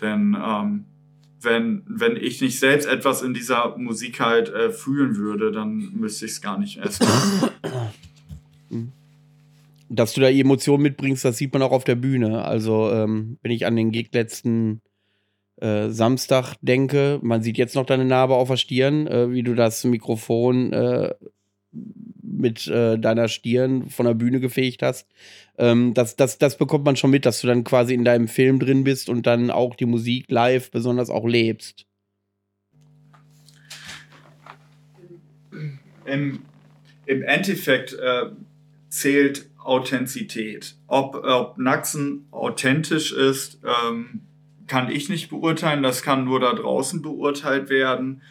A: Denn ähm, wenn, wenn ich nicht selbst etwas in dieser Musik halt äh, fühlen würde, dann müsste ich es gar nicht
B: machen. Dass du da Emotionen mitbringst, das sieht man auch auf der Bühne. Also, ähm, wenn ich an den Gig letzten äh, Samstag denke, man sieht jetzt noch deine Narbe auf der Stirn, äh, wie du das Mikrofon äh, mit äh, deiner Stirn von der Bühne gefegt hast. Ähm, das, das, das bekommt man schon mit, dass du dann quasi in deinem Film drin bist und dann auch die Musik live besonders auch lebst.
A: Im, im Endeffekt äh, zählt Authentizität. Ob, ob Naxen authentisch ist, ähm, kann ich nicht beurteilen. Das kann nur da draußen beurteilt werden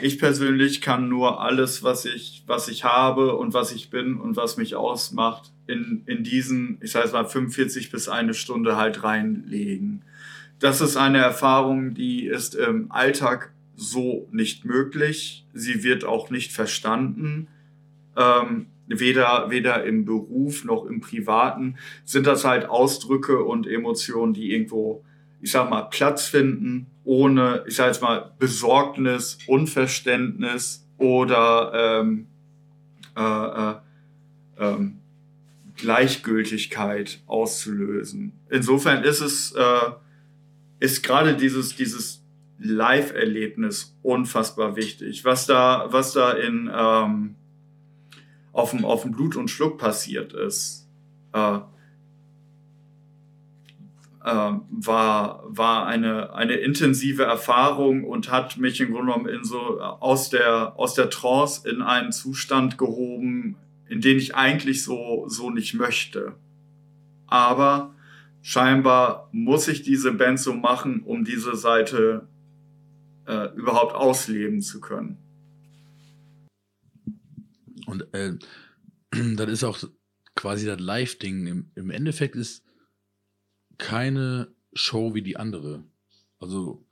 A: ich persönlich kann nur alles, was ich, was ich habe und was ich bin und was mich ausmacht, in, in diesen, ich sage mal, 45 bis eine Stunde halt reinlegen. Das ist eine Erfahrung, die ist im Alltag so nicht möglich. Sie wird auch nicht verstanden. Ähm, weder, weder im Beruf noch im Privaten sind das halt Ausdrücke und Emotionen, die irgendwo, ich sag mal, Platz finden ohne, ich sage jetzt mal, Besorgnis, Unverständnis oder ähm, äh, äh, ähm, Gleichgültigkeit auszulösen. Insofern ist es, äh, ist gerade dieses, dieses Live-Erlebnis unfassbar wichtig. Was da, was da in, ähm, auf dem, auf dem Blut und Schluck passiert ist, äh, war, war eine, eine intensive Erfahrung und hat mich im Grunde genommen in so, aus, der, aus der Trance in einen Zustand gehoben, in den ich eigentlich so, so nicht möchte. Aber scheinbar muss ich diese Band so machen, um diese Seite äh, überhaupt ausleben zu können.
C: Und äh, das ist auch quasi das Live-Ding. Im, Im Endeffekt ist keine Show wie die andere. Also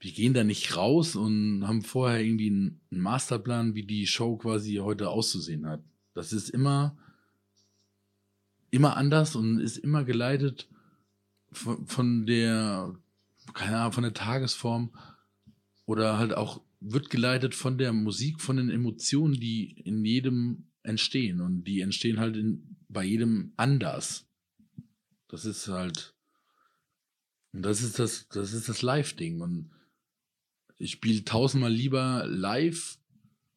C: wir gehen da nicht raus und haben vorher irgendwie einen Masterplan, wie die Show quasi heute auszusehen hat. Das ist immer, immer anders und ist immer geleitet von, von der, keine Ahnung, von der Tagesform oder halt auch wird geleitet von der Musik, von den Emotionen, die in jedem entstehen und die entstehen halt in, bei jedem anders. Das ist halt, das ist das, das ist das Live-Ding. Und ich spiele tausendmal lieber live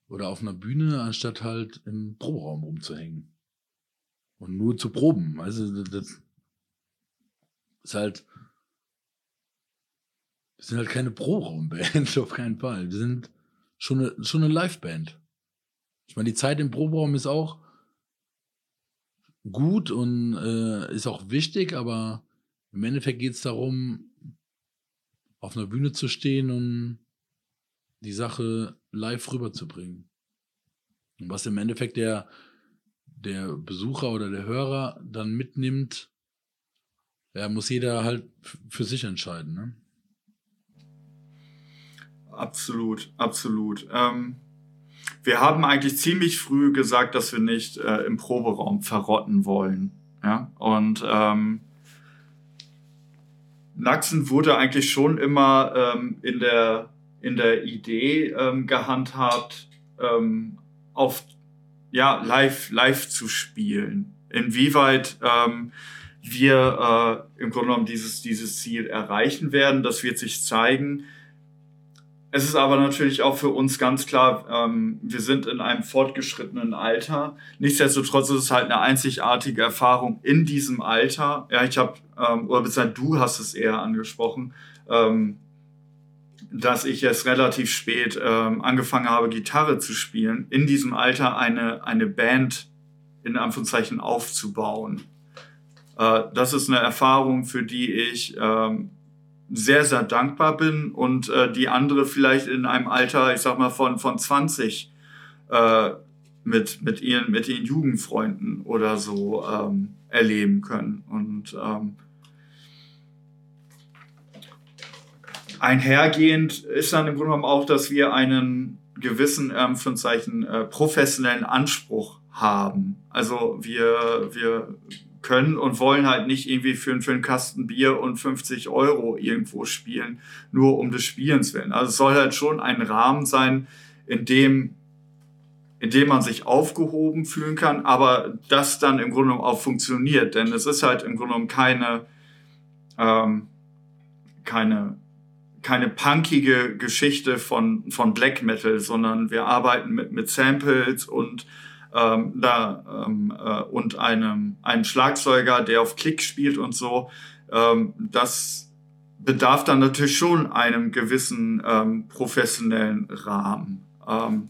C: oder auf einer Bühne, anstatt halt im Proberaum rumzuhängen. Und nur zu proben. Also, das ist halt, wir sind halt keine Proberaum-Band, auf keinen Fall. Wir sind schon eine, schon eine Live-Band. Ich meine, die Zeit im Proberaum ist auch gut und äh, ist auch wichtig, aber im Endeffekt geht es darum, auf einer Bühne zu stehen und die Sache live rüberzubringen. Und was im Endeffekt der, der Besucher oder der Hörer dann mitnimmt, ja, muss jeder halt für sich entscheiden. Ne?
A: Absolut, absolut. Ähm wir haben eigentlich ziemlich früh gesagt, dass wir nicht äh, im Proberaum verrotten wollen. Ja? Und ähm, Naxen wurde eigentlich schon immer ähm, in, der, in der Idee ähm, gehandhabt, ähm, auf ja, live, live zu spielen. Inwieweit ähm, wir äh, im Grunde genommen dieses, dieses Ziel erreichen werden, das wird sich zeigen. Es ist aber natürlich auch für uns ganz klar, ähm, wir sind in einem fortgeschrittenen Alter. Nichtsdestotrotz ist es halt eine einzigartige Erfahrung in diesem Alter. Ja, ich habe, ähm, oder beziehungsweise du hast es eher angesprochen, ähm, dass ich jetzt relativ spät ähm, angefangen habe, Gitarre zu spielen, in diesem Alter eine, eine Band in Anführungszeichen aufzubauen. Äh, das ist eine Erfahrung, für die ich ähm, sehr, sehr dankbar bin und äh, die andere vielleicht in einem Alter, ich sag mal, von, von 20 äh, mit, mit, ihren, mit ihren Jugendfreunden oder so ähm, erleben können. Und ähm, einhergehend ist dann im Grunde genommen auch, dass wir einen gewissen, ähm, Zeichen, äh, professionellen Anspruch haben. Also wir, wir können und wollen halt nicht irgendwie für, für einen Kasten Bier und 50 Euro irgendwo spielen, nur um des Spielens willen. Also es soll halt schon ein Rahmen sein, in dem, in dem man sich aufgehoben fühlen kann, aber das dann im Grunde genommen auch funktioniert, denn es ist halt im Grunde genommen keine, ähm, keine, keine punkige Geschichte von, von Black Metal, sondern wir arbeiten mit, mit Samples und ähm, da ähm, äh, und einem, einem Schlagzeuger, der auf Klick spielt und so. Ähm, das bedarf dann natürlich schon einem gewissen ähm, professionellen Rahmen. Ähm,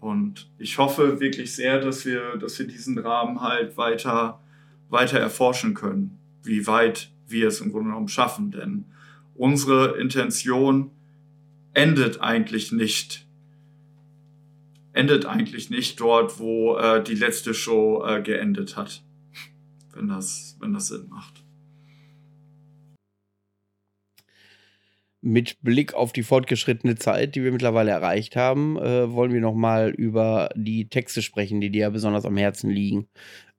A: und ich hoffe wirklich sehr, dass wir, dass wir diesen Rahmen halt weiter, weiter erforschen können, wie weit wir es im Grunde genommen schaffen. Denn unsere Intention endet eigentlich nicht endet eigentlich nicht dort, wo äh, die letzte Show äh, geendet hat. wenn das, wenn das Sinn macht.
B: Mit Blick auf die fortgeschrittene Zeit, die wir mittlerweile erreicht haben, äh, wollen wir nochmal über die Texte sprechen, die dir ja besonders am Herzen liegen.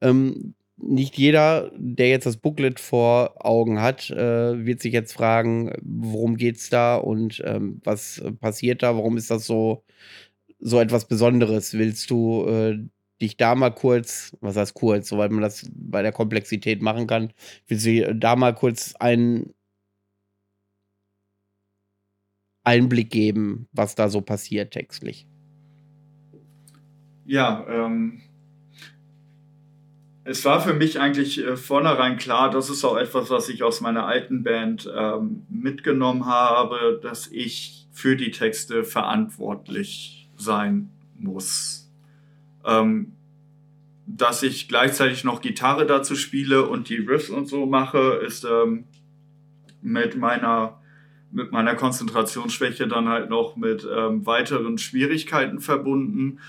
B: Ähm, nicht jeder, der jetzt das Booklet vor Augen hat, äh, wird sich jetzt fragen, worum geht's da und ähm, was passiert da, warum ist das so so etwas Besonderes? Willst du äh, dich da mal kurz, was heißt kurz, soweit man das bei der Komplexität machen kann, willst du da mal kurz einen Einblick geben, was da so passiert textlich?
A: Ja, ähm, es war für mich eigentlich äh, vornherein klar, das ist auch etwas, was ich aus meiner alten Band ähm, mitgenommen habe, dass ich für die Texte verantwortlich sein muss. Ähm, dass ich gleichzeitig noch Gitarre dazu spiele und die Riffs und so mache, ist ähm, mit meiner mit meiner Konzentrationsschwäche dann halt noch mit ähm, weiteren Schwierigkeiten verbunden.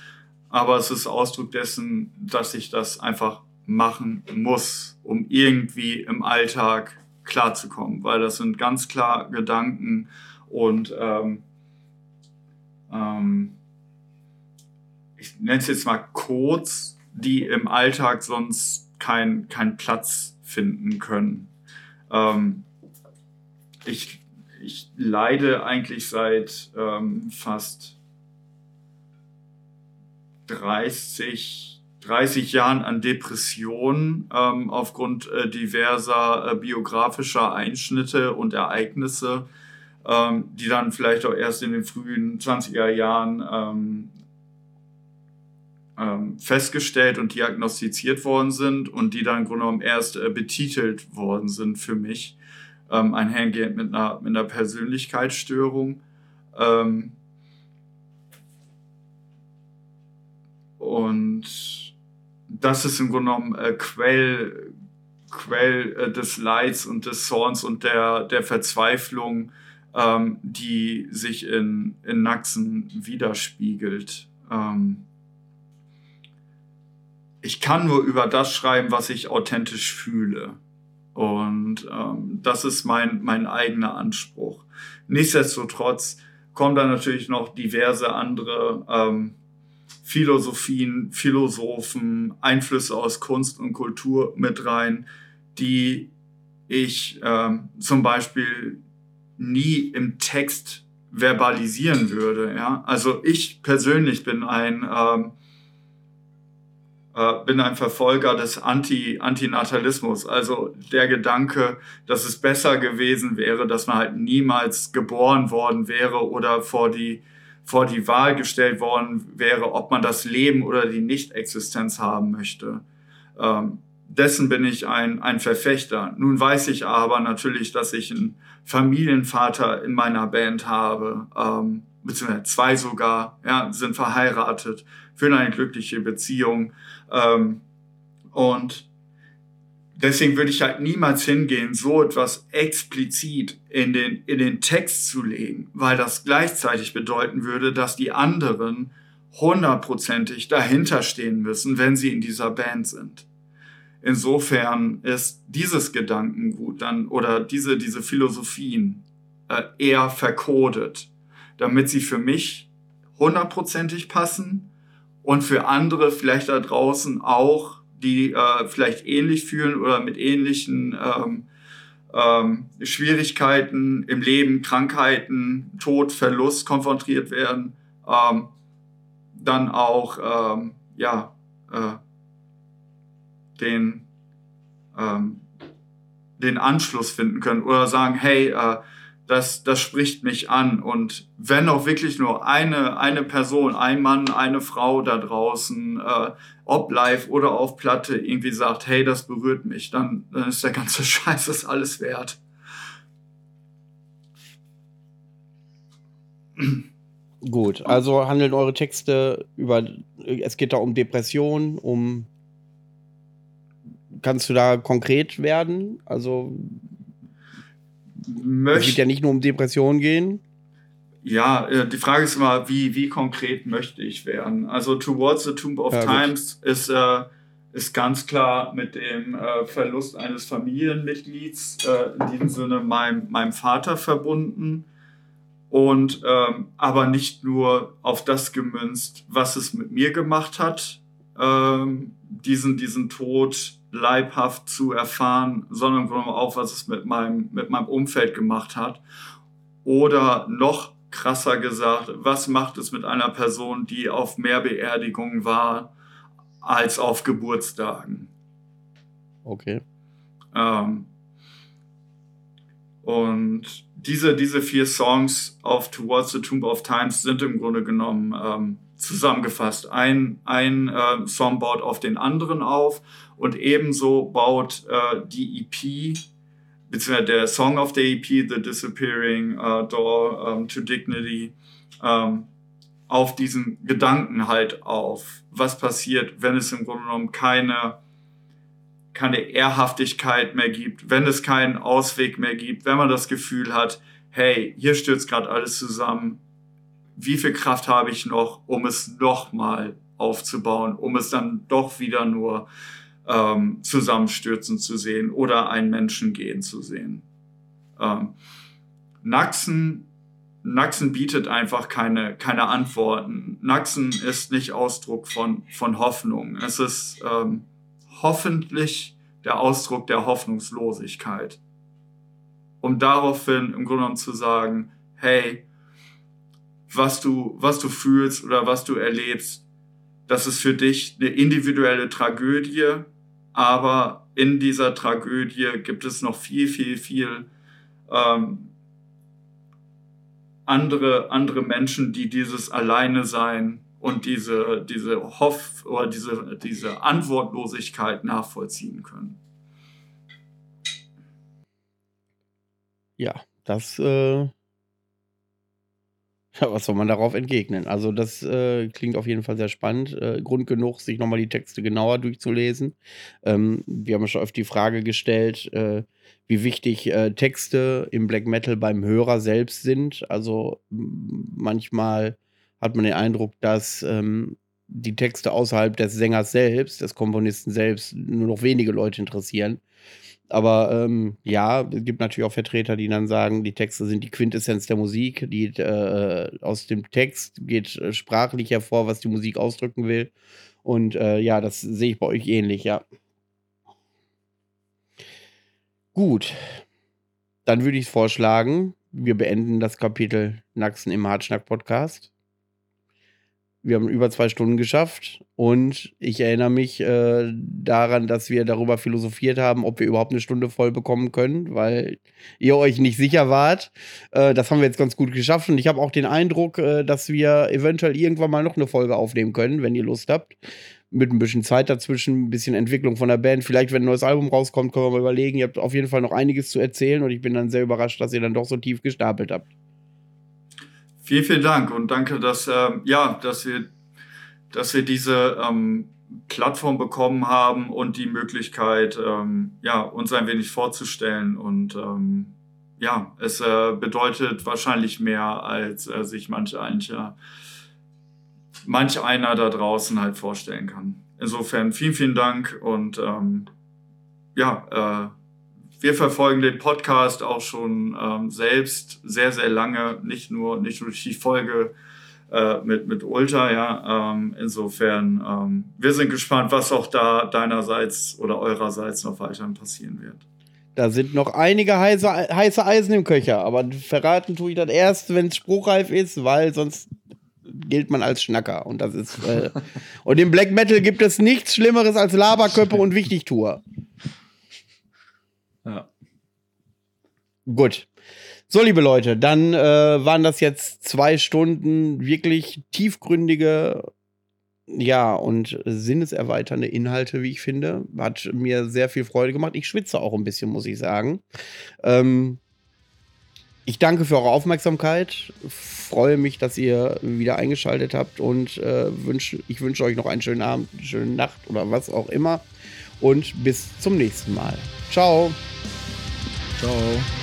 A: Aber es ist Ausdruck dessen, dass ich das einfach machen muss, um irgendwie im Alltag klarzukommen, weil das sind ganz klar Gedanken und ähm, ähm, ich nenne es jetzt mal Codes, die im Alltag sonst keinen kein Platz finden können. Ähm, ich, ich leide eigentlich seit ähm, fast 30, 30 Jahren an Depressionen ähm, aufgrund äh, diverser äh, biografischer Einschnitte und Ereignisse, ähm, die dann vielleicht auch erst in den frühen 20er Jahren ähm, ähm, festgestellt und diagnostiziert worden sind und die dann im Grunde genommen erst äh, betitelt worden sind für mich. Ähm, einhergehend mit einer, mit einer Persönlichkeitsstörung. Ähm, und das ist im Grunde genommen äh, Quell, Quell äh, des Leids und des Zorns und der, der Verzweiflung, ähm, die sich in, in Naxen widerspiegelt. Ähm, ich kann nur über das schreiben, was ich authentisch fühle. Und ähm, das ist mein, mein eigener Anspruch. Nichtsdestotrotz kommen da natürlich noch diverse andere ähm, Philosophien, Philosophen, Einflüsse aus Kunst und Kultur mit rein, die ich ähm, zum Beispiel nie im Text verbalisieren würde. Ja? Also ich persönlich bin ein ähm, äh, bin ein Verfolger des Anti Antinatalismus. Also der Gedanke, dass es besser gewesen wäre, dass man halt niemals geboren worden wäre oder vor die vor die Wahl gestellt worden wäre, ob man das Leben oder die Nichtexistenz haben möchte. Ähm, dessen bin ich ein, ein Verfechter. Nun weiß ich aber natürlich, dass ich einen Familienvater in meiner Band habe, ähm, beziehungsweise zwei sogar, ja, sind verheiratet, führen eine glückliche Beziehung. Ähm, und deswegen würde ich halt niemals hingehen, so etwas explizit in den, in den Text zu legen, weil das gleichzeitig bedeuten würde, dass die anderen hundertprozentig dahinter stehen müssen, wenn sie in dieser Band sind. Insofern ist dieses Gedankengut dann oder diese, diese Philosophien äh, eher verkodet, damit sie für mich hundertprozentig passen und für andere vielleicht da draußen auch die äh, vielleicht ähnlich fühlen oder mit ähnlichen ähm, ähm, Schwierigkeiten im Leben, Krankheiten, Tod, Verlust konfrontiert werden, ähm, dann auch ähm, ja, äh, den, ähm, den Anschluss finden können oder sagen, hey, äh, das, das spricht mich an. Und wenn auch wirklich nur eine, eine Person, ein Mann, eine Frau da draußen, äh, ob live oder auf Platte, irgendwie sagt, hey, das berührt mich, dann, dann ist der ganze Scheiß das alles wert.
B: Gut, also handeln eure Texte über, es geht da um Depression, um, kannst du da konkret werden? Also, es wird ja nicht nur um Depressionen gehen.
A: Ja, äh, die Frage ist immer, wie, wie konkret möchte ich werden? Also Towards the Tomb of ja, Times ist, äh, ist ganz klar mit dem äh, Verlust eines Familienmitglieds, äh, in diesem Sinne meinem, meinem Vater verbunden. Und ähm, aber nicht nur auf das gemünzt, was es mit mir gemacht hat, ähm, diesen, diesen Tod leibhaft zu erfahren, sondern auch, was es mit meinem, mit meinem Umfeld gemacht hat. Oder noch krasser gesagt, was macht es mit einer Person, die auf mehr Beerdigungen war als auf Geburtstagen?
B: Okay.
A: Ähm, und diese, diese vier Songs auf Towards the Tomb of Times sind im Grunde genommen ähm, zusammengefasst. Ein, ein äh, Song baut auf den anderen auf und ebenso baut äh, die EP beziehungsweise der Song auf der EP, The Disappearing uh, Door um, to Dignity, um, auf diesen Gedanken halt auf, was passiert, wenn es im Grunde genommen keine, keine Ehrhaftigkeit mehr gibt, wenn es keinen Ausweg mehr gibt, wenn man das Gefühl hat, hey, hier stürzt gerade alles zusammen, wie viel Kraft habe ich noch, um es nochmal aufzubauen, um es dann doch wieder nur ähm, zusammenstürzen zu sehen oder einen Menschen gehen zu sehen. Ähm, Naxen, Naxen bietet einfach keine, keine Antworten. Naxen ist nicht Ausdruck von, von Hoffnung. Es ist ähm, hoffentlich der Ausdruck der Hoffnungslosigkeit. Um daraufhin im Grunde genommen zu sagen, hey, was du, was du fühlst oder was du erlebst, das ist für dich eine individuelle Tragödie, aber in dieser Tragödie gibt es noch viel, viel, viel ähm, andere, andere Menschen, die dieses Alleine sein und diese, diese Hoff oder diese, diese Antwortlosigkeit nachvollziehen können.
B: Ja, das äh, ja, was soll man darauf entgegnen? Also, das äh, klingt auf jeden Fall sehr spannend. Äh, Grund genug, sich nochmal die Texte genauer durchzulesen. Ähm, wir haben schon öfter die Frage gestellt, äh, wie wichtig äh, Texte im Black Metal beim Hörer selbst sind. Also, manchmal hat man den Eindruck, dass ähm, die Texte außerhalb des Sängers selbst, des Komponisten selbst, nur noch wenige Leute interessieren. Aber ähm, ja, es gibt natürlich auch Vertreter, die dann sagen, die Texte sind die Quintessenz der Musik. Die, äh, aus dem Text geht äh, sprachlich hervor, was die Musik ausdrücken will. Und äh, ja, das sehe ich bei euch ähnlich, ja. Gut, dann würde ich vorschlagen, wir beenden das Kapitel Naxen im Hartschnack-Podcast. Wir haben über zwei Stunden geschafft und ich erinnere mich äh, daran, dass wir darüber philosophiert haben, ob wir überhaupt eine Stunde voll bekommen können, weil ihr euch nicht sicher wart. Äh, das haben wir jetzt ganz gut geschafft und ich habe auch den Eindruck, äh, dass wir eventuell irgendwann mal noch eine Folge aufnehmen können, wenn ihr Lust habt. Mit ein bisschen Zeit dazwischen, ein bisschen Entwicklung von der Band. Vielleicht, wenn ein neues Album rauskommt, können wir mal überlegen. Ihr habt auf jeden Fall noch einiges zu erzählen und ich bin dann sehr überrascht, dass ihr dann doch so tief gestapelt habt.
A: Vielen, vielen Dank und danke, dass, äh, ja, dass, wir, dass wir diese ähm, Plattform bekommen haben und die Möglichkeit, ähm, ja, uns ein wenig vorzustellen. Und ähm, ja, es äh, bedeutet wahrscheinlich mehr, als äh, sich manch, eincher, manch einer da draußen halt vorstellen kann. Insofern vielen, vielen Dank und ähm, ja, äh, wir verfolgen den Podcast auch schon ähm, selbst sehr, sehr lange, nicht nur, nicht nur durch die Folge äh, mit, mit Ultra, ja. Ähm, insofern, ähm, wir sind gespannt, was auch da deinerseits oder eurerseits noch weiterhin passieren wird.
B: Da sind noch einige heiße, heiße Eisen im Köcher, aber verraten tue ich das erst, wenn es spruchreif ist, weil sonst gilt man als Schnacker. Und das ist. Äh und im Black Metal gibt es nichts Schlimmeres als Laberköpfe und Wichtigtour.
A: Ja.
B: Gut. So, liebe Leute, dann äh, waren das jetzt zwei Stunden wirklich tiefgründige, ja, und sinneserweiternde Inhalte, wie ich finde. Hat mir sehr viel Freude gemacht. Ich schwitze auch ein bisschen, muss ich sagen. Ähm, ich danke für eure Aufmerksamkeit. Freue mich, dass ihr wieder eingeschaltet habt und äh, wünsch, ich wünsche euch noch einen schönen Abend, eine schöne Nacht oder was auch immer. Und bis zum nächsten Mal. Ciao.
C: Ciao.